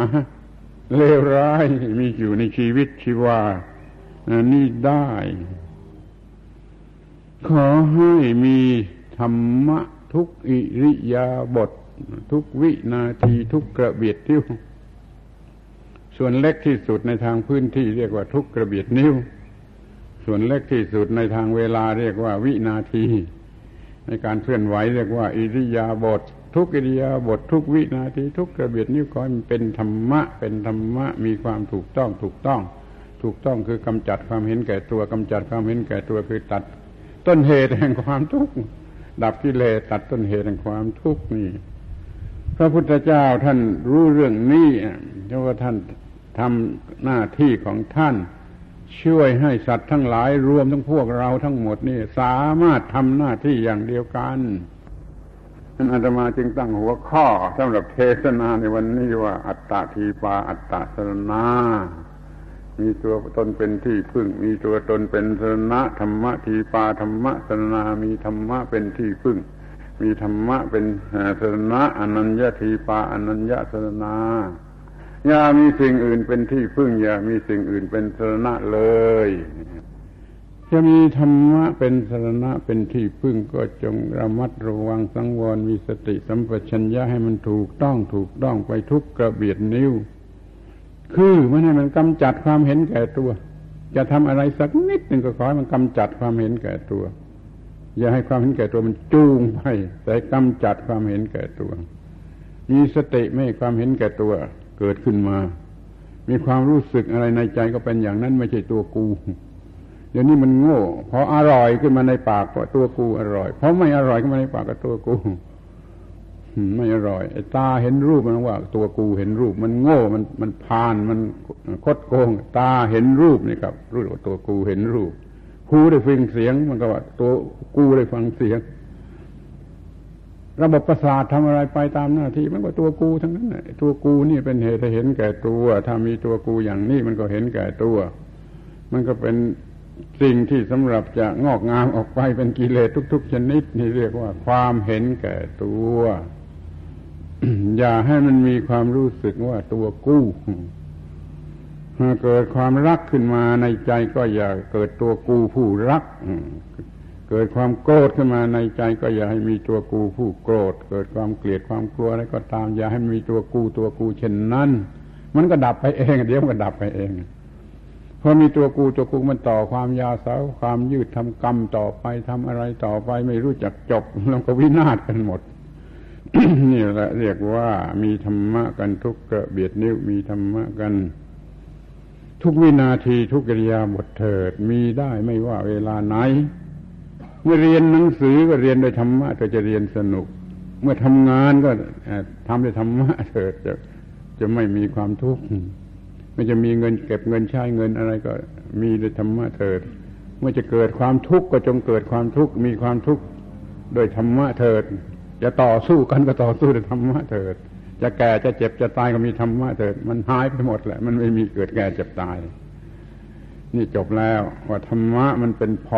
เลวร้ายมีอยู่ในชีวิตชีวานี่ได้ ขอให้มีธรรมะทุกอิริยาบถทุกวินาทีทุกกระเบียดทิ้ว ส่วนเล็กที่สุดในทางพื้นที่เรียกว่าทุกกระเบียดนิ้ว ส่วนเล็กที่สุดในทางเวลาเรียกว่าวินาที ในการเคลื่อนไหวเรียกว่าอิริยาบถ ทุกอิริยาบถททุกวินาทีทุกกระเบียดนิ้วขอมันเป็นธรรมะ เป็นธรรมะมีความถูกต้องถูกต้อง ถูกต้องคือกำจัดความเห็นแก่ตัวกำจัดความเห็นแก่ตัวคือตัด ต้นเหตุแห่งความทุกข์ดับกิเลสตัดต้นเหตุแห่งความทุกข์นี่ พระพุทธเจ้าท่านรู้เรื่องนี้เพราะว่าท่านทำหน้าที่ของท่านช่วยให้สัตว์ทั้งหลายรวมทั้งพวกเราทั้งหมดนี่สามารถทำหน้าที่อย่างเดียวกัน นั้นอาตมาจึงตั้งหัวข้อสำหรับเทศนาในวันนี้ว่าอัตตาทีปาอัตตาสรณามีตัวตนเป็นที่พึ่ง มีตัวตนเป็นสรณะธรรมะทีปาธรรมะสรณามีธรรมะเป็นที่พึ่ง มีธรรมะเป็นสรณะอนัญญาทีปาอนัญญาสรณาอย่ามีสิ่งอื่นเป็นที่พึ่งอย่ามีสิ่งอื่นเป็นสรณะเลย จะมีธรรมะเป็นสรณะเป็นที่พึ่งก็จงระมัดระวังสังวรมีสติสัมปชัญญะให้มันถูกต้องถูกต้องไปทุกกระเบียดนิ้ว คือไม่ให้มันกำจัดความเห็นแก่ตัว จะทำอะไรสักนิดหนึ่งก็ขอให้มันกำจัดความเห็นแก่ตัว อย่าให้ความเห็นแก่ตัวมันจูงไปแต่กำจัดความเห็นแก่ตัว มีสติไม่ความเห็นแก่ตัวเกิดขึ้นมา มีความรู้สึกอะไรในใจก็เป็นอย่างนั้นไม่ใช่ตัวกู เดี๋ยวนี้มันโง่พออร่อยขึ้นมาในปากก็ตัวกูอร่อยเพราะไม่อร่อยขึ้นมาในปากก็ตัวกูไม่อร่อยไอ้ตาเห็นรูปมันว่า ตัวกูเห็นรูป มันโง่มันมันพานมันคดโกง ตาเห็นรูปนี่ครับ รู้ว่าตัวกูเห็นรูปหูได้ฟังเสียง มันก็ว่า ตัวกูได้ฟังเสียง ระบบประสาททำอะไรไปตามหน้าที่ มันก็ตัวกูทั้งนั้นตัวกูนี่เป็นเหตุให้เห็นแก่ตัว ถ้ามีตัวกูอย่างนี้มันก็เห็นแก่ตัว มันก็เป็น สิ่งที่สำหรับจะงอกงามออกไปเป็นกิเลสทุก ๆ ชนิด นี่เรียกว่าความเห็นแก่ตัว อย่าให้มันมีความรู้สึกว่าตัวกู้เกิดความรักขึ้นมาในใจก็อย่าเกิดตัวกูผู้รัก เกิดความโกรธขึ้นมาในใจก็อย่าให้มีตัวกูผู้โกรธ เกิดความเกลียดความกลัวอะไรก็ตาม อย่าให้มีตัวกูตัวกูเช่นนั้น มันก็ดับไปเอง เดี๋ยวมันก็ดับไปเอง พอมีตัวกูตัวกูมันต่อความยาวสาวความยืดทำกรรมต่อไปทำอะไรต่อไปไม่รู้จักจบแล้วก็วินาศกันหมดนี่แหละเรียกว่ามีธรรมะกันทุกกระเบียดนิ้วมีธรรมะกัน ทุกวินาทีทุกกิริยาบทเถิดมีได้ไม่ว่าเวลาไหน เมื่อเรียนหนังสือก็เรียนโดยธรรมะก็จะเรียนสนุก เมื่อทำงานก็ทำโดยธรรมะเถิดจะจะไม่มีความทุกข์ ไม่จะมีเงินเก็บเงินใช้เงินอะไรก็มีโดยธรรมะเถิด เมื่อจะเกิดความทุกข์ก็จงเกิดความทุกข์มีความทุกข์โดยธรรมะเถิด จะต่อสู้กันก็ต่อสู้ด้วยธรรมะเถิด จะแก่จะเจ็บจะตายก็มีธรรมะเถิด มันหายไปหมดแหละ มันไม่มีเกิดแก่เจ็บตาย นี่จบแล้วว่าธรรมะมันเป็นพ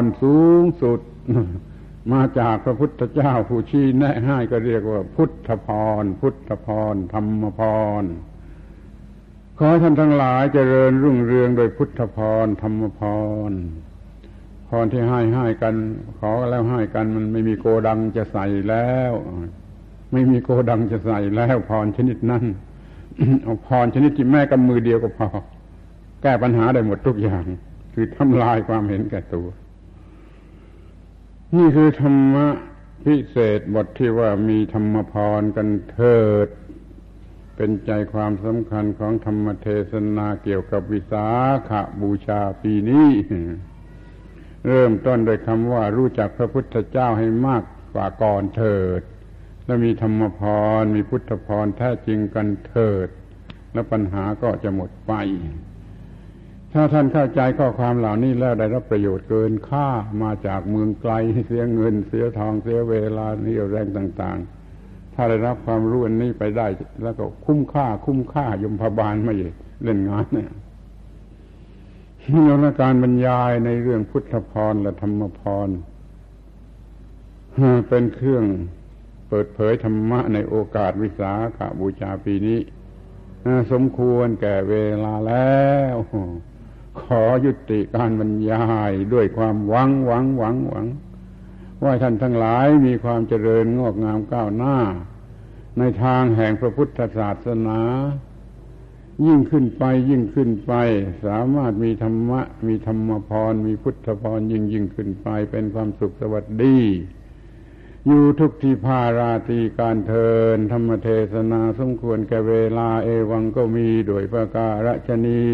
รสูงสุด มาจากพระพุทธเจ้าผู้ชี้แนะให้ก็เรียกว่า พุทธพรพุทธพรธรรมพร ขอท่านทั้งหลายเจริญรุ่งเรืองโดยพุทธพรธรรมพรพรที่ให้ให้กัน ขอแล้วให้กันมันไม่มีโกดังจะใส่แล้ว ไม่มีโกดังจะใส่แล้วพรชนิดนั้นเอาพรชนิดที่แม่กำมือเดียวก็พอ แก้ปัญหาได้หมดทุกอย่าง คือทำลายความเห็นแก่ตัว นี่คือธรรมะพิเศษบทที่ว่ามีธรรมพรกันเถิด เป็นใจความสำคัญของธรรมเทศนาเกี่ยวกับวิสาขบูชาปีนี้ เริ่มต้นโดยคำว่ารู้จักพระพุทธเจ้าให้มากกว่าก่อนเถิด และมีธรรมพรมีพุทธพรแท้จริงกันเถิด แล้วปัญหาก็จะหมดไป ถ้าท่านเข้าใจข้อความเหล่านี้แล้วได้รับประโยชน์เกินค่ามาจากเมืองไกลเสียเงิน เสียทองเสียเวลาเรี่ยแรงต่าง ๆ ถ้าได้รับความรู้อันนี้ไปได้ แล้วก็คุ้มค่า คุ้มค่ายมพบาลไม่เล่นงานเนี่ยมีการบรรยายในเรื่องพุทธพรและธรรมพรเป็นเครื่องเปิดเผยธรรมะในโอกาสวิสาขบูชาปีนี้สมควรแก่เวลาแล้ว ขอยุติการบรรยายด้วยความหวังหวังหวังหวัง ว่าท่านทั้งหลายมีความเจริญงอกงามก้าวหน้า ในทางแห่งพระพุทธศาสนา ยิ่งขึ้นไปยิ่งขึ้นไป สามารถมีธรรมะ มีธรรมพร มีพุทธพรยิ่งยิ่งขึ้นไป เป็นความสุขสวัสดี อยู่ทุกที่พาราตีการเทิน ธรรมเทศนาสมควรแก่เวลาเอวังก็มีโดยประการฉนี